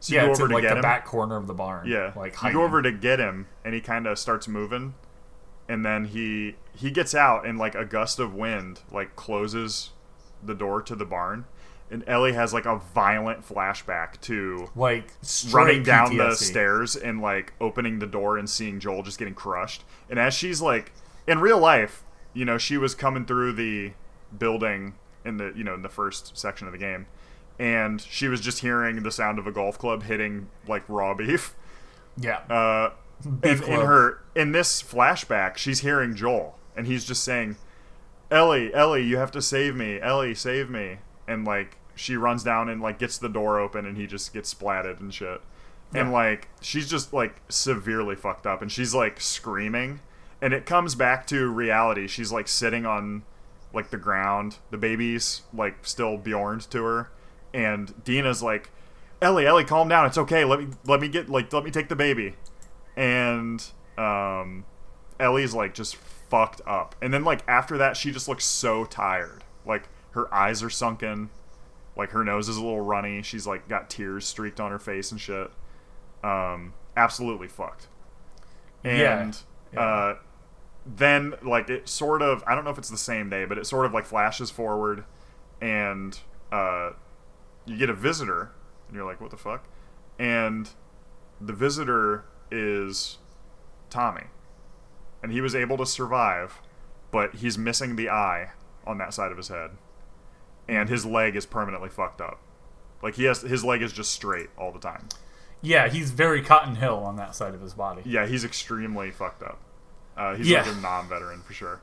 So you yeah, go over to like get the him. back corner of the barn. Yeah, like you go over to get him, and he kind of starts moving, and then he he gets out, and like a gust of wind like closes the door to the barn, and Ellie has like a violent flashback to like running down the stairs and like opening the door and seeing Joel just getting crushed. And as she's like in real life, you know, she was coming through the building in the you know in the first section of the game, and she was just hearing the sound of a golf club hitting like raw beef. Yeah, Uh, Beef in, in her in this flashback, she's hearing Joel, and he's just saying, "Ellie, Ellie, you have to save me. Ellie, save me." And like she runs down and like gets the door open, and he just gets splatted and shit. And like she's just like severely fucked up, and she's like screaming, and it comes back to reality. She's like sitting on like the ground. The baby's like still Bjorned to her, and Dina's like, "Ellie, Ellie, calm down. It's okay. Let me let me get like let me take the baby." And um, Ellie's like just fucked up. And then like after that, she just looks so tired. Like her eyes are sunken, like her nose is a little runny. She's like got tears streaked on her face and shit. Um, absolutely fucked. Yeah. And Yeah. uh, then like it sort of I don't know if it's the same day, but it sort of like flashes forward, and uh, you get a visitor, and you're like, what the fuck? And the visitor is Tommy, and he was able to survive, but he's missing the eye on that side of his head, and his leg is permanently fucked up. Like he has his leg is just straight all the time. yeah, he's very Cotton Hill on that side of his body. Yeah, he's extremely fucked up. Uh, he's Yeah. like a non-veteran for sure.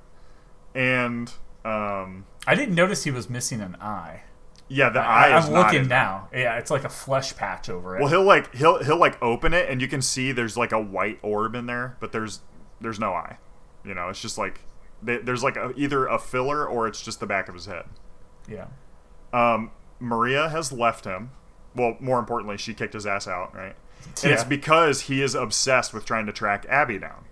And um, I didn't notice he was missing an eye. Yeah, the eye is I'm not looking in- now. Yeah, it's like a flesh patch over it. Well, he'll like he'll he'll like open it, and you can see there's like a white orb in there, but there's there's no eye. You know, it's just like they, there's like a, either a filler or it's just the back of his head. yeah, Um, Maria has left him. Well, more importantly, she kicked his ass out, right? And it's because he is obsessed with trying to track Abby down.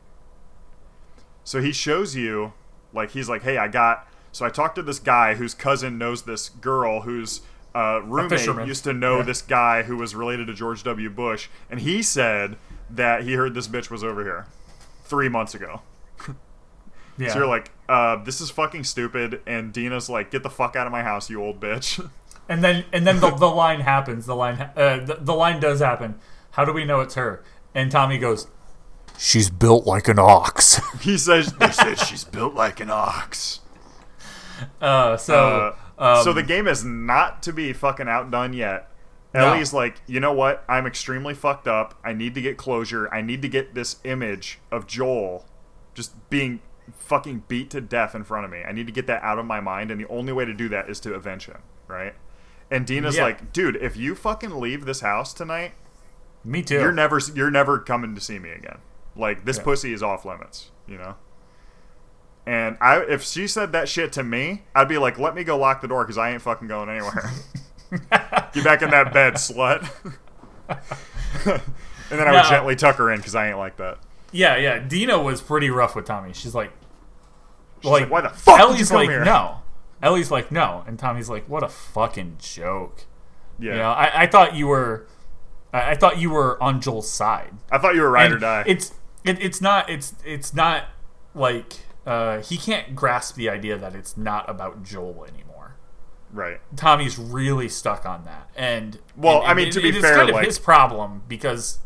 So he shows you, like, he's like, hey, I got. So I talked to this guy whose cousin knows this girl whose uh, roommate used to know Yeah. this guy who was related to George W. Bush. And he said that he heard this bitch was over here three months ago. yeah. So you're like, uh, this is fucking stupid. And Dina's like, get the fuck out of my house, you old bitch. and then and then the, the line happens. The line uh, the, the line does happen. How do we know it's her? And Tommy goes, "She's built like an ox." he says, they said she's built like an ox. Uh, so Uh, um, so the game is not to be fucking outdone yet. No. Ellie's like, you know what? I'm extremely fucked up. I need to get closure. I need to get this image of Joel just being fucking beat to death in front of me. I need to get that out of my mind, and the only way to do that is to avenge him, right? And Dina's Yeah. like, dude, if you fucking leave this house tonight, me too. you're never you're never coming to see me again. Like this Yeah. pussy is off limits, you know. And I, if she said that shit to me, I'd be like, "Let me go lock the door because I ain't fucking going anywhere. Get back in that bed, slut." and then I would No. gently tuck her in because I ain't like that. yeah, yeah. Dina was pretty rough with Tommy. She's like, She's like, "Why the fuck Ellie's like, here?" no. Ellie's like, no, and Tommy's like, what a fucking joke. Yeah, You know, I, I thought you were, I, I thought you were on Joel's side. I thought you were ride And or die. It's it, it's not it's it's not like uh, he can't grasp the idea that it's not about Joel anymore. right. Tommy's really stuck on that, and Well, and- I mean, and to be it fair, kind of like- his problem because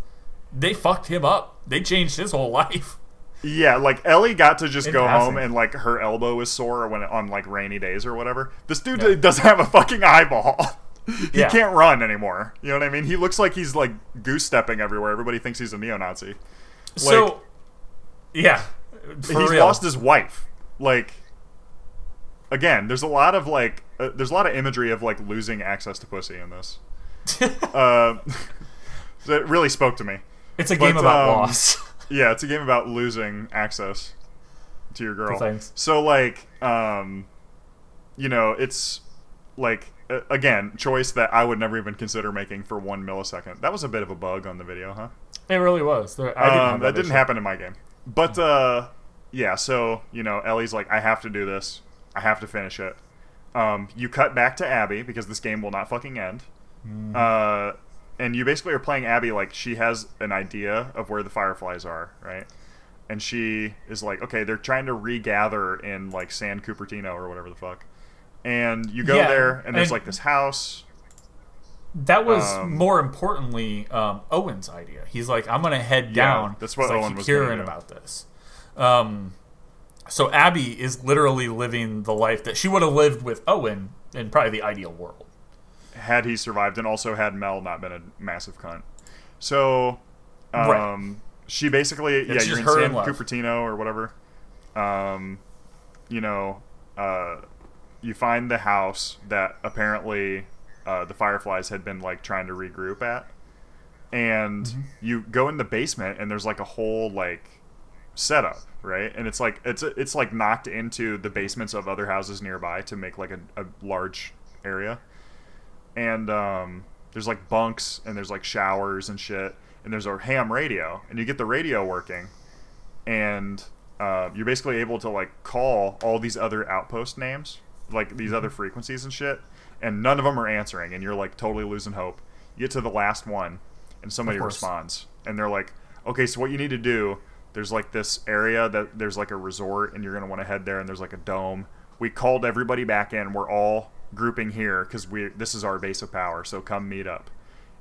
they fucked him up. They changed his whole life. Yeah, like Ellie got to just In go home and like her elbow is sore when on like rainy days or whatever. This dude Yeah. doesn't have a fucking eyeball. he Yeah. can't run anymore. You know what I mean? He looks like he's like goose stepping everywhere. Everybody thinks he's a neo-Nazi. so, yeah, for he's real. lost his wife. Like again, there's a lot of like uh, there's a lot of imagery of like losing access to pussy in this. uh, it really spoke to me. It's a game But, about um, loss. Yeah, it's a game about losing access to your girl. Thanks. So like, um, you know, it's like uh, again, choice that I would never even consider making for one millisecond. That was a bit of a bug on the video, huh? it really was. There- I didn't um, that didn't issue. happen in my game. But uh, yeah, so you know, Ellie's like, I have to do this. I have to finish it. Um, you cut back to Abby because this game will not fucking end. Mm-hmm. Uh, and you basically are playing Abby like she has an idea of where the fireflies are, right? And she is like, okay, they're trying to regather in like San Cupertino or whatever the fuck. And you go Yeah, there, and there's and- like this house. That was Um, more importantly um, Owen's idea. He's like, I'm gonna head Yeah, down. that's what like, Owen keep was hearing about this. Um, so Abby is literally living the life that she would have lived with Owen in probably the ideal world. had he survived, and also had Mel not been a massive cunt. So, um, Right. she basically, yeah, you're in San. Cupertino or whatever. Um, you know, uh, you find the house that apparently uh, the Fireflies had been like trying to regroup at, and Mm-hmm. you go in the basement, and there's like a whole like setup, right? And it's like it's it's like knocked into the basements of other houses nearby to make like a, a large area. And um, there's like bunks and there's like showers and shit. And there's a ham radio and you get the radio working. And uh, you're basically able to like call all these other outpost names like these other frequencies and shit. And none of them are answering and you're like totally losing hope. You get to the last one and somebody responds and they're like okay so what you need to do there's like this area that there's like a resort and you're going to want to head there and there's like a dome we called everybody back in we're all grouping here because we this is our base of power so come meet up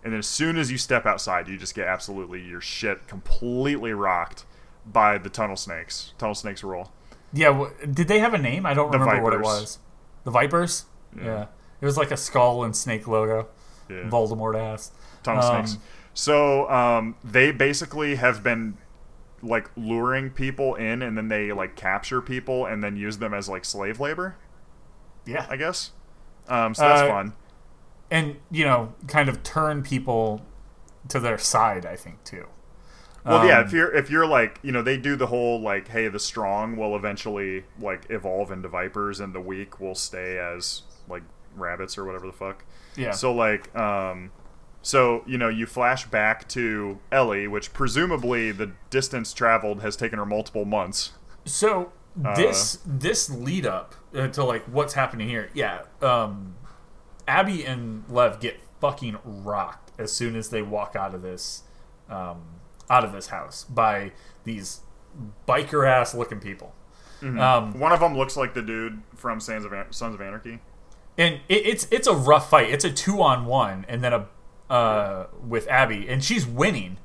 and then as soon as you step outside you just get absolutely your shit completely rocked by the tunnel snakes tunnel snakes rule Yeah, wh- did they have a name? I don't The remember what it was. The Vipers. Yeah. it was like a skull and snake logo. yeah. Voldemort ass. tunnel Um, snakes so um, they basically have been like luring people in and then they like capture people and then use them as like slave labor Yeah, i guess um, so that's Uh, fun and you know, kind of turn people to their side. I think too. Well, yeah, Um, if you're if you're like you know they do the whole like hey the strong will eventually like evolve into vipers and the weak will stay as like rabbits or whatever the fuck. yeah. So like um so you know you flash back to Ellie, which presumably the distance traveled has taken her multiple months. So Uh, this this lead up uh, to like what's happening here, yeah. Um, Abby and Lev get fucking rocked as soon as they walk out of this um, out of this house by these biker ass looking people. Um, One of them looks like the dude from Sons of An- Sons of Anarchy. and it, it's it's a rough fight. It's a two on one, and then a uh, with Abby, and she's winning,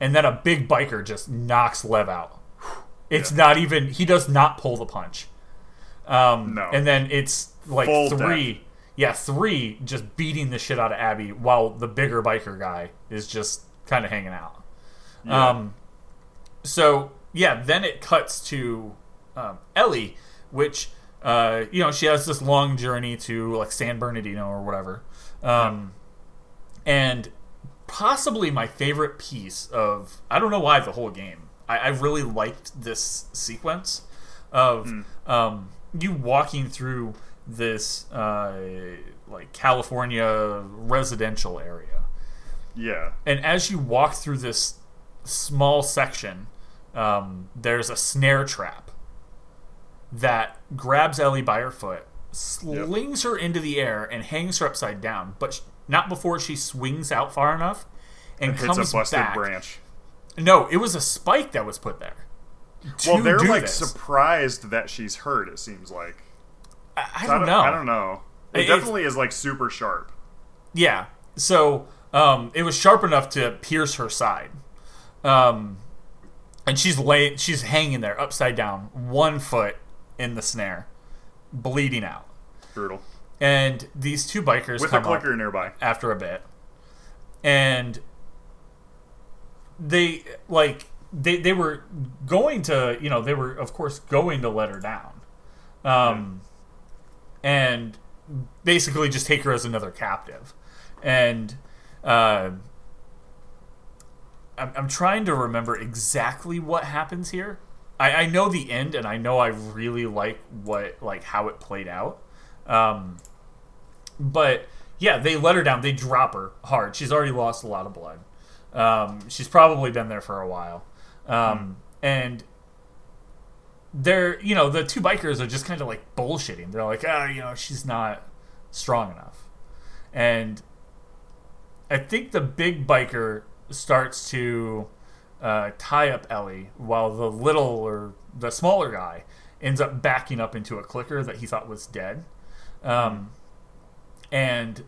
and then a big biker just knocks Lev out. It's not even he does not pull the punch. Um, No. and then it's like Full three, yeah, three just beating the shit out of Abby, while the bigger biker guy is just kind of hanging out. Yeah. Um, so yeah, then it cuts to um, Ellie, which uh, you know she has this long journey to like San Bernardino or whatever, um, and possibly my favorite piece of I don't know why the whole game. I, I really liked this sequence of um, you walking through this uh, like California residential area. Yeah. and as you walk through this small section, um, there's a snare trap that grabs Ellie by her foot, slings her into the air, and hangs her upside down, but not before she swings out far enough and Hits comes a busted back. branch. No, it was a spike that was put there. Well, they're like this. surprised that she's hurt. It seems like. I, I I don't know. I don't know. It It's- definitely is like super sharp. Yeah. So um, it was sharp enough to pierce her side. Um, and she's lay she's hanging there upside down, one foot in the snare, bleeding out. Brutal. And these two bikers With a come up clicker nearby. after a bit, and they like they they were going to you know they were of course going to let her down, um, and basically just take her as another captive, and uh, I'm, I'm trying to remember exactly what happens here. I, I know the end, and I know I really like what like how it played out. Um, but yeah, they let her down. They drop her hard. She's already lost a lot of blood. Um, she's probably been there for a while, um, and they're you know the two bikers are just kind of like bullshitting. They're like, ah, you know, she's not strong enough, and I think the big biker starts to uh, tie up Ellie while the little or the smaller guy ends up backing up into a clicker that he thought was dead. Um, and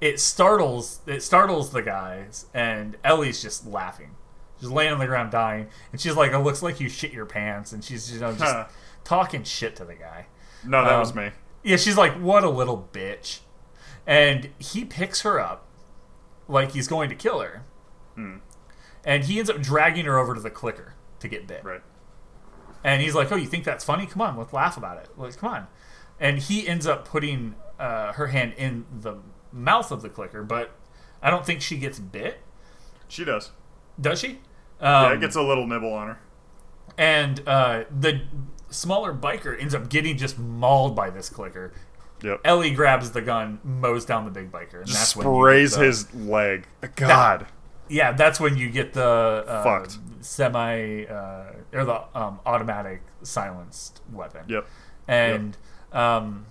it startles it startles the guys and Ellie's just laughing. She's laying on the ground dying and she's like, It looks like you shit your pants and she's you know just Huh. talking shit to the guy. No, that Um, was me. Yeah, she's like, What a little bitch. And he picks her up like he's going to kill her. Hmm. And he ends up dragging her over to the clicker to get bit. Right. And he's like, "Oh, you think that's funny? Come on, let's laugh about it. Like, come on." And he ends up putting uh, her hand in the mouth of the clicker, but I don't think she gets bit. She does. Does she? Yeah, Um, it gets a little nibble on her. and uh, the smaller biker ends up getting just mauled by this clicker. Yep. Ellie grabs the gun, mows down the big biker, and Just that's when sprays the- his leg. God. Yeah, that's when you get the uh, Fucked. semi uh, or the um, automatic silenced weapon. Yep. and um,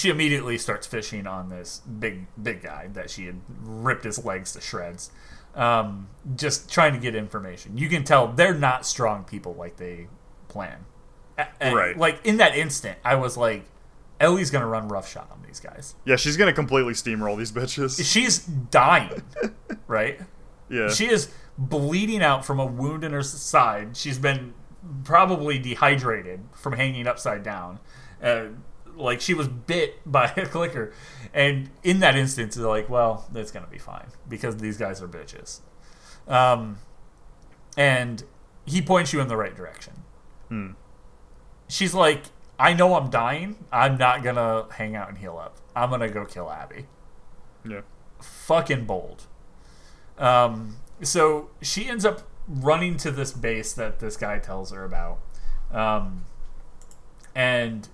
she immediately starts fishing on this big big guy that she had ripped his legs to shreds um, just trying to get information you can tell they're not strong people like they plan and, Right. like in that instant i was like ellie's gonna run roughshod on these guys Yeah, she's gonna completely steamroll these bitches. she's dying right Yeah. she is bleeding out from a wound in her side. She's been probably dehydrated from hanging upside down. Uh, like she was bit by a clicker. And in that instance, they're like, well, that's going to be fine because these guys are bitches. Um, and he points you in the right direction. Hmm. She's like, I know I'm dying. I'm not going to hang out and heal up. I'm going to go kill Abby yeah. fucking bold. Um, so she ends up running to this base that this guy tells her about, um, and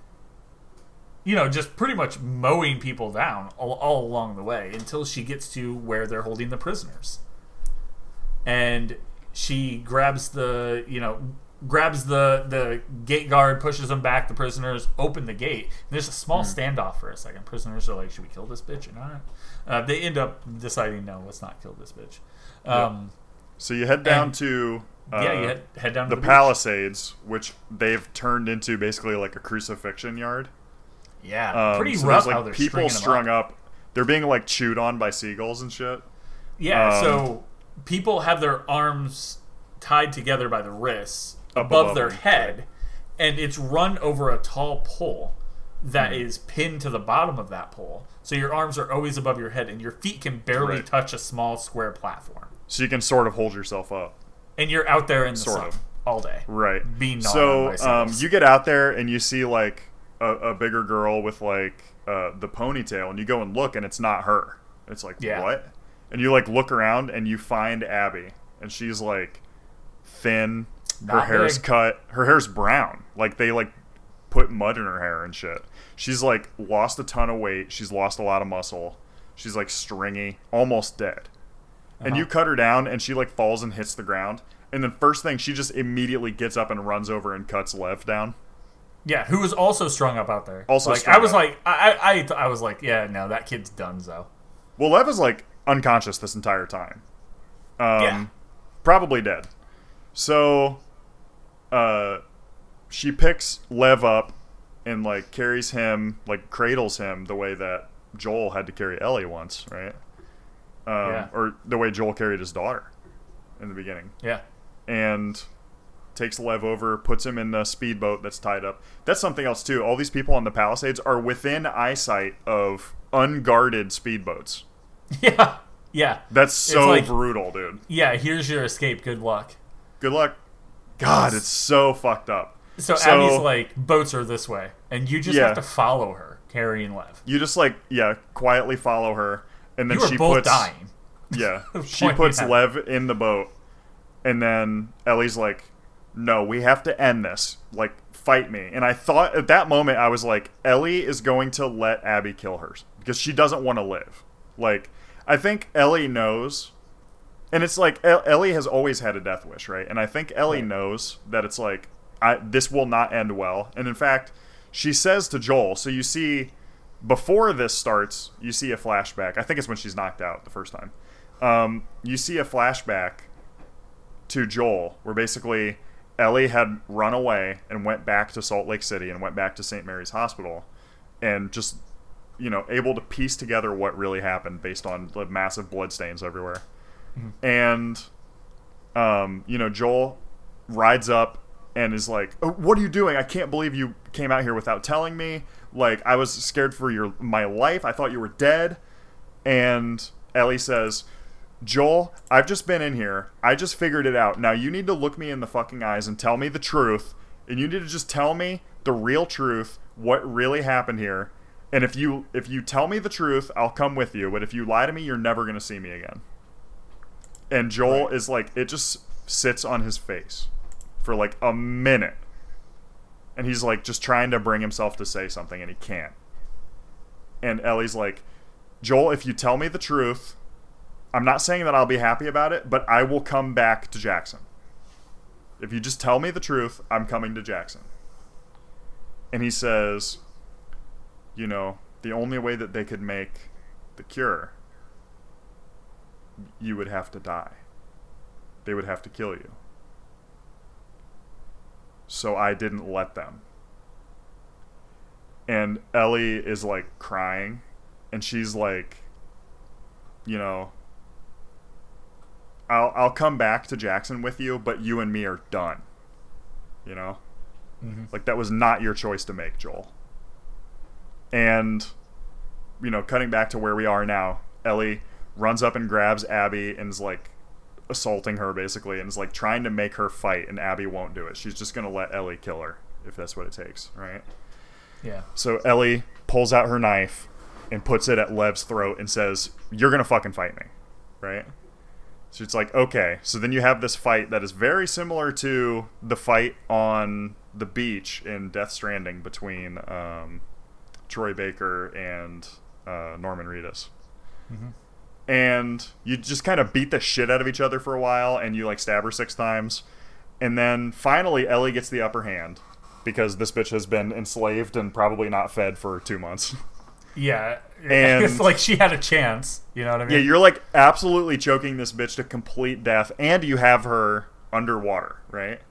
you know, just pretty much mowing people down all, all along the way until she gets to where they're holding the prisoners, and she grabs the you know grabs the the gate guard pushes them back the prisoners open the gate. There's a small standoff for a second. Prisoners are like should we kill this bitch or not? Uh, they end up deciding no let's not kill this bitch. Um, So you head down And- to uh, yeah you head, head down to the the. Palisades, which they've turned into basically like a crucifixion yard. Yeah Um, pretty so rough like they're people strung up. up. They're being like chewed on by seagulls and shit. yeah um, so people have their arms tied together by the wrists above, above their head and it's run over a tall pole that Hmm. is pinned to the bottom of that pole so your arms are always above your head and your feet can barely Right. touch a small square platform So you can sort of hold yourself up. and you're out there in the Sort sun of. all day Right. being so um, you get out there and you see like a, a bigger girl with like uh, the ponytail, and you go and look, and it's not her. It's like Yeah. what? And you like look around, and you find Abby, and she's like thin. her hair's big. cut. Her hair's brown. Like they like put mud in her hair and shit. She's like lost a ton of weight. She's lost a lot of muscle. She's like stringy, almost dead. And Uh-huh. you cut her down, and she like falls and hits the ground. And then first thing, she just immediately gets up and runs over and cuts Lev down. Yeah who was also strung up out there Also like strung i was up. like I, I i I was like yeah no that kid's done so Well, Lev is like unconscious this entire time. Um, Yeah. Probably dead. So, uh, she picks Lev up and like carries him, like cradles him the way that Joel had to carry Ellie once, right? Um, Yeah. Or the way Joel carried his daughter in the beginning. yeah And takes Lev over, puts him in the speedboat that's tied up. That's something else too. All these people on the Palisades are within eyesight of unguarded speedboats. yeah yeah That's so like- brutal, dude. yeah here's your escape good luck Good luck. God, it's so fucked up. so, So- abby's like boats are this way and you just Yeah. have to follow her carrying lev You just like yeah, quietly follow her, and then she puts dying Yeah, she puts. Lev in the boat, and then Ellie's like, "No, we have to end this. Like, fight me." And I thought at that moment, I was like, Ellie is going to let Abby kill her because she doesn't want to live. Like, I think Ellie knows, and it's like Ellie has always had a death wish, right? And I think Ellie Right. knows that it's like, I this will not end well. And in fact, she says to Joel, so you see before this starts, you see a flashback. I think it's when she's knocked out the first time. Um, you see a flashback to Joel, where basically Ellie had run away and went back to Salt Lake City and went back to St. Mary's Hospital, and just you know able to piece together what really happened based on the massive bloodstains everywhere. And um, you know Joel rides up and is like, oh, "What are you doing? I can't believe you came out here without telling me. Like I was scared for your my life. I thought you were dead." And Ellie says, "Joel, I've just been in here. I just figured it out. Now you need to look me in the fucking eyes and tell me the truth. And you need to just tell me the real truth, what really happened here. And if you if you tell me the truth, I'll come with you. But if you lie to me, you're never going to see me again." And Joel is like it just sits on his face for like a minute. And he's like just trying to bring himself to say something and he can't. And Ellie's like, Joel, if you tell me the truth, I'm not saying that I'll be happy about it, but I will come back to Jackson. If you just tell me the truth, I'm coming to Jackson. And he says, you know, the only way that they could make the cure, you would have to die. They would have to kill you. So I didn't let them. And Ellie is like crying, and she's like, you know, I'll I'll come back to Jackson with you, but you and me are done. You know, mm-hmm. like that was not your choice to make, Joel. And you know, cutting back to where we are now, Ellie runs up and grabs Abby and is like assaulting her basically and is like trying to make her fight and Abby won't do it. She's just going to let Ellie kill her if that's what it takes, right? Yeah. So Ellie pulls out her knife and puts it at Lev's throat and says, "You're going to fucking fight me." Right? So it's like, "Okay." So then you have this fight that is very similar to the fight on the beach in Death Stranding between um, Troy Baker and uh, Norman Reedus. And you just kind of beat the shit out of each other for a while and you like stab her six times. And then finally ellie gets the upper hand because this bitch has been enslaved and probably not fed for two months Yeah. And- it's like she had a chance. You know what I mean? yeah you're like absolutely choking this bitch to complete death and you have her underwater right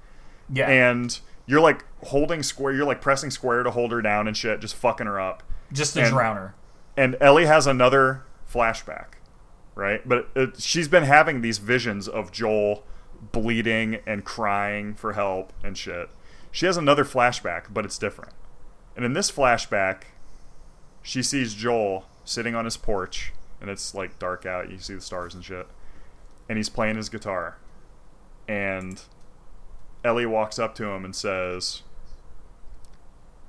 yeah. and you're like holding square you're like pressing square to hold her down and shit just fucking her up just to and- drown her. and Ellie has another flashback, right? But it, she's been having these visions of Joel bleeding and crying for help and shit. She has another flashback, but it's different. And in this flashback, she sees Joel sitting on his porch, and it's like dark out. You see the stars and shit. And he's playing his guitar. And Ellie walks up to him and says,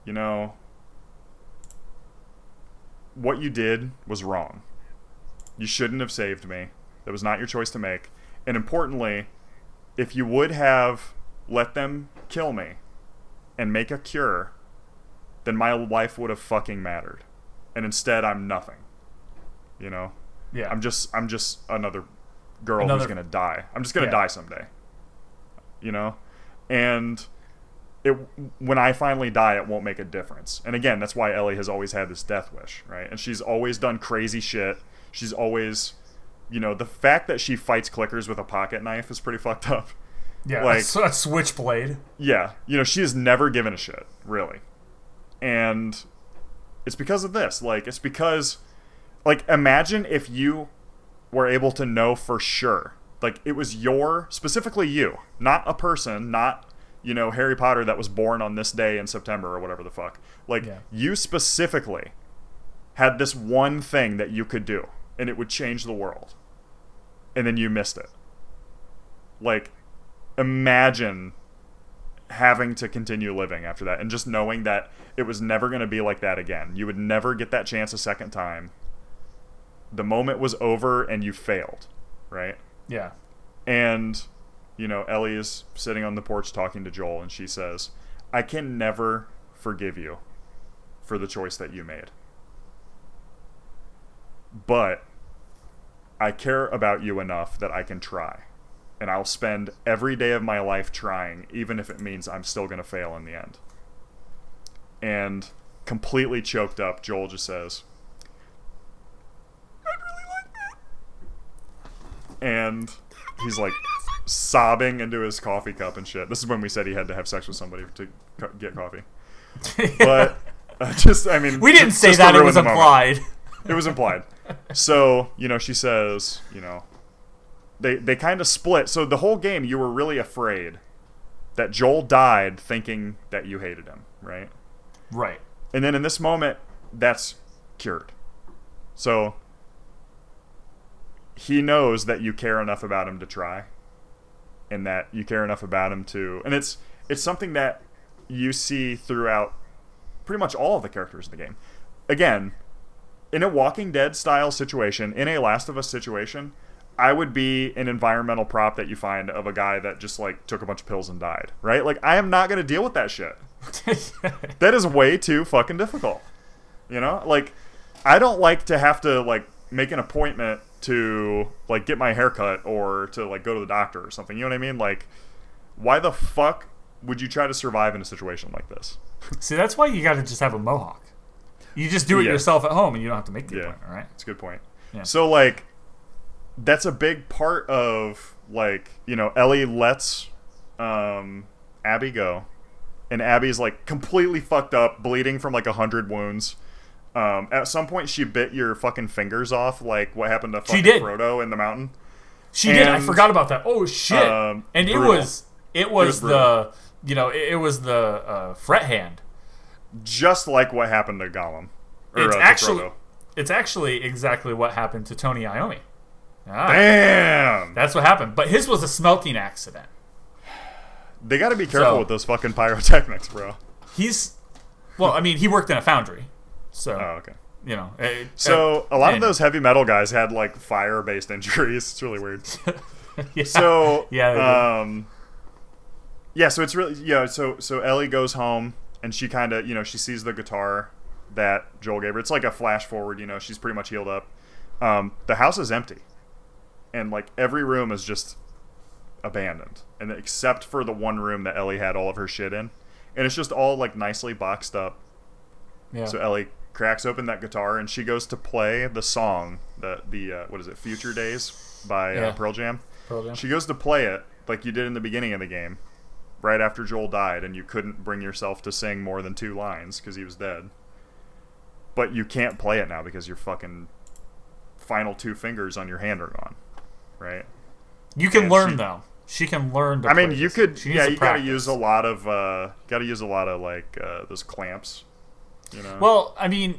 You know, what you did was wrong. You shouldn't have saved me. That was not your choice to make. And importantly, if you would have let them kill me and make a cure, then my life would have fucking mattered. And instead, I'm nothing. You know, Yeah. I'm just I'm just another girl Another- who's gonna die. I'm just gonna Yeah. die someday. You know, and it when I finally die, it won't make a difference. And again, that's why Ellie has always had this death wish, right? And she's always done crazy shit. She's always, you know, the fact that she fights clickers with a pocket knife is pretty fucked up. yeah. like- a, a switchblade. Yeah, you know, she has never given a shit, really. And it's because of this. Like, it's because, like, imagine if you were able to know for sure, like, it was your, specifically you, not a person, not, you know, Harry Potter that was born on this day in September or whatever the fuck. Like, Yeah. you specifically had this one thing that you could do, and it would change the world. And then you missed it. Like, imagine having to continue living after that and just knowing that it was never going to be like that again. You would never get that chance a second time. The moment was over and you failed. right? Yeah. And, you know, Ellie is sitting on the porch talking to Joel, and she says, I can never forgive you for the choice that you made. But I care about you enough that I can try. And I'll spend every day of my life trying, even if it means I'm still going to fail in the end. And completely choked up, Joel just says, I'd really like that. And he's like sobbing into his coffee cup and shit. This is when we said he had to have sex with somebody to co- get coffee. But uh, just, I mean, we didn't just- say just that; it was the moment. implied. It was implied. So, you know, she says, you know, they they kind of split. So the whole game, you were really afraid that Joel died, thinking that you hated him, right? Right. And then in this moment, that's cured. So he knows that you care enough about him to try, and that you care enough about him to, and it's it's something that you see throughout pretty much all of the characters in the game. Again, in a Walking Dead style situation, in a Last of Us situation, I would be an environmental prop that you find of a guy that just like took a bunch of pills and died, right? Like I am not going to deal with that shit. That is way too fucking difficult. You know? Like I don't like to have to like make an appointment to like get my hair cut or to like go to the doctor or something. You know what I mean? Like why the fuck would you try to survive in a situation like this? See, that's why you got to just have a mohawk. You just do it Yeah. yourself at home, and you don't have to make the Yeah. appointment, right? That's a good point. Yeah. So like that's a big part of like, you know, Ellie lets um Abby go. And Abby's like completely fucked up, bleeding from like a hundred wounds. Um, at some point she bit your fucking fingers off, like what happened to fucking did. Frodo in the mountain. She did. I forgot about that. Oh shit! um, and it brutal. was it was, was the you know it, it was the uh, fret hand. Just like what happened to Gollum. Or, It's uh, actually Frodo. it's actually exactly what happened to Tony Iommi. Ah, Damn! that's what happened. But his was a smelting accident. They gotta be careful So- with those fucking pyrotechnics, bro. He's well, I mean, he worked in a foundry, so Oh, okay. you know. it- So a lot of those heavy metal guys had like fire-based injuries. It's really weird. yeah. So Yeah, um, yeah. So it's really yeah. So so Ellie goes home and she kind of you know she sees the guitar that Joel gave her. It's like a flash forward. You know she's pretty much healed up. Um, the house is empty, and like every room is just abandoned, and except for the one room that Ellie had all of her shit in, and it's just all like nicely boxed up. yeah. So Ellie cracks open that guitar and she goes to play the song, the the uh, what is it, Future Days by Yeah. uh, Pearl Jam. Pearl Jam. She goes to play it like you did in the beginning of the game, right after Joel died, and you couldn't bring yourself to sing more than two lines because he was dead. But you can't play it now because your fucking final two fingers on your hand are gone, right? you can and learn she- though. She can learn. To I mean, you this. could, She yeah, you got to use a lot of, uh, got to use a lot of like uh, those clamps, you know. Well, I mean,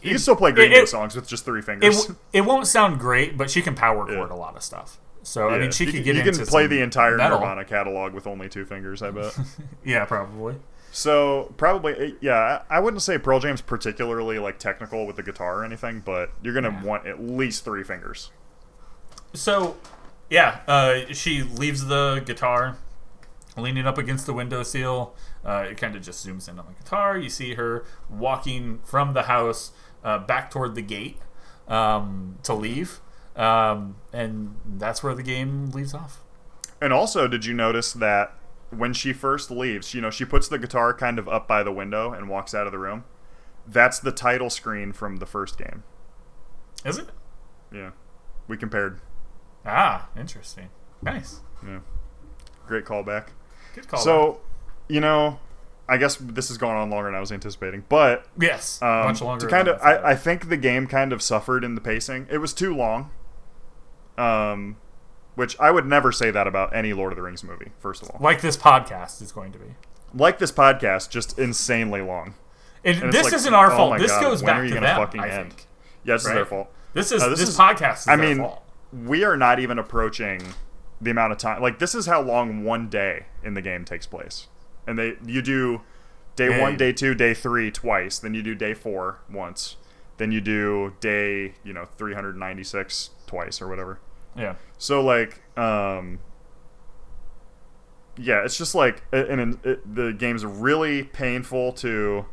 you can still play Green it- Day songs with just three fingers. w- it won't sound great, but she can power chord Yeah. a lot of stuff. So I mean, she you could can, get you can play the entire metal. Nirvana catalog with only two fingers. I bet. Yeah, probably. so probably, yeah. I I wouldn't say Pearl Jam's particularly like technical with the guitar or anything, but you're gonna Yeah. want at least three fingers. So, yeah, uh, she leaves the guitar leaning up against the windowsill. Uh, it kind of just zooms in on the guitar. You see her walking from the house uh, back toward the gate um, to leave. Um, and that's where the game leaves off. And also, did you notice that when she first leaves, you know, she puts the guitar kind of up by the window and walks out of the room? That's the title screen from the first game. Is it? Yeah. We compared. Ah, interesting. Nice. Yeah. Great callback. Good call. so, you know, I guess this has gone on longer than I was anticipating, but yes, um, much longer. to kind of, I. I, think the game kind of suffered in the pacing. It was too long. Um, which I would never say that about any Lord of the Rings movie. First of all, like this podcast is going to be. like this podcast, just insanely long. And, And this like, isn't our oh fault. This God, goes when are back you to them. fucking I end? think. Yeah, this is their fault. This is Uh, this, this is- podcast is I their mean, fault. We are not even approaching the amount of time. Like this is how long one day in the game takes place, and they you do day one, day two, day three twice. Then you do day four once. Then you do day you know 396 twice or whatever. Yeah. So like, um, yeah, it's just like, and, and it, the game's really painful to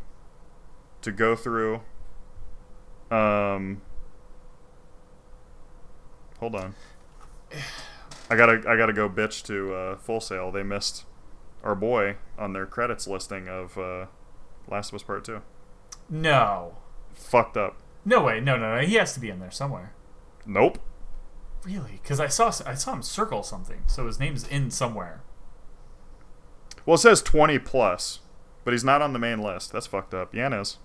to go through. Um, hold on. I gotta I gotta go bitch to uh, Full Sail. They missed our boy on their credits listing of uh, Last of Us Part Two. No. Fucked up. No way. No, no, no. He has to be in there somewhere. Nope. Really? Because I saw I saw him circle something, so his name's in somewhere. Well, it says 20 plus, but he's not on the main list. That's fucked up. Yanis.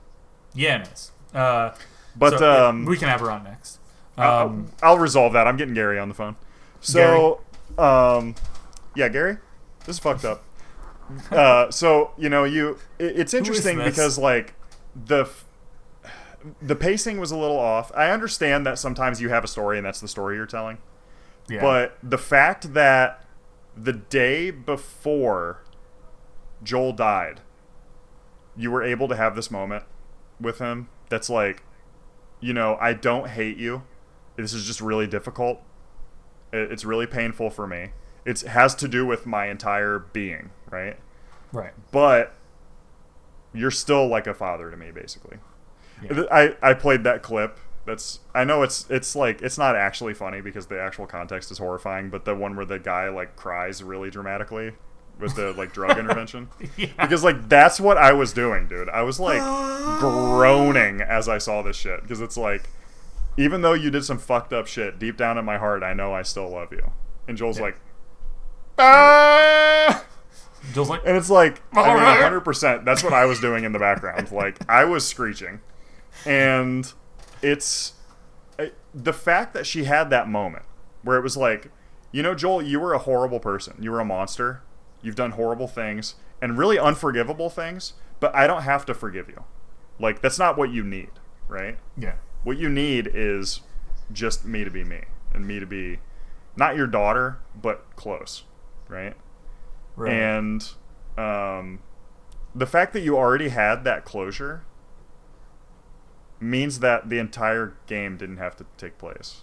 Yanis. Uh, But so, um, we can have her on next. I'll- Um, I'll resolve that. I'm getting Gary on the phone. So, um, yeah, Gary, this is fucked up. Uh, so you know, you it, it's interesting because like the f- the pacing was a little off. I understand that sometimes you have a story and that's the story you're telling, yeah. but the fact that the day before Joel died, you were able to have this moment with him that's like, you know, I don't hate you. This is just really difficult. It's really painful for me. It has to do with my entire being, right? right. But you're still like a father to me, basically. Yeah. I, I played that clip. That's I know it's it's like it's not actually funny because the actual context is horrifying, but the one where the guy like cries really dramatically with the like drug intervention. Yeah. Because like that's what I was doing, dude. I was like groaning as I saw this shit because it's like even though you did some fucked up shit, deep down in my heart I know I still love you. And Joel's Yeah. like ah! Joel's like, And it's like, I mean, Alright. 100%. That's what I was doing in the background. Like, I was screeching. And it's I- the fact that she had that moment where it was like, you know, Joel, you were a horrible person. You were a monster. You've done horrible things and really unforgivable things, but I don't have to forgive you. Like, that's not what you need, right? yeah. What you need is just me to be me and me to be not your daughter, but close, right? Right. And um, the fact that you already had that closure means that the entire game didn't have to take place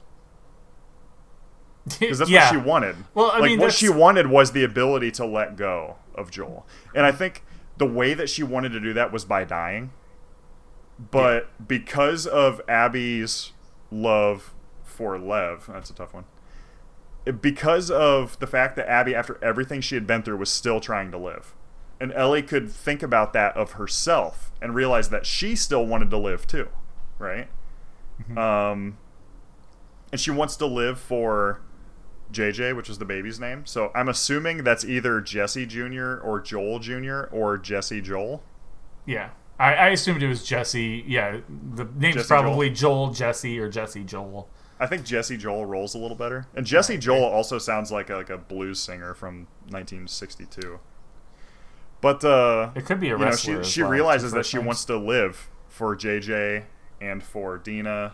because that's yeah. what she wanted. Well, I like mean, what that's- she wanted was the ability to let go of Joel, and I think the way that she wanted to do that was by dying. But because of Abby's love for Lev, that's a tough one. Because of the fact that Abby, after everything she had been through, was still trying to live. And Ellie could think about that of herself and realize that she still wanted to live too, right? Um, and she wants to live for JJ, which is the baby's name. So I'm assuming that's either Jesse Jr. or Joel Jr. or Jesse Joel. Yeah. I, I assumed it was Jesse. Yeah. The name's Jesse probably Joel Jesse or Jesse Joel. I think Jesse Joel rolls a little better, and Jesse Right. Joel also sounds like a, like a blues singer from 1962. But uh, It could be a you know, wrestler. she she well, realizes that she names. wants to live for JJ and for Dina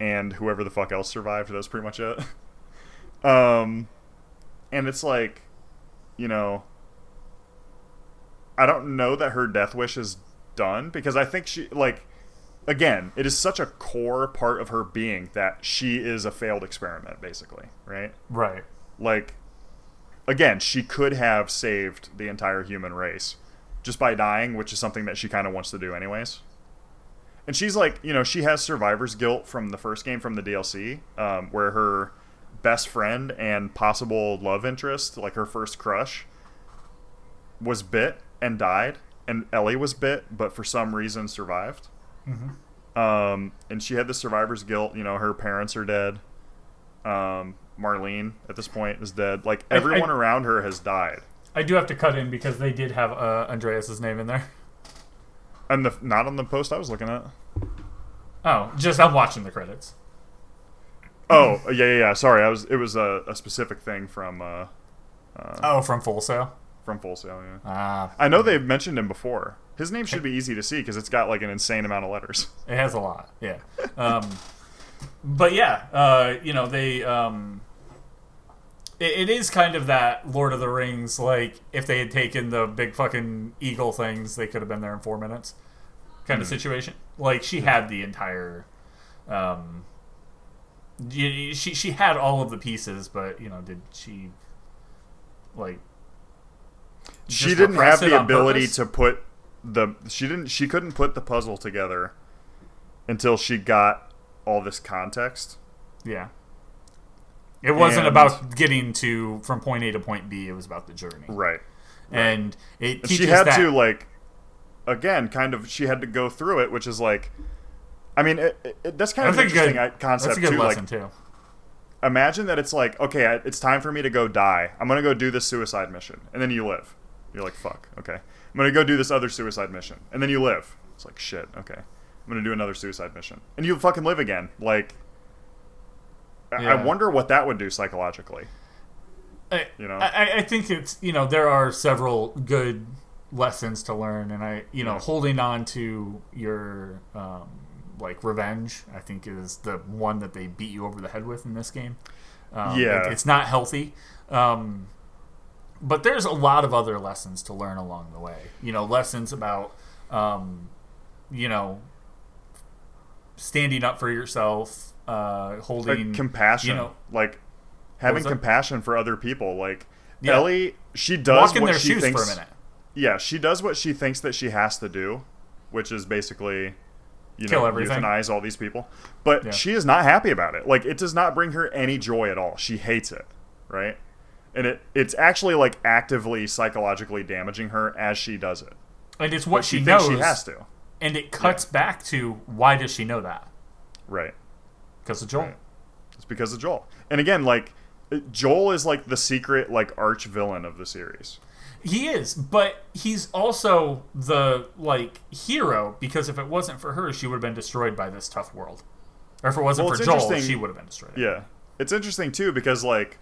and whoever the fuck else survived. That's pretty much it. Um, and it's like, you know, I don't know that her death wish is done because I think she like again, it is such a core part of her being that she is a failed experiment, basically, right? Right. Like, again, she could have saved the entire human race just by dying, which is something that she kind of wants to do, anyways. And she's like, you know, she has survivor's guilt from the first game from the DLC, um, where her best friend and possible love interest, like her first crush, was bit and died, and Ellie was bit, but for some reason survived. Um, and she had the survivor's guilt. You know, her parents are dead. Um, Marlene at this point is dead. Like everyone I- around her has died, I do have to cut in because they did have uh, Andreas's name in there. and the not on the post I was looking at. Oh, just I'm watching the credits. Oh yeah, yeah, yeah. Sorry, I was. It was a, a specific thing from uh, Oh, from Full Sail. From Full Sail. Yeah, Ah, I know they've mentioned him before. His name should be easy to see because it's got like an insane amount of letters. it has a lot. Yeah. Um, but yeah, uh, you know they. Um, it, it is kind of that Lord of the Rings. Like if they had taken the big fucking eagle things, they could have been there in four minutes. Kind of situation. Like she had the entire. Um, she she had all of the pieces, but you know, did she like? She didn't have the ability purpose? to put the she didn't she couldn't put the puzzle together until she got all this context. Yeah. It wasn't And- about getting to from point A to point B. It was about the journey, Right. and it teaches she had that. to like again kind of she had to go through it which is like I mean it, it- it, that's kind of an interesting good concept That's too lesson like too. imagine that it's like okay it's time for me to go die i'm gonna go do this suicide mission and then you live you're like fuck okay i'm gonna go do this other suicide mission and then you live it's like shit okay i'm gonna do another suicide mission and you fucking live again like I- I wonder what that would do psychologically. I, You know? I, I think it's you know there are several good lessons to learn, and I you know Yeah. holding on to your um, like revenge, I think is the one that they beat you over the head with in this game. Um, Yeah. it- it's not healthy. Um, but there's a lot of other lessons to learn along the way. You know, lessons about, um, you know, standing up for yourself, uh, holding like compassion, you know- like having that? compassion for other people. Like Yeah. Ellie, she does walk in what their she shoes thinks. for a minute. Yeah, she does what she thinks that she has to do, which is basically, you Kill know, everything. euthanize all these people. But Yeah. she is not happy about it. Like it does not bring her any joy at all. She hates it, right? And it it's actually like actively psychologically damaging her as she does it. And it's what But she, she knows. thinks she has to. And it cuts back to why does she know that? Right. Because of Joel. Right. It's because of Joel. And again, like Joel is like the secret like arch villain of the series. He is, but he's also the like hero because if it wasn't for her, she would have been destroyed by this tough world. Or if it wasn't Well, for Joel, she would have been destroyed. Yeah. It's interesting too because like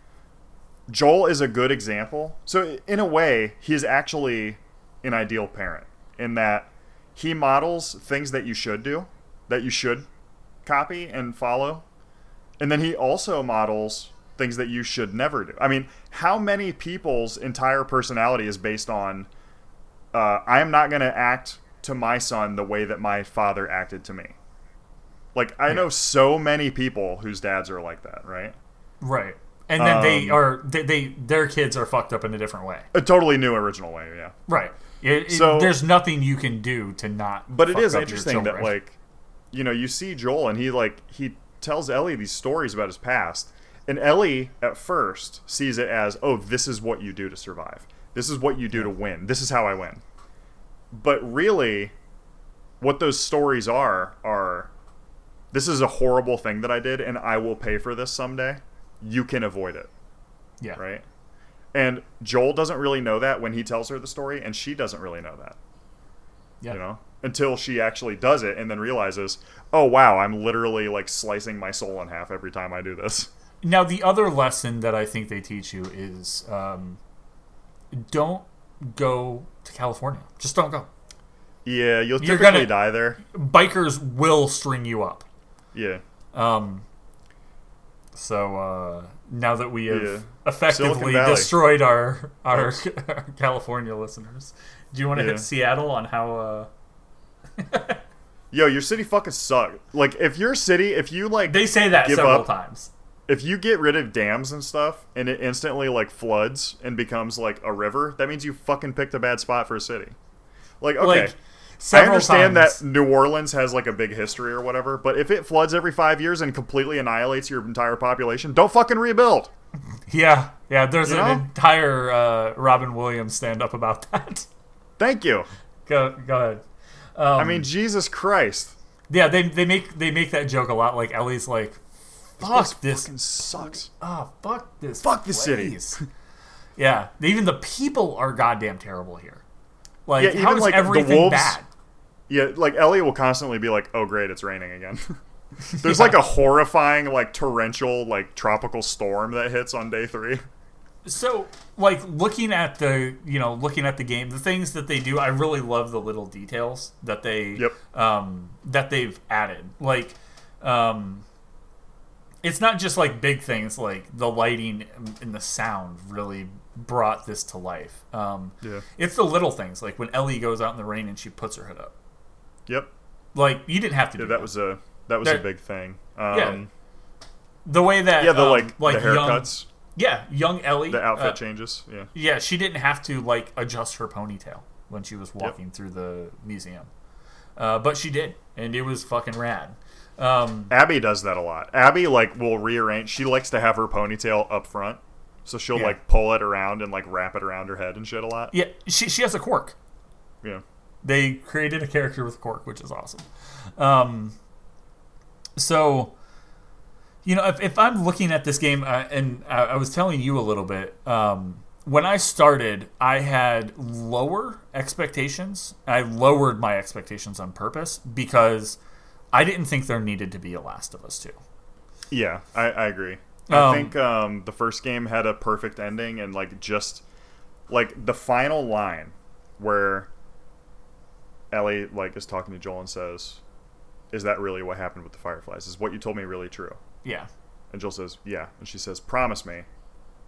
Joel is a good example. So in a way, he's actually an ideal parent in that he models things that you should do, that you should copy and follow. And then he also models things that you should never do. I mean, how many people's entire personality is based on uh, I am not going to act to my son the way that my father acted to me. Like I know so many people whose dads are like that, right? Right. And then they Um, are they, they their kids are fucked up in a different way. A totally new original way, yeah. Right. It, it- So- there's nothing you can do to not. But it is interesting that like you know, you see Joel and he like he tells Ellie these stories about his past. And Ellie at first sees it as, "Oh, this is what you do to survive. This is what you do to win. This is how I win." But really what those stories are are this is a horrible thing that I did and I will pay for this someday. You can avoid it. yeah. right? And Joel doesn't really know that when he tells her the story, and she doesn't really know that, Yeah. you know, until she actually does it and then realizes, oh wow, I'm literally like slicing my soul in half every time I do this. Now, the other lesson that I think they teach you is um, don't go to California. Just don't go. Yeah, you'll You're typically gonna- die there. Bikers will string you up. Yeah, Um, so uh, now that we have Yeah. effectively destroyed our our, our California listeners, do you want to Yeah. hit Seattle on how uh, yo, your city fucking suck. Like if your city, if you like, they say that Give several up. times? if you get rid of dams and stuff, and it instantly like floods and becomes like a river, that means you fucking picked a bad spot for a city. Like okay. Like I understand times. that New Orleans has like a big history or whatever, but if it floods every five years and completely annihilates your entire population, don't fucking rebuild. Yeah, yeah. There's You an know? entire uh, Robin Williams stand up about that. Thank you. go go ahead. Um, I mean, Jesus Christ, yeah, they they make they make that joke a lot. Like Ellie's like, fuck this, sucks. oh fuck this, Fuck this city." yeah, even the people are goddamn terrible here. Like, Yeah, how even, is like, the everything wolves- bad? Yeah, like Ellie will constantly be like, "Oh great, it's raining again." There's like a horrifying, like torrential, like tropical storm that hits on day three. So, like looking at the you know looking at the game, the things that they do, I really love the little details that they Yep. um, that they've added. Like, um, it's not just like big things like the lighting and the sound really brought this to life. Um, Yeah. It's the little things like when Ellie goes out in the rain and she puts her hood up. Yep. Like you didn't have to do Yeah, that was a that was That- a big thing. Um, Yeah. the way that Yeah, the um, like, like the young, haircuts, yeah, young Ellie, the outfit uh, changes. Yeah. yeah, she didn't have to like adjust her ponytail when she was walking through the museum, uh, but she did, and it was fucking rad. Um, Abby does that a lot. Abby like will rearrange. She likes to have her ponytail up front, so she'll Yeah. like pull it around and like wrap it around her head and shit a lot. yeah, she she has a quirk. Yeah. They created a character with quirk, which is awesome. Um, so, you know, if, if I'm looking at this game, uh, and I, I was telling you a little bit, um, when I started, I had lower expectations. I lowered my expectations on purpose because I didn't think there needed to be a Last of Us 2. Yeah, I, I agree. Um, I think um, the first game had a perfect ending and like just like the final line where Ellie like is talking to Joel and says, "Is that really what happened with the fireflies? Is what you told me really true?" Yeah. And Joel says, "Yeah." And she says, "Promise me."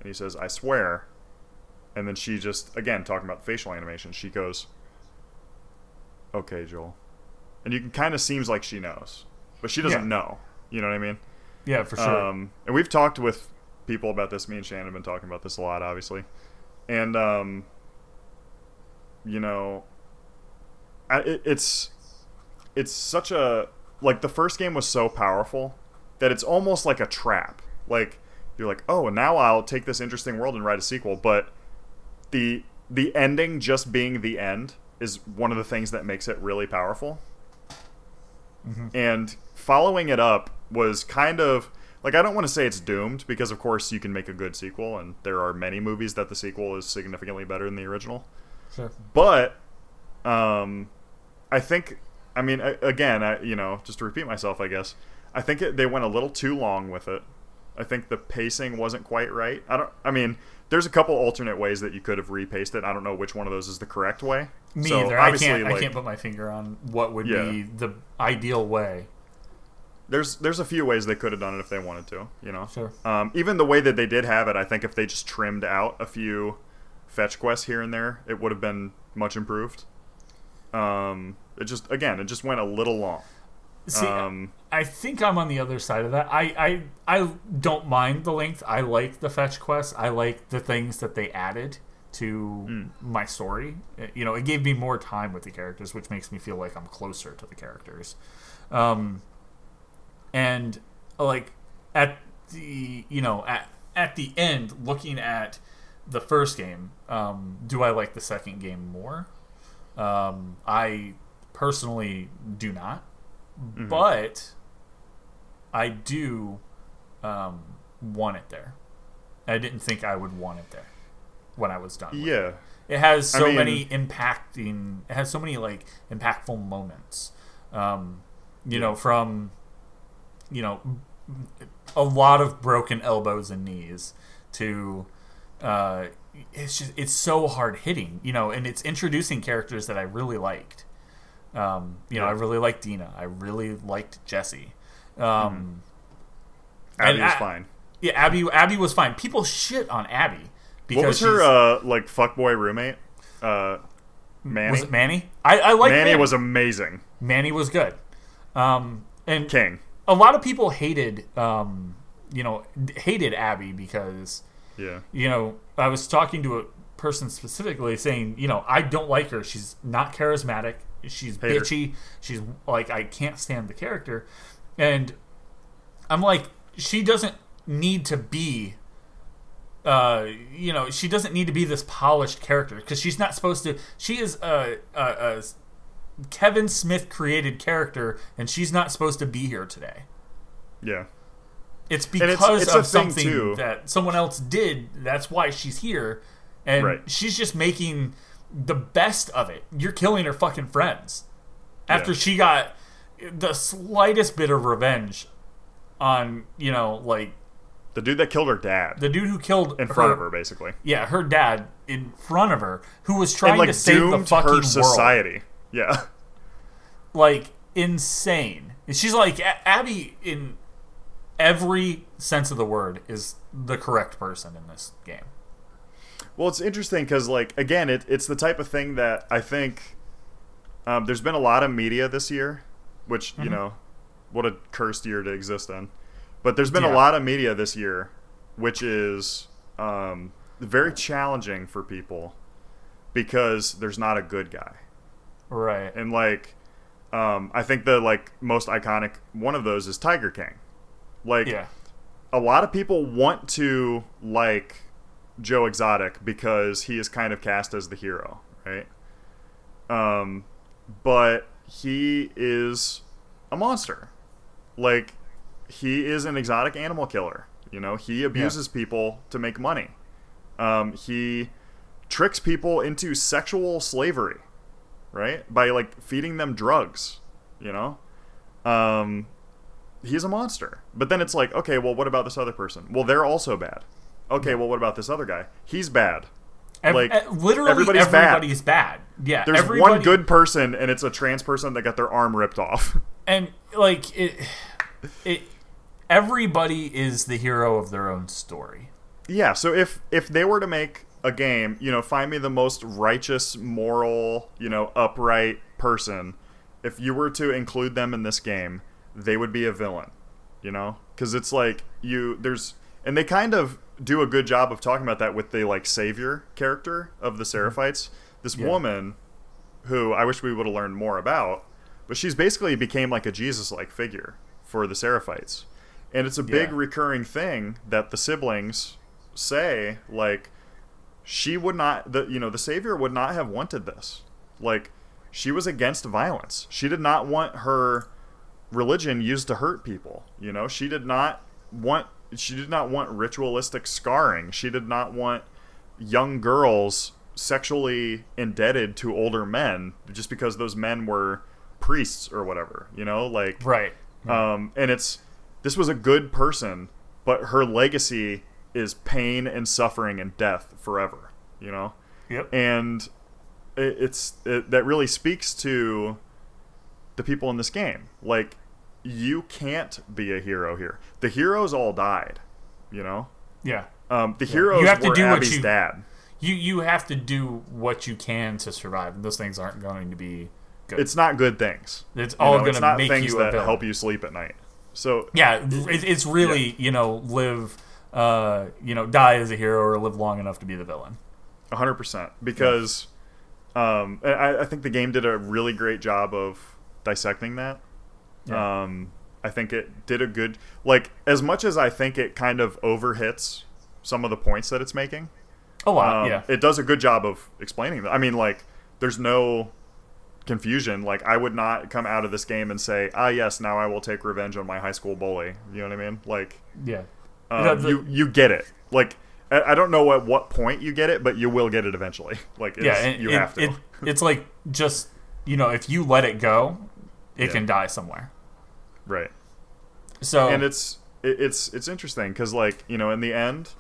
And he says, "I swear." And then she just again talking about facial animation. She goes, "Okay, Joel." And you can kind of seems like she knows, but she doesn't Yeah. know. You know what I mean? Yeah, for sure. Um, and we've talked with people about this. Me and Shannon have been talking about this a lot, obviously. And um, you know, it, it's it's such a like the first game was so powerful that it's almost like a trap. Like you're like, oh, and now I'll take this interesting world and write a sequel. But the the ending just being the end is one of the things that makes it really powerful and following it up was kind of like I don't want to say it's doomed because of course you can make a good sequel and there are many movies that the sequel is significantly better than the original. sure. But um I think I mean a- again, I you know, just to repeat myself, I guess. I think it, they went a little too long with it. I think the pacing wasn't quite right. I don't I mean, there's a couple alternate ways that you could have repaced it. I don't know which one of those is the correct way. Me So, either. I can't. I can't put my finger on what would Yeah. be the ideal way. there's there's a few ways they could have done it if they wanted to, you know. Sure. Um, even the way that they did have it, I think if they just trimmed out a few fetch quests here and there, it would have been much improved. Um, it just again, it just went a little long. See, um, I think I'm on the other side of that. I, I I don't mind the length. I like the fetch quests. I like the things that they added to Hmm. my story. Uh, You know, it gave me more time with the characters, which makes me feel like I'm closer to the characters. Um, and like at the you know at at the end, looking at the first game, um, do I like the second game more? Um, I personally do not, but I do um, want it there. I didn't think I would want it there when I was done. with it. yeah, It has I so mean- many impacting. It has so many like impactful moments. Um, you know, from you know a lot of broken elbows and knees to uh, it's just it's so hard hitting. You know, and it's introducing characters that I really liked. Um, you know. I really liked Dina. I really liked Jesse. Um, Abby was I- fine. Yeah, Abby. Abby was fine. People shit on Abby because What was her uh, like fuckboy roommate? Uh, Manny. Was it Manny? I, I like Manny Manny. was amazing. Manny was good. Um, and King. a lot of people hated, um, you know, hated Abby because, Yeah. you know, I was talking to a person specifically saying, you know, I don't like her. She's not charismatic. She's Hate her. bitchy. She's like, I can't stand the character. And I'm like, she doesn't need to be uh, you know, she doesn't need to be this polished character because she's not supposed to. She is a, a, a Kevin Smith created character, and she's not supposed to be here today. Yeah. It's it's- because it's a of something that someone else did. That's why she's here, and Right. she's just making the best of it. You're killing her fucking friends after Yeah. she got the slightest bit of revenge on you know like The dude that killed her dad the dude who killed in front of her, basically. Yeah, her dad in front of her, who was trying and like to save the fucking her world. society. Yeah. Like insane. And she's like Abby in every sense of the word is the correct person in this game. Well, it's interesting because, like, again, it, it's the type of thing that I think um, there's been a lot of media this year, which Mm-hmm. you know, what a cursed year to exist in. But there's been Yeah. a lot of media this year, which is um, very challenging for people because there's not a good guy. Right. And like, um, I think the like most iconic one of those is Tiger King. Like, Yeah. a lot of people want to like Joe Exotic because he is kind of cast as the hero, right? Um, but he is a monster. Like he is an exotic animal killer. You know, he abuses people to make money. Um, he tricks people into sexual slavery, right? By like feeding them drugs. You know, um, he's a monster. But then it's like, okay, well, what about this other person? Well, they're also bad. Okay, well, what about this other guy? He's bad. Ev- like, eh, literally everybody's bad. everybody's bad. Yeah. There's everybody, one good person, and it's a trans person that got their arm ripped off. and like it, it. Everybody is the hero of their own story. yeah. So if if they were to make a game, you know, find me the most righteous, moral, you know, upright person. If you were to include them in this game, they would be a villain. You know, because it's like you there's and they kind of do a good job of talking about that with the like savior character of the mm-hmm. Seraphites. This Yeah. woman who I wish we would have learned more about, but she's basically became like a Jesus-like figure for the Seraphites. And it's a big Yeah. recurring thing that the siblings say like she would not the you know the savior would not have wanted this. Like she was against violence. She did not want her religion used to hurt people, you know? She did not want she did not want ritualistic scarring. She did not want young girls sexually indebted to older men just because those men were priests or whatever, you know? Like Right. um, and it's this was a good person, but her legacy is pain and suffering and death forever. You know, Yep. and it, it's it, that really speaks to the people in this game. Like, you can't be a hero here. The heroes all died. You know, yeah. um, the heroes You have to do what you- dad. You you have to do what you can to survive, and those things aren't going to be good. It's not good things. It's You all know, going to make things you that villain. help you sleep at night. So Yeah, it, it's really you know live, uh, you know, die as a hero or live long enough to be the villain. hundred percent because um, I, I think the game did a really great job of dissecting that. Yeah. Um, I think it did a good like as much as I think it kind of overhits some of the points that it's making. A lot, Um, yeah. it does a good job of explaining that. I mean, like there's no confusion. Like I would not come out of this game and say, "Ah, yes, now I will take revenge on my high school bully." You know what I mean? Like yeah. um, the- you you get it. Like I I don't know at what point you get it, but you will get it eventually. Like it's, yeah, you it, have to. It, it's like just you know, if you let it go, it Yeah. can die somewhere. right. So And it's it, it's it's interesting because like you know in the end,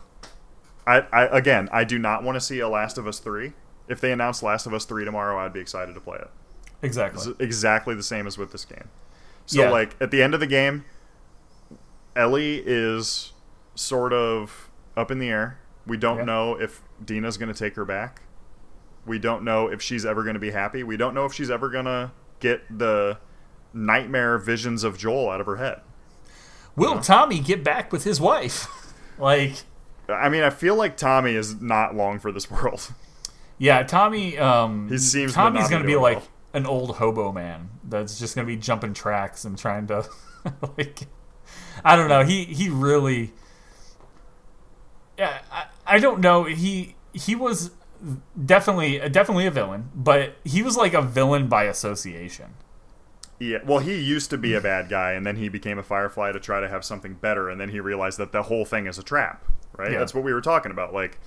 I, I again I do not want to see a Last of Us three. If they announce Last of Us three tomorrow, I'd be excited to play it. exactly. It's exactly the same as with this game. So Yeah. like at the end of the game, Ellie is sort of up in the air. We don't Yeah. know if Dina's going to take her back. We don't know if she's ever going to be happy. We don't know if she's ever going to get the nightmare visions of Joel out of her head. Will Tommy get back with his wife? like, I mean, I feel like Tommy is not long for this world. yeah, Tommy. Um, He seems Tommy's gonna be like well. an old hobo man that's just gonna be jumping tracks and trying to, like, I don't know. He he really. Yeah, I, I don't know. He he was definitely definitely a villain, but he was like a villain by association. Yeah, well, he used to be a bad guy, and then he became a Firefly to try to have something better, and then he realized that the whole thing is a trap, right? Yeah. That's what we were talking about. Like,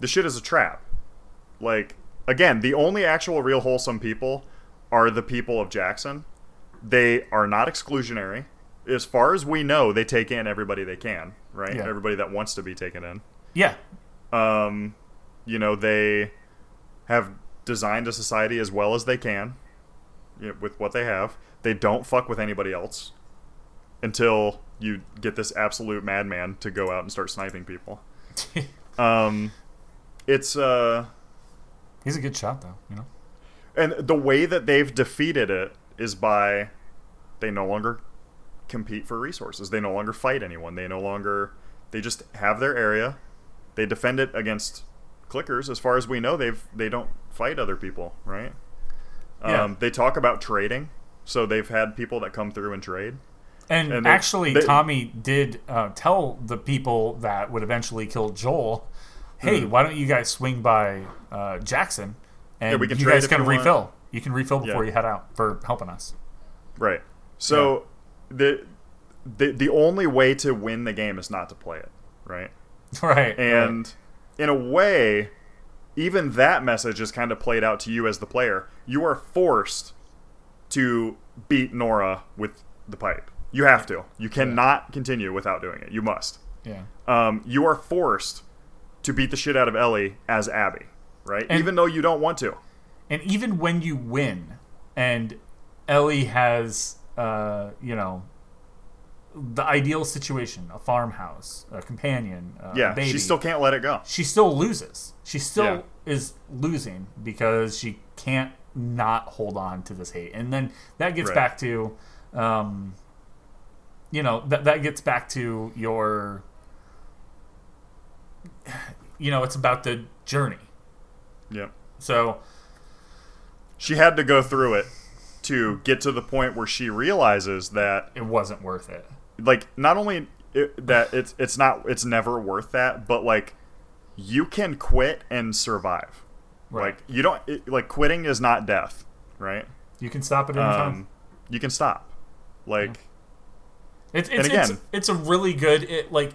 the shit is a trap. Like, again, the only actual real wholesome people are the people of Jackson. They are not exclusionary. As far as we know, they take in everybody they can, right? Yeah. Everybody that wants to be taken in. Yeah, Um, you know, they have designed a society as well as they can you know, with what they have. They don't fuck with anybody else until you get this absolute madman to go out and start sniping people. Um, it's uh, he's a good shot though. You know. and the way that they've defeated it is by they no longer compete for resources. They no longer fight anyone. They no longer they just have their area. They defend it against clickers. As far as we know, they've they don't fight other people, right? Yeah. Um, they talk about trading, so they've had people that come through and trade. And, And actually, they- Tommy did uh, tell the people that would eventually kill Joel, "Hey, Hmm. why don't you guys swing by uh, Jackson, and can you guys can you want." refill. You can refill before Yeah. you head out for helping us." Right. So the, the the only way to win the game is not to play it, right? right. And in a way, even that message is kind of played out to you as the player. You are forced to beat Nora with the pipe. You have to. You cannot continue without doing it. You must. yeah. Um, you are forced to beat the shit out of Ellie as Abby, right? And- even though you don't want to. And even when you win, and Ellie has, uh, you know, the ideal situation a farmhouse, a companion, a Yeah, baby. she still can't let it go. she still loses. She still Yeah. is losing because she can't not hold on to this hate. And then that gets Right. back to, um, you know, that that gets back to your, you know, it's about the journey. Yeah. So She had to go through it to get to the point where she realizes that it wasn't worth it. Like not only it, that it's it's not it's never worth that, but like you can quit and survive. Right. Like you don't it, like quitting is not death, right? You can stop it anytime. Um, you can stop. Like It's And it's, it's again- it's a really good it like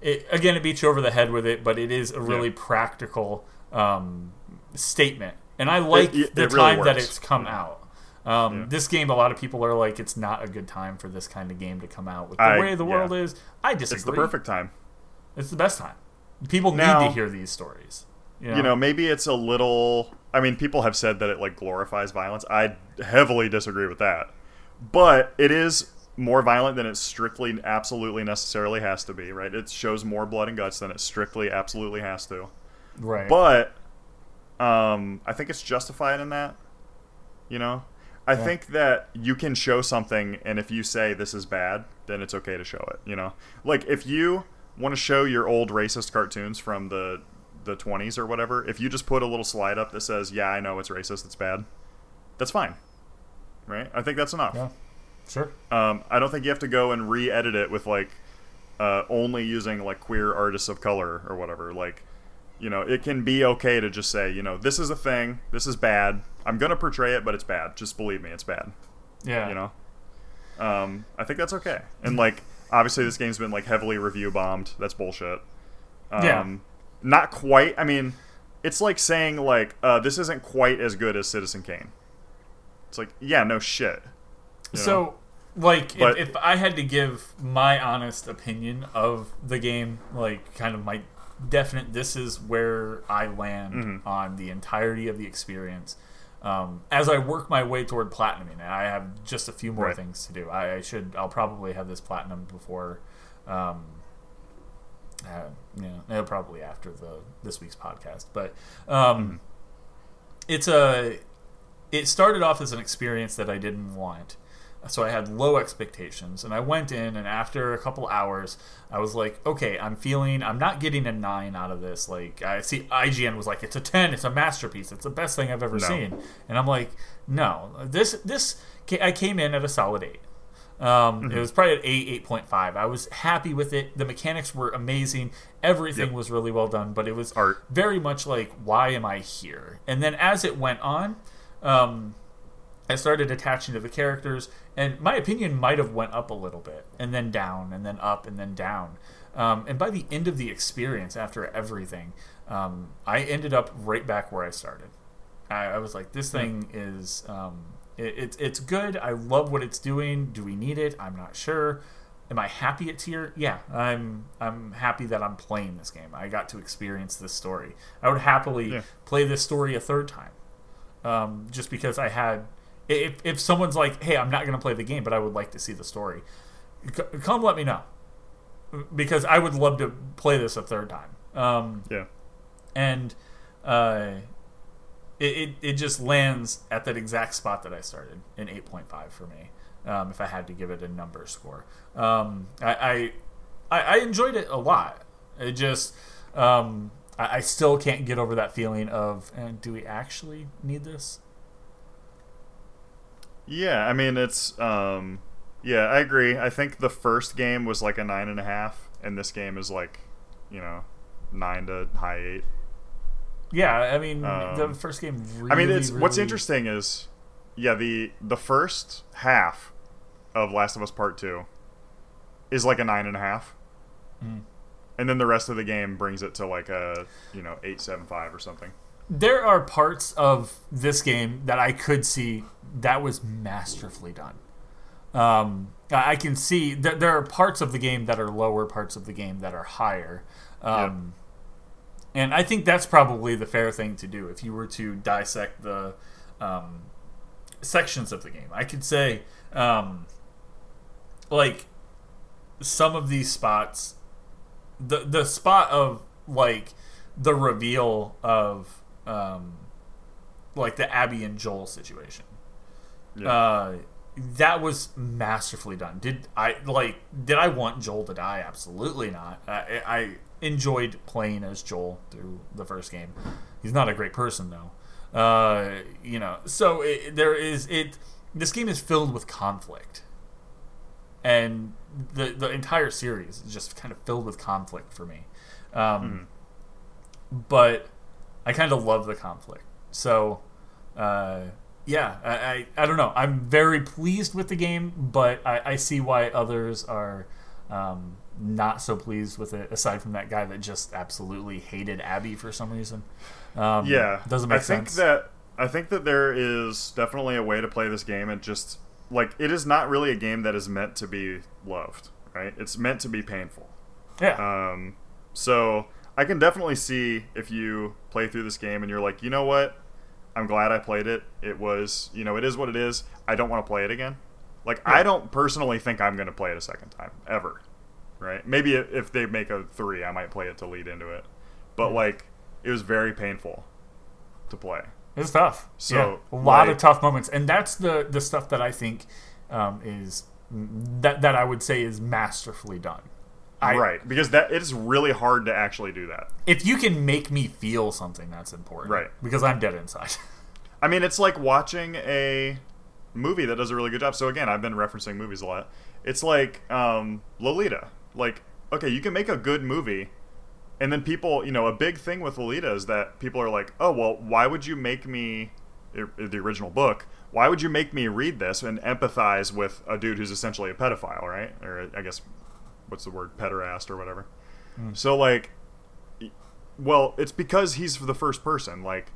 it, again it beats you over the head with it, but it is a really Yeah. practical um, statement, and I like the really time that it's come out. Um, Yeah. This game, a lot of people are like, it's not a good time for this kind of game to come out with the I- way the yeah. world is. I disagree. it's the perfect time. It's the best time. People Now- need to hear these stories. You know, You know, maybe it's a little. I mean, people have said that it like glorifies violence. I heavily disagree with that, but it is more violent than it strictly, absolutely, necessarily has to be. Right? It shows more blood and guts than it strictly, absolutely has to. right? But um, I think it's justified in that. You know, I Yeah. think that you can show something, and if you say this is bad, then it's okay to show it. You know, like if you want to show your old racist cartoons from the the 20s or whatever, if you just put a little slide up that says, "Yeah, I know it's racist, it's bad," that's fine, right? I think that's enough. yeah, sure. Um, I don't think you have to go and re-edit it with like uh, only using like queer artists of color or whatever. Like, you know, it can be okay to just say, you know, this is a thing. This is bad. I'm gonna portray it, but it's bad. Just believe me, it's bad. Yeah, You know. Um, I think that's okay. And like, obviously, this game's been like heavily review bombed. That's bullshit. Um, Yeah. Not quite. I mean, it's like saying like uh, this isn't quite as good as Citizen Kane. It's like, yeah, no shit. You know? So, like, But- if, if I had to give my honest opinion of the game, like, kind of my definite, this is where I land Mm-hmm. on the entirety of the experience. Um, as I work my way toward platinuming, and I have just a few more Right. things to do. I, I should, I'll probably have this platinum before, um, uh, you know, probably after the this week's podcast. But um, it's a it started off as an experience that I didn't want. So I had low expectations, and I went in, and after a couple hours, I was like, "Okay, I'm feeling. I'm not getting a nine out of this. Like, I see IGN was like, it's a ten. It's a masterpiece. It's the best thing I've ever No. seen." And I'm like, "No, this this." I came in at a solid eight. Um, Mm-hmm. It was probably at eight, eight point five. I was happy with it. The mechanics were amazing. Everything Yep. was really well done, but it was Art. very much like, why am I here? And then as it went on, um, I started attaching to the characters, and my opinion might have went up a little bit, and then down, and then up, and then down. Um, and by the end of the experience, after everything, um, I ended up right back where I started. I, I was like, this thing is, um, it, it's it's good. I love what it's doing. Do we need it? I'm not sure. Am I happy it's here? Yeah, I'm. I'm happy that I'm playing this game. I got to experience this story. I would happily Yeah. play this story a third time, um, just because I had. If if someone's like, "Hey, I'm not going to play the game, but I would like to see the story," c- come let me know, because I would love to play this a third time. Um, Yeah. and uh, it, it, it just lands at that exact spot that I started in 8.5 for me. Um, if I had to give it a number score, um, I, I I enjoyed it a lot. It just um, I, I, still can't get over that feeling of eh, do we actually need this? Yeah, I mean it's um, yeah, I agree. I think the first game was like a nine and a half, and this game is like, you know, nine to high eight. Yeah, I mean um, the first game. Really, I mean, it's really... what's interesting is, yeah, the the first half of Last of Us Part Two is like a nine and a half, mm. and then the rest of the game brings it to like a you know eight seven five or something. There are parts of this game that I could see that was masterfully done. Um, I can see that there are parts of the game that are lower, parts of the game that are higher. Um, and I think that's probably the fair thing to do if you were to dissect the um, sections of the game. I could say, um, like, some of these spots, the the spot of like the reveal of um, like the Abby and Joel situation. Yeah. Uh, that was masterfully done. Did I like? Did I want Joel to die? Absolutely not. I, I enjoyed playing as Joel through the first game. He's not a great person though. Uh, you know, so it, there is it. This game is filled with conflict, and the the entire series is just kind of filled with conflict for me. Um, mm. But I kind of love the conflict. So, uh, yeah, I, I, I don't know. I'm very pleased with the game, but I, I see why others are. Um, not so pleased with it. Aside from that guy that just absolutely hated Abby for some reason. Um, yeah, doesn't make I think that I think that there is definitely a way to play this game and just like it is not really a game that is meant to be loved. Right? It's meant to be painful. Yeah. Um. So I can definitely see if you play through this game and you're like, you know what, I'm glad I played it. It was, you know, it is what it is. I don't want to play it again. Like yeah. I don't personally think I'm going to play it a second time ever right? Maybe if they make a three, I might play it to lead into it. But like, it was very painful to play. It's tough. So yeah, a lot like, of tough moments, and that's the the stuff that I think um, is that that I would say is masterfully done. I, right, because that it is really hard to actually do that. If you can make me feel something, that's important. Right, because I'm dead inside. I mean, it's like watching a movie that does a really good job. So again, I've been referencing movies a lot. It's like um, Lolita like okay, you can make a good movie and then people, you know, a big thing with Lolita is that people are like, "Oh, well, why would you make me the original book? Why would you make me read this and empathize with a dude who's essentially a pedophile, right? Or I guess what's the word, pederast or whatever." Mm. So like well, it's because he's the first person. Like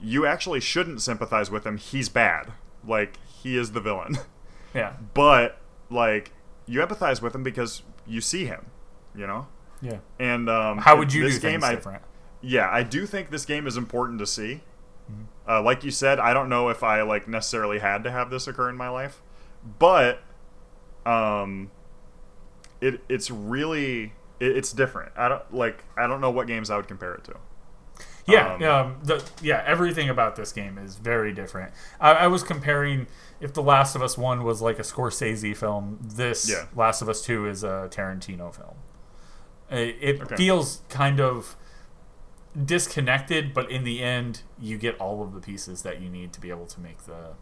you actually shouldn't sympathize with him. He's bad. Like he is the villain. Yeah. But like you empathize with him because you see him, you know. Yeah. And um, how would you this game? I, different? Yeah, I do think this game is important to see. Mm-hmm. Uh, like you said, I don't know if I like necessarily had to have this occur in my life, but um, it it's really it, it's different. I don't like I don't know what games I would compare it to. Yeah, um, um, the, yeah, everything about this game is very different. I, I, was comparing if The Last of Us One was like a Scorsese film, this yeah. Last of Us Two is a Tarantino film. It, it okay. feels kind of disconnected, but in the end, you get all of the pieces that you need to be able to make the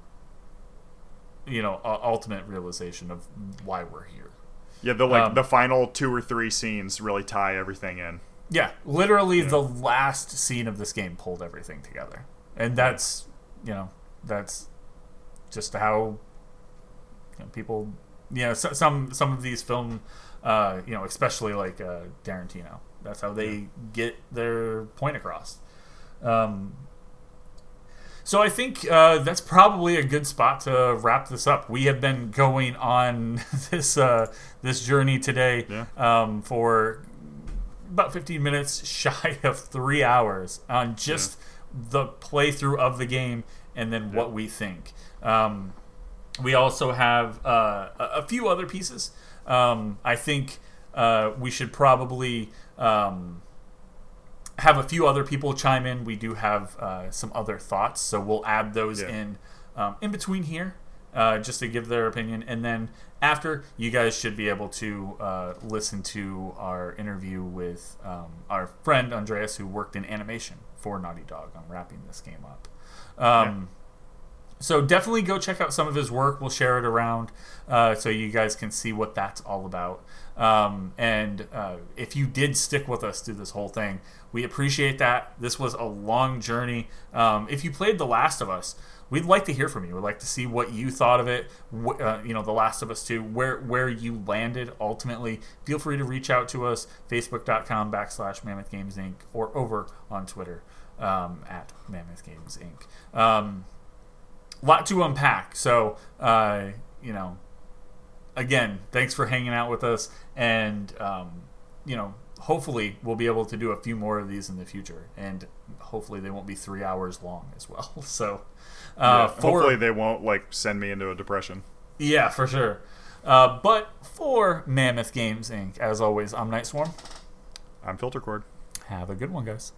you know ultimate realization of why we're here. Yeah, the like um, the final two or three scenes really tie everything in. Yeah, literally yeah. the last scene of this game pulled everything together, and that's you know that's just how you know, people you know so, some some of these film uh, you know especially like uh, Tarantino that's how they get their point across. Um, so I think uh, that's probably a good spot to wrap this up. We have been going on this uh, this journey today yeah. um, for about 15 minutes shy of three hours on just yeah. the playthrough of the game and then yeah. what we think. Um, we also have uh, a few other pieces. Um, I think uh, we should probably um, have a few other people chime in. We do have uh, some other thoughts, so we'll add those Yeah. in um, in between here, uh, just to give their opinion, and then after you guys should be able to uh, listen to our interview with um, our friend Andreas, who worked in animation for Naughty Dog on wrapping this game up. Um, So definitely go check out some of his work. We'll share it around uh, so you guys can see what that's all about. Um, and uh, if you did stick with us through this whole thing, we appreciate that. This was a long journey. Um, if you played The Last of Us, we'd like to hear from you. We'd like to see what you thought of it. Wh- uh, you know, The Last of Us 2, where where you landed ultimately. Feel free to reach out to us, facebook.com backslash Mammoth Games Inc. or over on Twitter um, at Mammoth Games Inc. Um, lot to unpack. So, uh, you know, again, thanks for hanging out with us, and um, you know, hopefully we'll be able to do a few more of these in the future, and hopefully they won't be three hours long as well. So, uh, Yeah, for hopefully they won't like send me into a depression. yeah, for sure. Uh, but for Mammoth Games Inc., as always, I'm Night Swarm. I'm Filter Cord. Have a good one, guys.